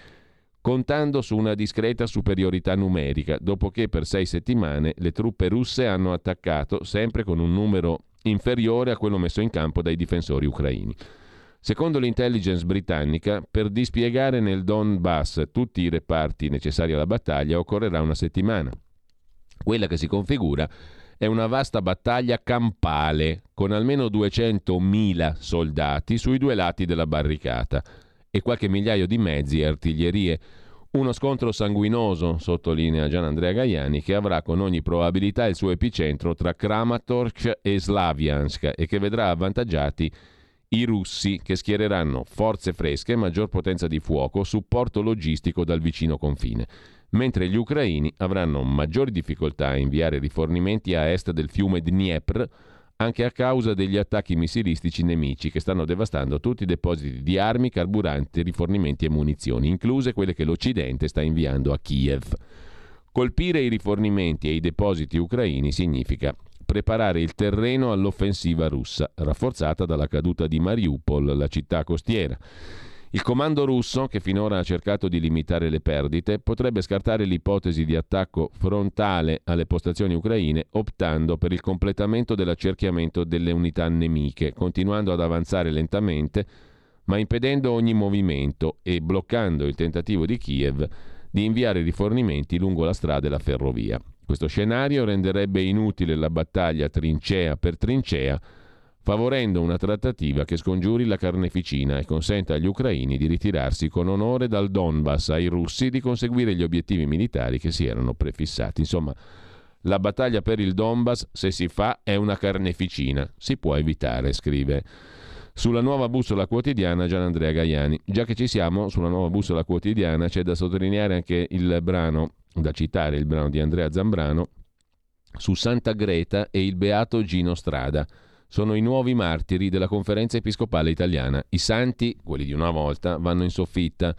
contando su una discreta superiorità numerica, dopo che per sei settimane le truppe russe hanno attaccato sempre con un numero inferiore a quello messo in campo dai difensori ucraini. Secondo l'intelligence britannica, per dispiegare nel Donbass tutti i reparti necessari alla battaglia occorrerà una settimana. Quella che si configura è una vasta battaglia campale con almeno 200.000 soldati sui due lati della barricata e qualche migliaio di mezzi e artiglierie. Uno scontro sanguinoso, sottolinea Gian Andrea Gaiani, che avrà con ogni probabilità il suo epicentro tra Kramatorsk e Slaviansk e che vedrà avvantaggiati i russi che schiereranno forze fresche, maggior potenza di fuoco, supporto logistico dal vicino confine mentre gli ucraini avranno maggiori difficoltà a inviare rifornimenti a est del fiume Dniepr anche a causa degli attacchi missilistici nemici che stanno devastando tutti i depositi di armi, carburanti, rifornimenti e munizioni, incluse quelle che l'Occidente sta inviando a Kiev. Colpire i rifornimenti e i depositi ucraini significa preparare il terreno all'offensiva russa, rafforzata dalla caduta di Mariupol, la città costiera. Il comando russo, che finora ha cercato di limitare le perdite, potrebbe scartare l'ipotesi di attacco frontale alle postazioni ucraine, optando per il completamento dell'accerchiamento delle unità nemiche, continuando ad avanzare lentamente, ma impedendo ogni movimento e bloccando il tentativo di Kiev di inviare rifornimenti lungo la strada e la ferrovia. Questo scenario renderebbe inutile la battaglia trincea per trincea, favorendo una trattativa che scongiuri la carneficina e consenta agli ucraini di ritirarsi con onore dal Donbass ai russi di conseguire gli obiettivi militari che si erano prefissati. Insomma, la battaglia per il Donbass, se si fa, è una carneficina. Si può evitare, scrive. Sulla nuova bussola quotidiana Gian Andrea Gaiani. Già che ci siamo, sulla nuova bussola quotidiana c'è da sottolineare anche il brano, da citare il brano di Andrea Zambrano, su Santa Greta e il beato Gino Strada sono i nuovi martiri della conferenza episcopale italiana. I santi, quelli di una volta, vanno in soffitta.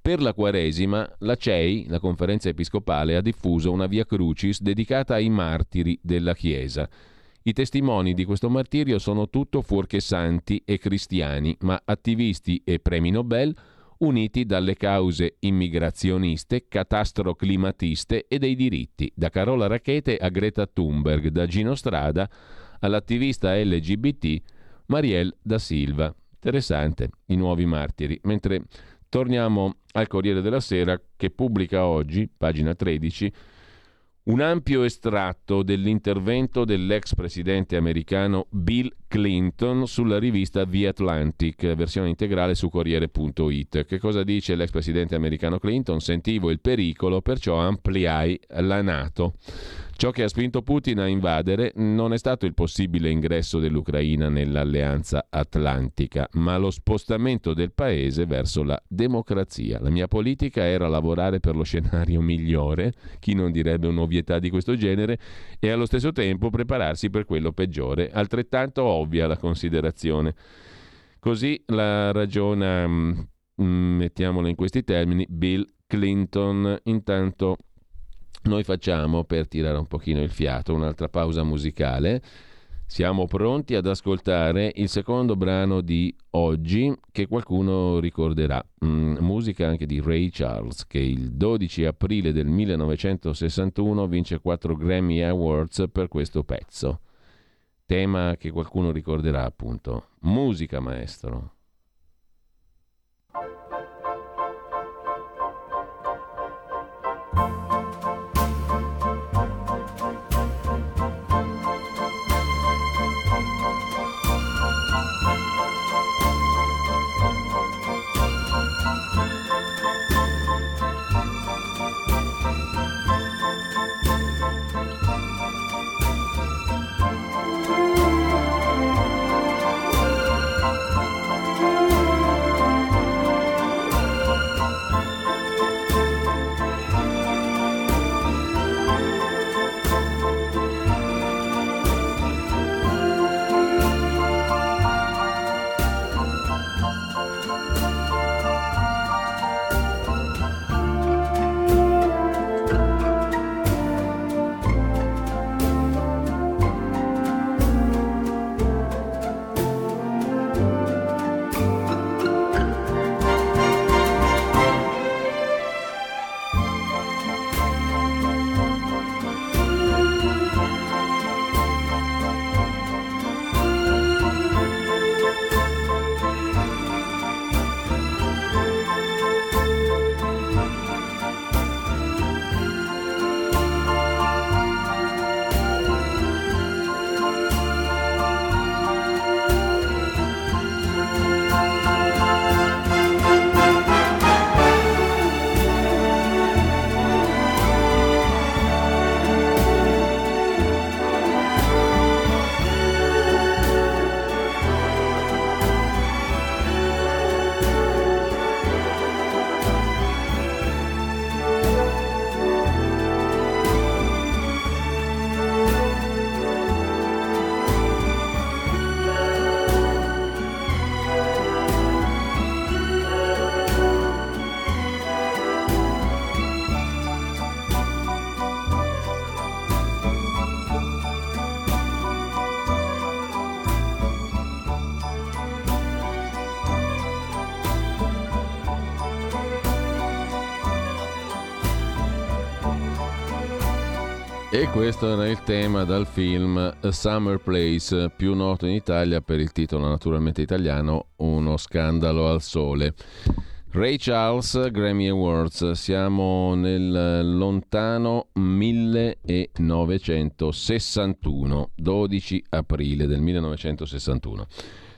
Per la Quaresima, la CEI, la conferenza episcopale, ha diffuso una via crucis dedicata ai martiri della Chiesa. I testimoni di questo martirio sono tutto fuorché santi e cristiani, ma attivisti e premi Nobel uniti dalle cause immigrazioniste, catastroclimatiste e dei diritti, da Carola Rachete a Greta Thunberg, da Gino Strada all'attivista LGBT Marielle da Silva. Interessante, i nuovi martiri. Mentre torniamo al Corriere della Sera che pubblica oggi, pagina 13, un ampio estratto dell'intervento dell'ex presidente americano Bill Clinton sulla rivista The Atlantic, versione integrale su Corriere.it. Che cosa dice l'ex presidente americano Clinton? Sentivo il pericolo, perciò ampliai la Nato. Ciò che ha spinto Putin a invadere non è stato il possibile ingresso dell'Ucraina nell'alleanza atlantica, ma lo spostamento del paese verso la democrazia. La mia politica era lavorare per lo scenario migliore, chi non direbbe un'ovvietà di questo genere, e allo stesso tempo prepararsi per quello peggiore. Altrettanto ovvia la considerazione. Così la ragiona, mm, mettiamola in questi termini, Bill Clinton. Intanto noi facciamo, per tirare un pochino il fiato, un'altra pausa musicale. Siamo pronti ad ascoltare il secondo brano di oggi che qualcuno ricorderà, mm, musica anche di Ray Charles che il 12 aprile del 1961 vince 4 Grammy Awards per questo pezzo. Tema che qualcuno ricorderà appunto. Musica maestro. Questo era il tema dal film A Summer Place, più noto in Italia per il titolo naturalmente italiano Uno scandalo al sole. Ray Charles, Grammy Awards, siamo nel lontano 1961, 12 aprile del 1961.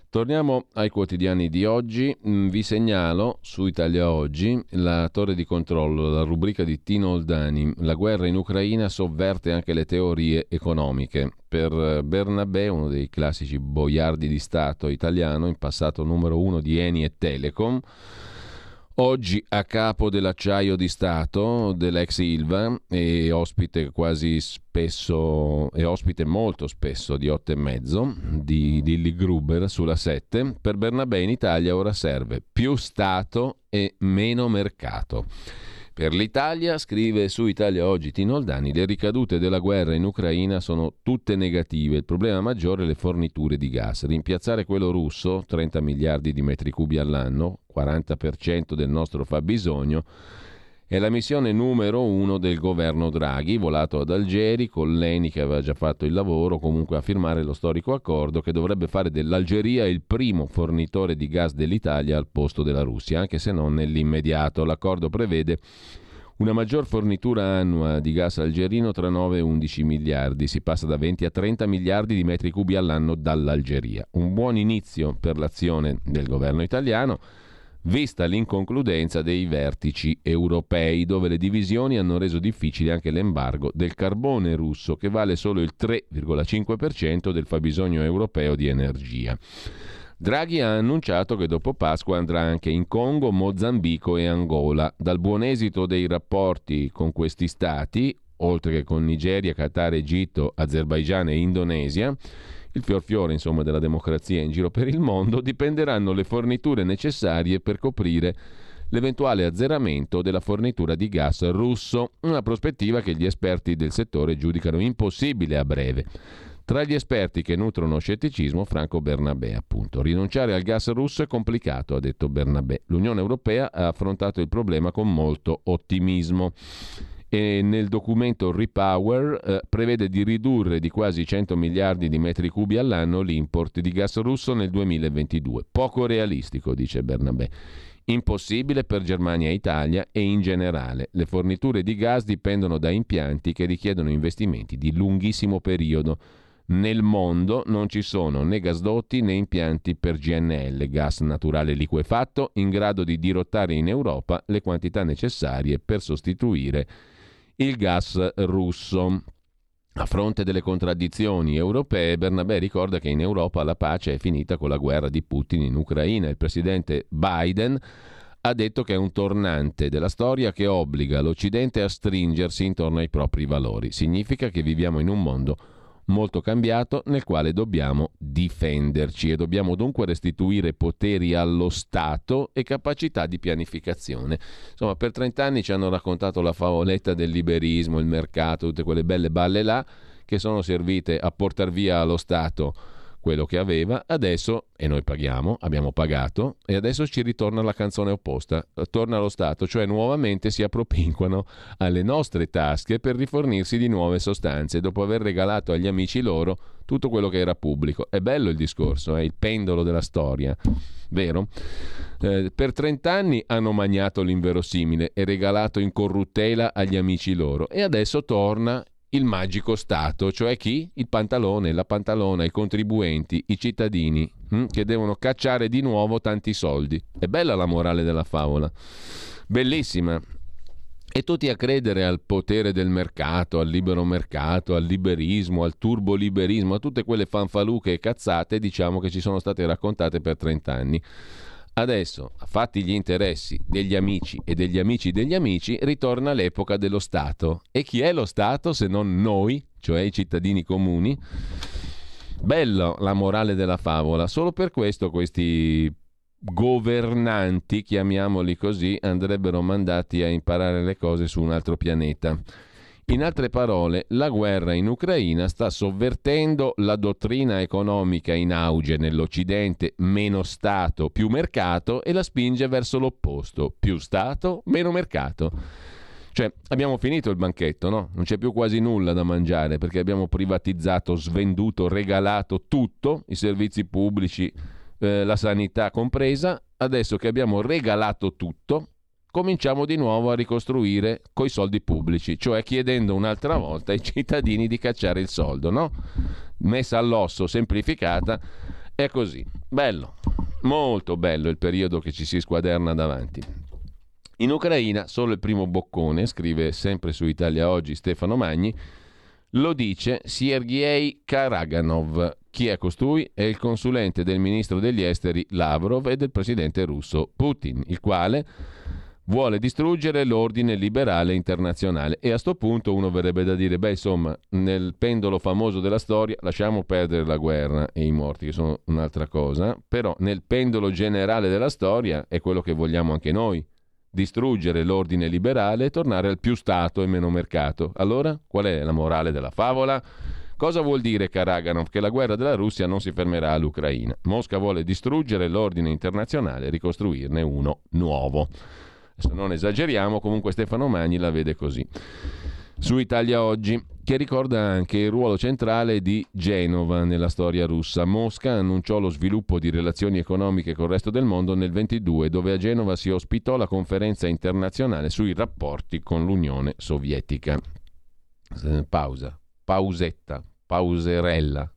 Torniamo ai quotidiani di oggi. Mm, vi segnalo su Italia Oggi la torre di controllo, la rubrica di Tino Oldani. La guerra in Ucraina sovverte anche le teorie economiche. Per Bernabé, uno dei classici boiardi di Stato italiano, in passato numero uno di Eni e Telecom, Oggi a capo dell'acciaio di Stato dell'ex Ilva e ospite quasi spesso e ospite molto spesso di 8 e mezzo di Lilly Gruber sulla 7, per Bernabé in Italia ora serve più Stato e meno mercato. Per l'Italia, scrive su Italia Oggi Tino Oldani, le ricadute della guerra in Ucraina sono tutte negative. Il problema maggiore è le forniture di gas. Rimpiazzare quello russo, 30 miliardi di metri cubi all'anno, 40% del nostro fabbisogno, è la missione numero uno del governo Draghi, volato ad Algeri, con Leni che aveva già fatto il lavoro, comunque a firmare lo storico accordo che dovrebbe fare dell'Algeria il primo fornitore di gas dell'Italia al posto della Russia, anche se non nell'immediato. L'accordo prevede una maggior fornitura annua di gas algerino tra 9 e 11 miliardi, si passa da 20 a 30 miliardi di metri cubi all'anno dall'Algeria. Un buon inizio per l'azione del governo italiano vista l'inconcludenza dei vertici europei, dove le divisioni hanno reso difficile anche l'embargo del carbone russo, che vale solo il 3,5% del fabbisogno europeo di energia. Draghi ha annunciato che dopo Pasqua andrà anche in Congo, Mozambico e Angola. Dal buon esito dei rapporti con questi stati, oltre che con Nigeria, Qatar, Egitto, Azerbaigian e Indonesia, il fior fiore insomma, della democrazia in giro per il mondo, dipenderanno le forniture necessarie per coprire l'eventuale azzeramento della fornitura di gas russo, una prospettiva che gli esperti del settore giudicano impossibile a breve. Tra gli esperti che nutrono scetticismo, Franco Bernabé, appunto. Rinunciare al gas russo è complicato, ha detto Bernabé. L'Unione Europea ha affrontato il problema con molto ottimismo e nel documento Repower eh, prevede di ridurre di quasi 100 miliardi di metri cubi all'anno l'import di gas russo nel 2022. Poco realistico, dice Bernabé. Impossibile per Germania e Italia e in generale. Le forniture di gas dipendono da impianti che richiedono investimenti di lunghissimo periodo. Nel mondo non ci sono né gasdotti né impianti per GNL, gas naturale liquefatto, in grado di dirottare in Europa le quantità necessarie per sostituire il gas russo. A fronte delle contraddizioni europee, Bernabé ricorda che in Europa la pace è finita con la guerra di Putin in Ucraina. Il presidente Biden ha detto che è un tornante della storia che obbliga l'Occidente a stringersi intorno ai propri valori. Significa che viviamo in un mondo molto cambiato nel quale dobbiamo difenderci e dobbiamo dunque restituire poteri allo Stato e capacità di pianificazione. Insomma, per 30 anni ci hanno raccontato la favoletta del liberismo, il mercato, tutte quelle belle balle là che sono servite a portare via allo Stato quello che aveva, adesso, e noi paghiamo, abbiamo pagato, e adesso ci ritorna la canzone opposta, torna allo Stato, cioè nuovamente si appropinquano alle nostre tasche per rifornirsi di nuove sostanze, dopo aver regalato agli amici loro tutto quello che era pubblico. È bello il discorso, è il pendolo della storia, vero? Eh, per 30 anni hanno magnato l'inverosimile e regalato in corruttela agli amici loro, e adesso torna il magico Stato, cioè chi? Il pantalone, la pantalona, i contribuenti, i cittadini hm, che devono cacciare di nuovo tanti soldi. È bella la morale della favola, bellissima. E tutti a credere al potere del mercato, al libero mercato, al liberismo, al turboliberismo, a tutte quelle fanfaluche e cazzate, diciamo, che ci sono state raccontate per 30 anni. Adesso, fatti gli interessi degli amici e degli amici degli amici, ritorna l'epoca dello Stato. E chi è lo Stato se non noi, cioè i cittadini comuni? Bello la morale della favola, solo per questo questi governanti, chiamiamoli così, andrebbero mandati a imparare le cose su un altro pianeta. In altre parole, la guerra in Ucraina sta sovvertendo la dottrina economica in auge nell'Occidente, meno Stato, più mercato, e la spinge verso l'opposto, più Stato, meno mercato. Cioè, abbiamo finito il banchetto, no? Non c'è più quasi nulla da mangiare perché abbiamo privatizzato, svenduto, regalato tutto, i servizi pubblici, eh, la sanità compresa. Adesso che abbiamo regalato tutto, cominciamo di nuovo a ricostruire coi soldi pubblici, cioè chiedendo un'altra volta ai cittadini di cacciare il soldo, no? Messa all'osso, semplificata, è così. Bello, molto bello il periodo che ci si squaderna davanti. In Ucraina solo il primo boccone, scrive sempre su Italia Oggi Stefano Magni, lo dice Sergei Karaganov. Chi è costui? È il consulente del ministro degli esteri Lavrov e del presidente russo Putin, il quale vuole distruggere l'ordine liberale internazionale. E a questo punto uno verrebbe da dire, beh insomma, nel pendolo famoso della storia lasciamo perdere la guerra e i morti, che sono un'altra cosa, però nel pendolo generale della storia è quello che vogliamo anche noi, distruggere l'ordine liberale e tornare al più Stato e meno mercato. Allora, qual è la morale della favola? Cosa vuol dire Karaganov? Che la guerra della Russia non si fermerà all'Ucraina. Mosca vuole distruggere l'ordine internazionale e ricostruirne uno nuovo. Se non esageriamo, comunque Stefano Magni la vede così. Su Italia Oggi, che ricorda anche il ruolo centrale di Genova nella storia russa. Mosca annunciò lo sviluppo di relazioni economiche con il resto del mondo nel 22, dove a Genova si ospitò la conferenza internazionale sui rapporti con l'Unione Sovietica. Pausa, pausetta, pauserella,